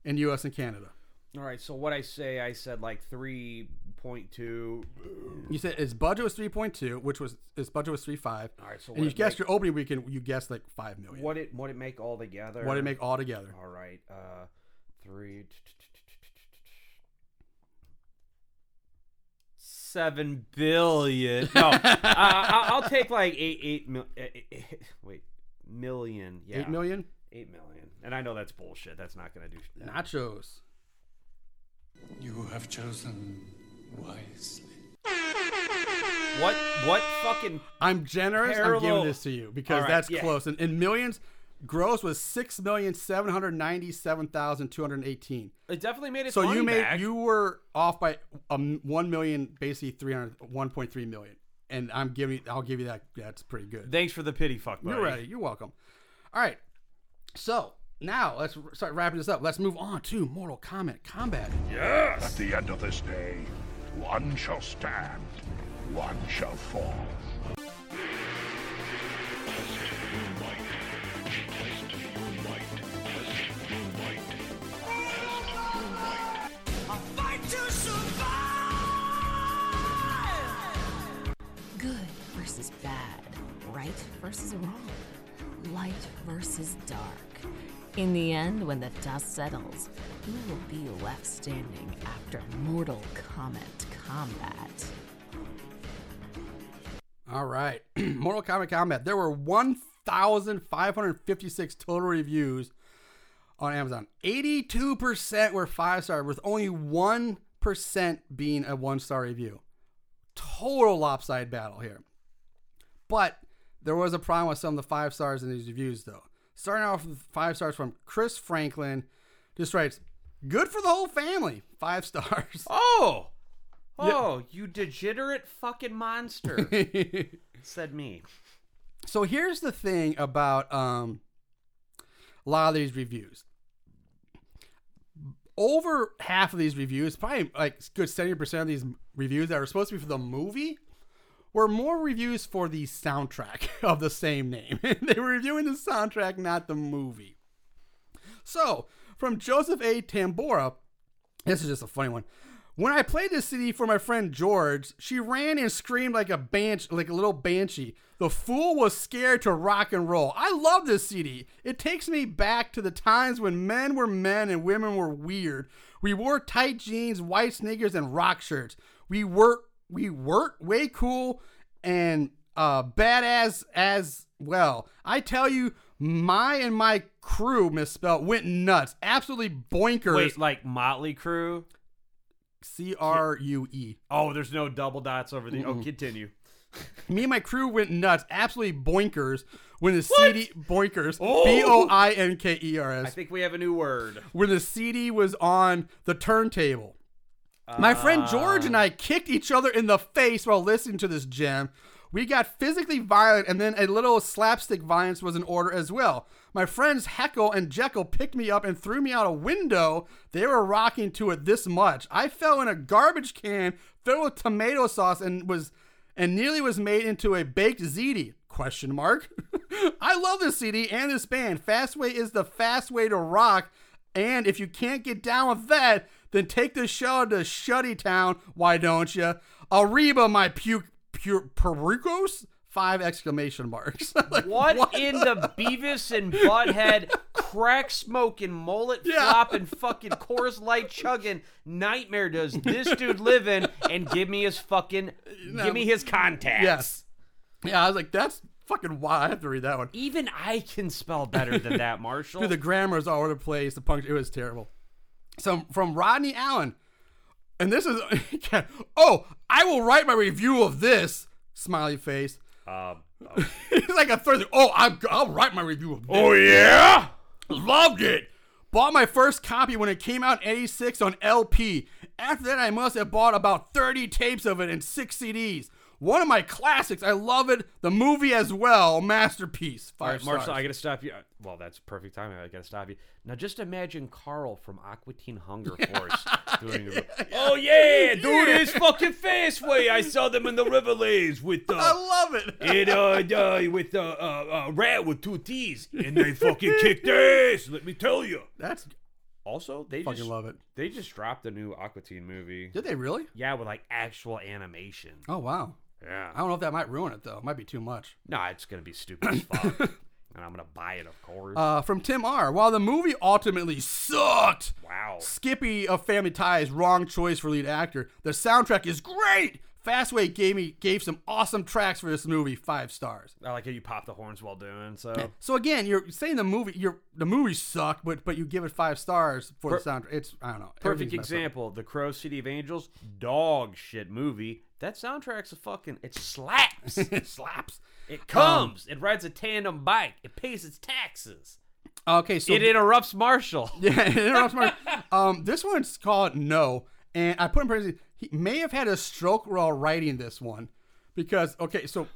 in U.S. and Canada? All right, so what I say, I said like three point two. You said its budget was three point two, which was its budget was three five. All right, so and you guessed make- your opening weekend. You guessed like five million. What it what it make all together? What did it make all together? All right, uh, three. Seven billion. No, *laughs* uh, I'll, I'll take like eight, eight mil. eh, eh, eh, Wait, million. Yeah, Eight million. Eight million. And I know that's bullshit. That's not gonna do. Nachos. You have chosen wisely. What? What fucking? I'm generous. I'm giving this to you because All right, that's yeah. close. And in millions, gross was six million seven hundred ninety-seven thousand two hundred eighteen. It definitely made it. So you made back. you were off by um, one million, basically 300, 1.3 million. And I'm giving. I'll give you that. That's pretty good. Thanks for the pity fuck. Buddy. You're ready. You're welcome. All right. So now let's start wrapping this up. Let's move on to Mortal Kombat Combat. Yes. At the end of this day, one shall stand, one shall fall. A fight to survive! Good versus bad. Right versus wrong. Light versus dark. In the end, when the dust settles, who will be left standing after Mortal Kombat combat? All right. *clears throat* Mortal Kombat Combat. There were 1,556 total reviews on Amazon. 82% were five star, with only 1% being a one star review. Total lopsided battle here. But there was a problem with some of the five stars in these reviews, though. Starting off with five stars from Chris Franklin, just writes, Good for the whole family. Five stars. *laughs* Oh. Oh, you degenerate fucking monster, *laughs* said me. So here's the thing about um, a lot of these reviews. Over half of these reviews, probably like good seventy percent of these reviews that were supposed to be for the movie, were more reviews for the soundtrack *laughs* of the same name. *laughs* they were reviewing the soundtrack, not the movie. So from Joseph A. Tambora, this is just a funny one. When I played this CD for my friend George, she ran and screamed like a banshee, like a little banshee. The fool was scared to rock and roll. I love this CD. It takes me back to the times when men were men and women were weird. We wore tight jeans, white sneakers, and rock shirts. We were we were way cool and uh, badass as well. I tell you, my and my crew misspelled went nuts. Absolutely boinkers. Wait, like Motley Crew? C R U E. Oh, there's no double dots over the. Oh, continue. *laughs* Me and my crew went nuts, absolutely boinkers when the CD boinkers B O I N K E R S. I think we have a new word. when the CD was on the turntable. My friend George and I kicked each other in the face while listening to this gem. We got physically violent, and then a little slapstick violence was in order as well. My friends Heckle and Jekyll picked me up and threw me out a window. They were rocking to it this much. I fell in a garbage can filled with tomato sauce and was and nearly was made into a baked ziti. Question mark. *laughs* I love this CD and this band. Fastway is the fast way to rock. And if you can't get down with that, then take the show to Shutty Town. Why don't you? Arriba, my puke, pericos. Five exclamation marks. *laughs* Like, What, in the Beavis and Butthead crack smoking, mullet Yeah. flopping, fucking Coors Light chugging nightmare does this dude live in? And give me his fucking, give me his contacts. Yes. Yeah, I was like, that's fucking wild. I have to read that one. Even I can spell better than that, *laughs* Marshall. Dude, the grammar's all over the place. The punctuation, it was terrible. So from Rodney Allen, and this is, *laughs* oh, I will write my review of this. Smiley face. Um, *laughs* He's like a Thursday. Oh, I'm, I'll write my review of this. oh yeah. Loved it. Bought my first copy when it came out in 86 on LP. After that, I must have bought about 30 tapes of it and six CDs. One of my classics. I love it. The movie as well. Masterpiece. All Five right, Marshall. I gotta stop you. Well, that's perfect timing. I gotta stop you. Now, just imagine Carl from Aqua Teen Hunger *laughs* Force doing. A, *laughs* oh yeah, dude, it's fucking fast way. I saw them in the Riverlands with uh, *laughs* I love it. it uh, uh with uh, uh, uh rat with two T's, and they fucking kicked ass. Let me tell you. That's Also, they fucking just love it. they just dropped a new Aqua Teen movie. Did they really? Yeah, with like actual animation. Oh wow. Yeah. I don't know if that might ruin it though. It might be too much. No, it's gonna be stupid as fuck, and I'm gonna buy it, of course. Uh, from Tim R. While the movie ultimately sucked, wow. Skippy of Family Ties, wrong choice for lead actor. The soundtrack is great. Fastway gave me gave some awesome tracks for this movie, five stars. I like how you pop the horns while doing so. So again, you're saying the movie, you're the movie sucked, but but you give it five stars for Per- the soundtrack. It's I don't know. Perfect example: The Crow City of Angels, dog shit movie. That soundtrack's a fucking it slaps. *laughs* it slaps. It comes. it rides a tandem bike. It pays its taxes. Okay, so it interrupts Marshall. *laughs* Yeah, it interrupts my. *laughs* Um, this one's called No, and I put in parentheses. He may have had a stroke while writing this one, because okay, so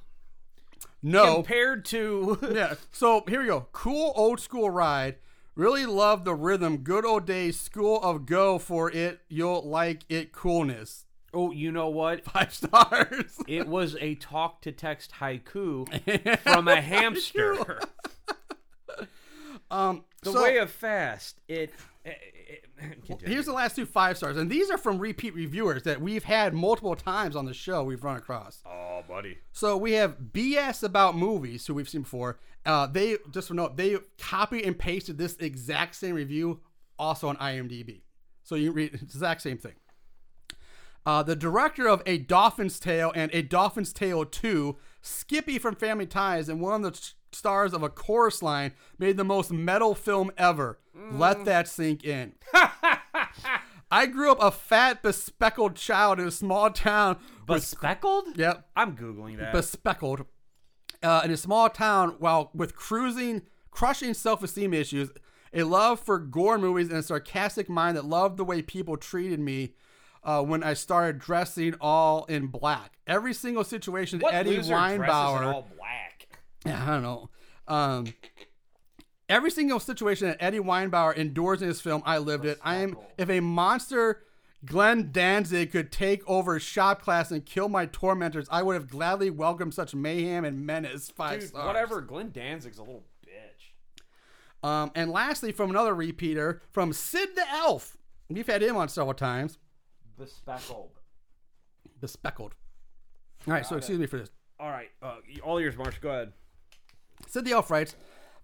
no, Compared to *laughs* yeah. So here we go. Cool old school ride. Really love the rhythm. Good old days. School of Go for it. You'll like it. Coolness. Oh, you know what? *laughs* Five stars. *laughs* It was a talk to text haiku *laughs* from a hamster. Um, The so- way of fast. It. it, it continue. Here's the last two five stars, and these are from repeat reviewers that we've had multiple times on the show. We've run across. oh, buddy. So we have BS about movies, who we've seen before. Uh, they just for note, they copy and pasted this exact same review also on IMDb. So you read the exact same thing. Uh, the director of A Dolphin's Tale and A Dolphin's Tale 2, Skippy from Family Ties, and one of the stars of A Chorus Line, made the most metal film ever. Let that sink in. *laughs* I grew up a fat, bespeckled child in a small town. with- Bespeckled? Yep, I'm googling that. bespeckled uh, in a small town while with cruising crushing self-esteem issues a love for gore movies and a sarcastic mind that loved the way people treated me uh, when I started dressing all in black. Every single situation what Eddie Weinbauer all black? yeah, I don't know. Um, every single situation that Eddie Weinbauer endures in his film, I lived it. I am if a monster Glenn Danzig could take over shop class and kill my tormentors, I would have gladly welcomed such mayhem and menace. Five Dude, stars. whatever. Glenn Danzig's a little bitch. Um, and lastly, from another repeater, from Sid the Elf. We've had him on several times. Bespeckled. Bespeckled. All right, so excuse me for this. All right, uh, all yours, Marsh. Go ahead. Sid the Elf writes,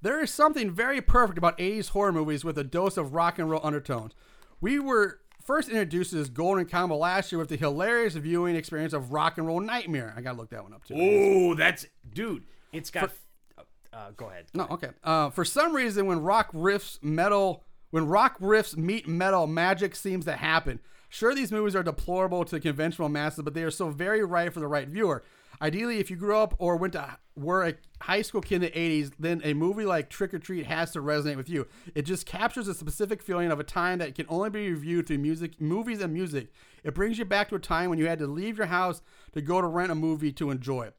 There is something very perfect about 80s horror movies with a dose of rock and roll undertones. We were first introduced to this golden combo last year with the hilarious viewing experience of Rock and Roll Nightmare. I gotta look that one up too. Oh, that's dude. It's got. uh, uh, go ahead. No, okay. Uh, for some reason, when rock riffs metal, when rock riffs meet metal, magic seems to happen. Sure, these movies are deplorable to conventional masses, but they are so very right for the right viewer. Ideally, if you grew up or went to were a high school kid in the '80s, then a movie like Trick or Treat has to resonate with you. It just captures a specific feeling of a time that can only be reviewed through music, movies, and music. It brings you back to a time when you had to leave your house to go to rent a movie to enjoy it.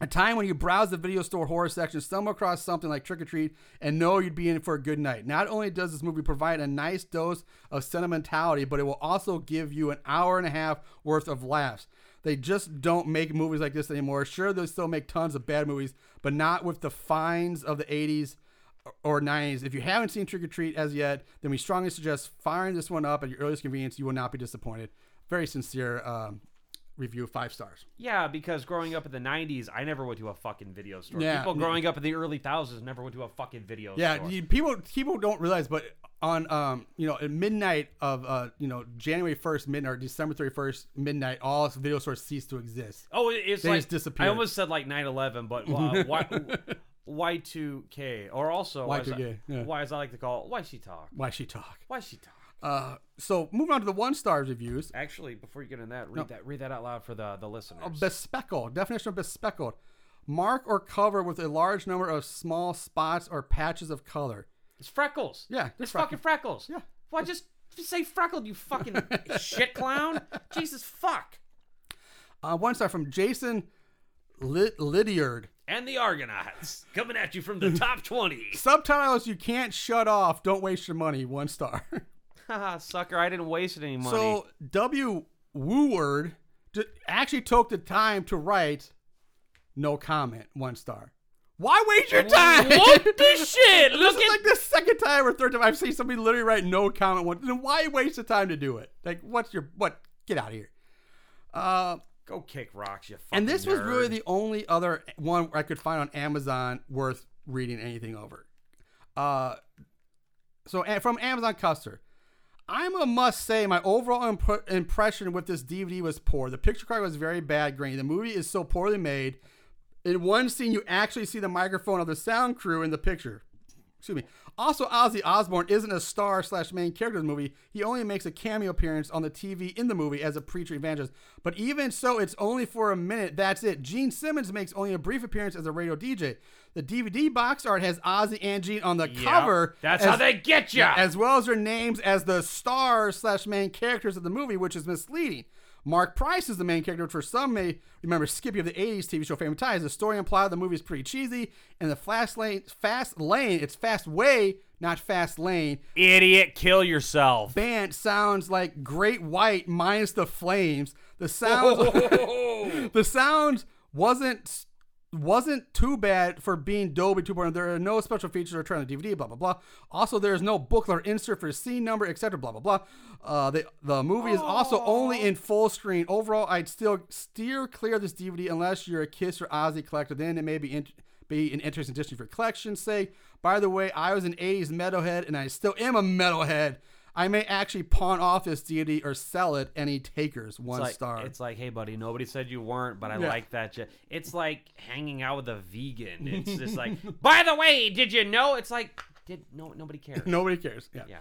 A time when you browse the video store horror section, stumble across something like Trick or Treat, and know you'd be in for a good night. Not only does this movie provide a nice dose of sentimentality, but it will also give you an hour and a half worth of laughs. They just don't make movies like this anymore. Sure, they still make tons of bad movies, but not with the fines of the 80s or 90s. If you haven't seen Trick or Treat as yet, then we strongly suggest firing this one up at your earliest convenience. You will not be disappointed. Very sincere um, review, five stars. Yeah, because growing up in the '90s, I never went to a fucking video store. Yeah. People growing up in the early thousands never went to a fucking video Yeah, store. you, people people don't realize, but on um you know at midnight of uh you know January first midnight or December thirty first midnight, all video stores cease to exist. Oh, it's They like just disappeared. I almost said like 9/11, but uh, *laughs* y, Y2K, or also as I- Y2K, yeah. why as I like to call it, why she talk? Why she talk? Why she talk? Uh, so moving on to the one stars reviews. Actually, before you get in that, read No. that read that out loud for the the listeners. A bespeckled definition of bespeckled, mark or cover with a large number of small spots or patches of color. It's freckles. Yeah, it's just fucking freckles. Yeah. Why just just say freckled, you fucking *laughs* shit clown? Jesus fuck. Uh, one star from Jason Lid- Lydiard. And the Argonauts coming at you from the *laughs* top 20. Subtitles you can't shut off. Don't waste your money. One star. *laughs* Haha, *laughs* sucker, I didn't waste any money. So W Wooward actually took the time to write no comment, one star. Why waste your time? what *laughs* the shit? this Look is like the second time or third time I've seen somebody literally write no comment one. Then why waste the time to do it? Like, what's your what? Get out of here. Uh, Go kick rocks, you fucking and this was really the only other one I could find on Amazon worth reading anything over. Uh, so from Amazon Custer, I'm a must say my overall imp- impression with this DVD was poor. The picture card was very bad grainy. The movie is so poorly made. In one scene, you actually see the microphone of the sound crew in the picture. Excuse me. Also, Ozzy Osbourne isn't a star slash main character in the movie. He only makes a cameo appearance on the TV in the movie as a preacher evangelist. But even so, it's only for a minute. That's it. Gene Simmons makes only a brief appearance as a radio DJ. The DVD box art has Ozzy and Gene on the Yep, cover. that's as- how they get. Yeah, as well as their names as the star slash main characters of the movie, which is misleading. Marc Price is the main character, which for some may remember Skippy of the 80s TV show Family Ties. The story and plot of the movie is pretty cheesy, and the fast lane, fast lane, it's fast way, not fast lane. Idiot, kill yourself. Band sounds like Great White minus the flames. The sounds, *laughs* *laughs* the sound wasn't wasn't too bad for being Dolby 2.0. There are no special features or turn on the DVD, blah blah blah. Also, there is no booklet or insert for scene number, etc. Blah blah blah. Uh, the the movie is also only in full screen. Overall, I'd still steer clear of this DVD unless you're a Kiss or Ozzy collector. Then it may be in, be an interesting addition for collection's sake. By the way, I was an 80s metalhead and I still am a metalhead. I may actually pawn off this DVD or sell it. Any takers? One like, star. It's like, hey, buddy, nobody said you weren't, but I Yeah. like that. It's like hanging out with a vegan. It's *laughs* just like, by the way, did you know? It's like, did no nobody cares. *laughs* Nobody cares. Yeah. Yeah.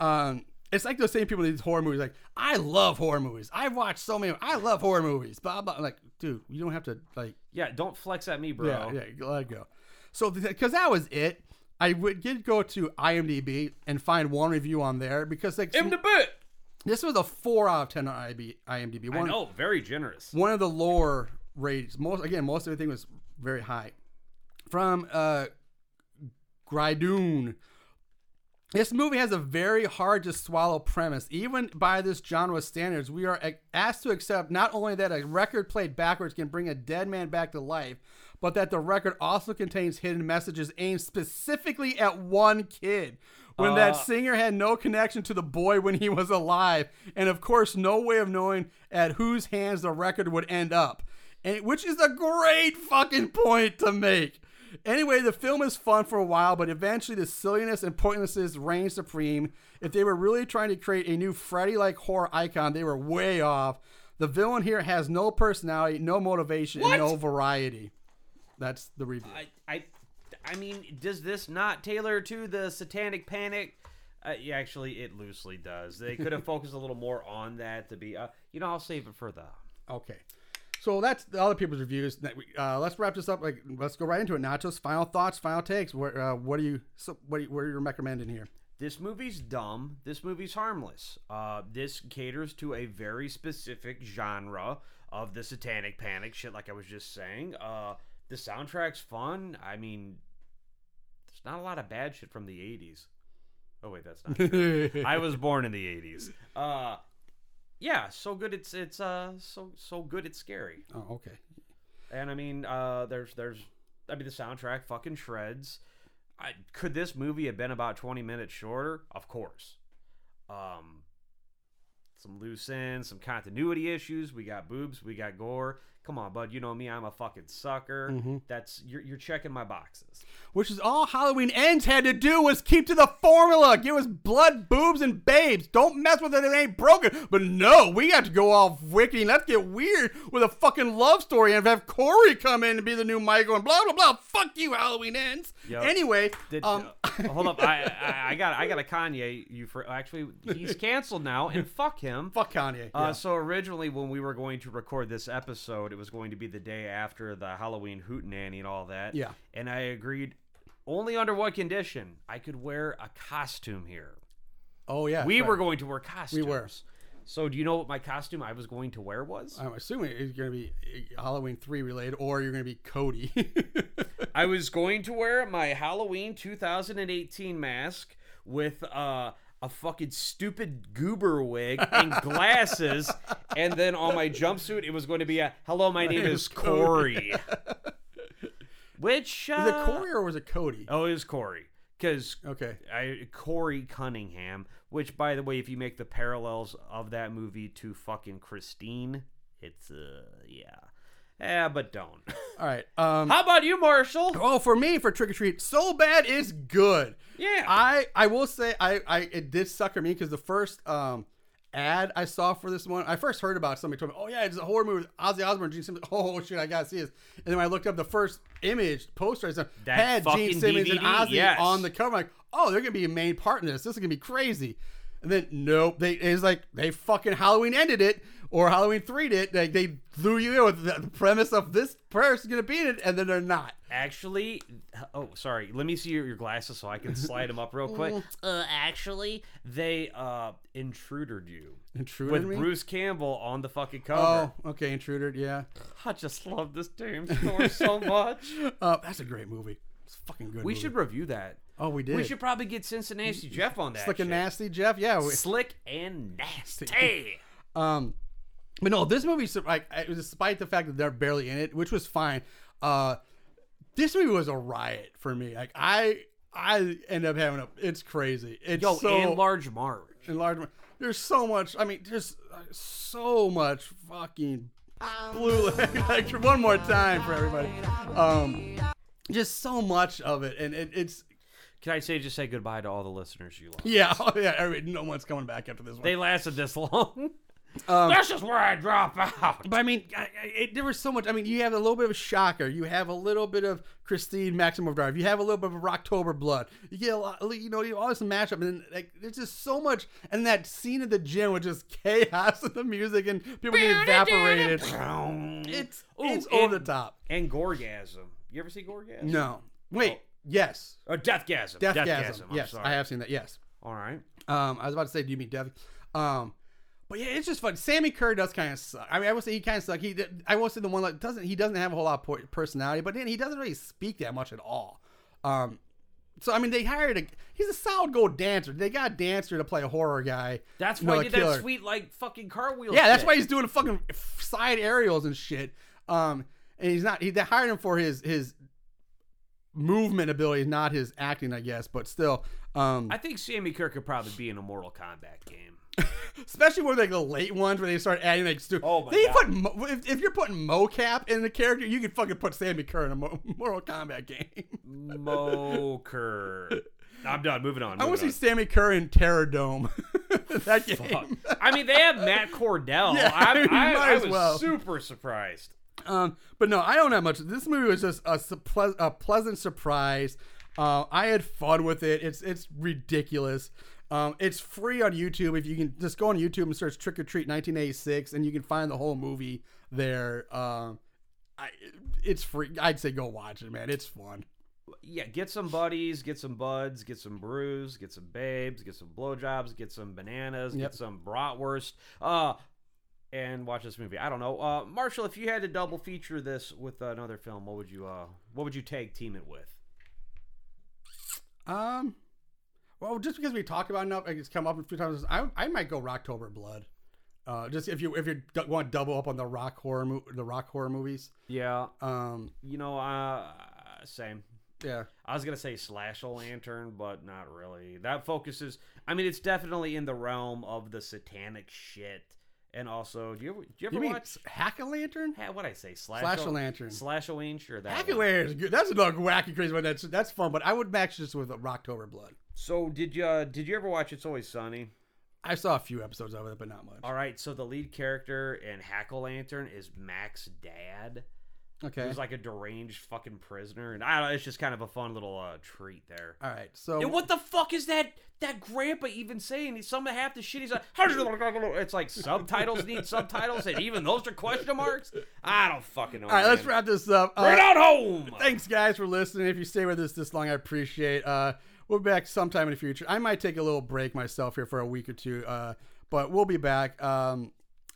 Um, it's like those same people in these horror movies. Like, I love horror movies. I've watched so many. I love horror movies. Blah blah. Like, dude, you don't have to like. Yeah, don't flex at me, bro. Yeah, yeah. Let go. So, because that was it, I would did go to IMDb and find one review on there because like In the bit. this was a four out of ten on IMDb. IMDb. I One, know, very generous. one of the lower ratings. Most again, most everything was very high. From uh Grydoon. This movie has a very hard to swallow premise. Even by this genre standards, we are asked to accept not only that a record played backwards can bring a dead man back to life, but that the record also contains hidden messages aimed specifically at one kid. When that Uh. singer had no connection to the boy when he was alive, and of course, no way of knowing at whose hands the record would end up. And which is a great fucking point to make. Anyway, the film is fun for a while, but eventually the silliness and pointlessness reign supreme. If they were really trying to create a new Freddy like horror icon, they were way off. The villain here has no personality, no motivation, and no variety. That's the review. I, I, I mean, does this not tailor to the Satanic Panic? Uh, yeah, actually, it loosely does. They could have *laughs* focused a little more on that to be. Uh, you know, I'll save it for the. Okay. So that's the other people's reviews. That we- Uh, let's wrap this up. Like, let's go right into it. Nachos, final thoughts, final takes. What, uh, what are you? So, what, are you, what are you recommending here? This movie's dumb. This movie's harmless. Uh, this caters to a very specific genre of the Satanic Panic shit, like I was just saying. Uh, the soundtrack's fun. I mean, there's not a lot of bad shit from the '80s. Oh wait, that's not. *laughs* I was born in the '80s. Uh, yeah, so good. It's it's uh so so good. It's scary. Oh, okay. And I mean, uh, there's there's, I mean, the soundtrack fucking shreds. I, could this movie have been about 20 minutes shorter? Of course. Um, some loose ends, some continuity issues. We got boobs, we got gore. Come on, bud. You know me. I'm a fucking sucker. Mm-hmm. That's you're you're checking my boxes. Which is all Halloween Ends had to do was keep to the formula. Give us blood, boobs, and babes. Don't mess with it. It ain't broken. But no, we got to go off and Let's get weird with a fucking love story and have Corey come in and be the new Michael and blah blah blah. Fuck you, Halloween Ends. Anyway, Did, um, uh, hold up. I, I *laughs* I got I got a Kanye. You for actually he's canceled now, and fuck him. fuck Kanye. Uh, Yeah. So originally, when we were going to record this episode, it was going to be the day after the Halloween hootenanny and all that. Yeah. And I agreed only under one condition: I could wear a costume here. oh yeah, we right. were going to wear costumes. We were. So do you know what my costume I was going to wear was? I'm assuming it's going to be uh, Halloween three related, or you're going to be Cody. *laughs* I was going to wear my Halloween 2018 mask with uh, a fucking stupid goober wig and *laughs* glasses, and then on my jumpsuit it was going to be a "Hello, my name is Corey." *laughs* Which uh, was it Corey or was it Cody? Oh, it was Corey. Because Okay. I Corey Cunningham, which by the way, if you make the parallels of that movie to fucking Christine, it's uh yeah. Yeah, but don't. *laughs* All right. Um, How about you, Marshall? Oh, for me, for Trick or Treat, so bad is good. Yeah. I I will say I I it did sucker me because the first um ad I saw for this one, I first heard about it, somebody told me, oh yeah, it's a horror movie with Ozzy Osbourne, Gene Simmons. *laughs* Oh shit, I gotta see this. And then when I looked up the first image poster, I said That had Gene Simmons and Ozzy yes. on the cover. I'm like, oh, they're gonna be a main part in this. This is gonna be crazy. And then nope, they it's like they fucking Halloween ended it or Halloween three did. Like they threw you in with the, the premise of this person's gonna be in it, and then they're not. Actually, oh sorry. Let me see your, your glasses so I can slide them up real quick. *laughs* Uh, actually, they uh intrudered you Intruder with me? Bruce Campbell on the fucking cover. Oh, okay, intruded. Yeah, I just love this damn store so *laughs* much. uh, that's a great movie. It's a fucking good. We movie. should review that. Oh, we did. We should probably get Cincinnati Jeff on that. Slick and shit. nasty, Jeff. Yeah. We, Slick and nasty. *laughs* um, but no, this movie, so, like, despite the fact that they're barely in it, which was fine. Uh, this movie was a riot for me. Like, I, I end up having a. It's crazy. It's Yo, so and large Marge. enlargement. There's so much. I mean, there's uh, so much fucking blue. *laughs* like one more time for everybody. Um, just so much of it, and it, it's Can I say just say goodbye to all the listeners you love? yeah, *laughs* oh, yeah. every- No one's coming back after this one. They lasted this *laughs* long. Um, That's just where I drop out. But I mean, I, I, it, there was so much. I mean, you have a little bit of Shocker. You have a little bit of Christine Maximum Drive. You have a little bit of Rocktober Blood. You get a lot, you know, you all this mashup, and then, like, there's just so much. And that scene at the gym with just chaos and the music and people getting evaporated. It's Ooh, it's and- over the top. And Gorgasm. You ever see Gorgasm? No, wait, yes, Or Deathgasm. Deathgasm. I'm yes, sorry. I have seen that. Yes. All right. Um, I was about to say, do you mean Death? Um, but yeah, it's just fun. Sammi Curr does kind of suck. I mean, I would say he kind of suck. He, I will say the one that doesn't. He doesn't have a whole lot of personality, but then he doesn't really speak that much at all. Um, So I mean, they hired a. He's a solid gold dancer. They got a dancer to play a horror guy. That's you know, why a he did killer. that sweet like fucking cartwheel. Yeah, that's why he's doing fucking side aerials and shit. Um, and he's not. He they hired him for his his movement abilities, not his acting, I guess. But still, um, I think Sammi Curr could probably be in a Mortal Kombat game. *laughs* especially with like the late ones where they start adding like. stupid. Oh my they God. put mo- if, if you're putting mocap in the character, you could fucking put Sammi Curr in a Mo- *laughs* Mortal Kombat game. Mo Curr. *laughs* I'm done. Moving on. I want to see Sammi Curr in Terror Dome. that game. Fuck. I mean, they have Matt Cordell. Yeah, I, I, I as was well. super surprised. Um, but no, I don't have much. This movie was just a, a pleasant surprise. Uh, I had fun with it. It's it's ridiculous. Um, it's free on YouTube. If you can just go on YouTube and search Trick or Treat 1986, and you can find the whole movie there. Um, I, it's free. I'd say go watch it, man. It's fun. Yeah, get some buddies, get some buds, get some brews, get some babes, get some blowjobs, get some bananas, Yep. get some bratwurst, uh, and watch this movie. I don't know, uh, Marshall. If you had to double feature this with another film, what would you uh, what would you tag team it with? Um, well, just because we talked about it enough, it's come up a few times. I I might go Rocktober Blood. Uh, just if you if you d- want to double up on the rock horror mo- the rock horror movies. Yeah, Um, you know, uh, same. yeah. I was gonna say slash a lantern, but not really. That focuses. I mean, it's definitely in the realm of the satanic shit, and also, do you ever, do you ever You mean watch? Hack-O-Lantern? Ha, what I say? Slash, Slash a lantern. Slash a lantern. Sure, that. Hack a. Lantern. That's another wacky, crazy one. That's that's fun. But I would match this with Rocktober Blood. So did you uh, did you ever watch It's Always Sunny? I saw a few episodes of it, but not much. All right, so the lead character in Hack-O-Lantern is Mac's dad, Okay. who's like a deranged fucking prisoner, and I don't. know, It's just kind of a fun little uh, treat there. All right. So And what the fuck is that? That grandpa even saying? He's some of half the shit. He's like, it's like subtitles need *laughs* subtitles, and even those are question marks. I don't fucking know. All right, let's man. wrap this up. Bring it Uh, on home. thanks guys for listening. If you stay with us this long, I appreciate. Uh, we'll be back sometime in the future. I might take a little break myself here for a week or two. Uh, but we'll be back. Um,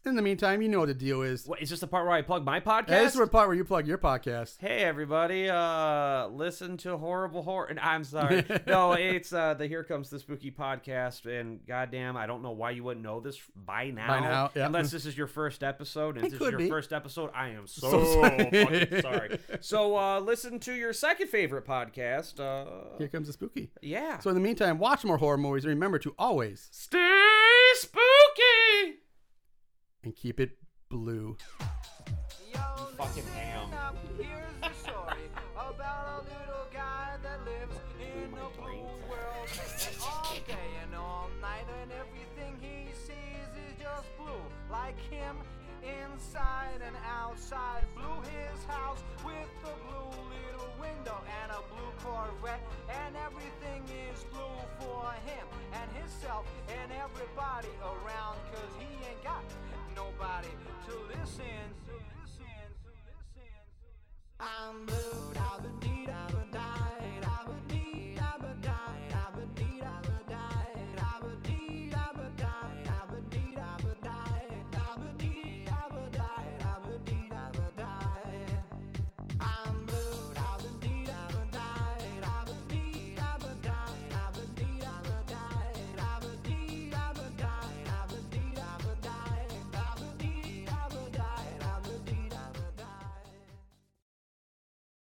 in the meantime, you know what the deal is. What, is this the part where I plug my podcast? Hey, this is the part where you plug your podcast. Hey everybody, uh listen to horrible horror and I'm sorry. *laughs* no, it's uh the Here Comes the Spooky podcast and goddamn, I don't know why you wouldn't know this by now. By now, yeah. Unless this is your first episode and It if this is your be. first episode, I am so, So sorry. fucking *laughs* sorry. So uh listen to your second favorite podcast. Uh Here comes the spooky. yeah. So in the meantime, watch more horror movies and remember to always stay spooky and keep it blue. Fucking ham. Here's the story about a little guy that lives in a blue world. *laughs* And all day and all night, and everything he sees is just blue. Like him, inside and outside. His house with blue little window and a blue Corvette. And everything is blue for him and himself and everybody around body till this end. I moved, I've been deed, I've been died.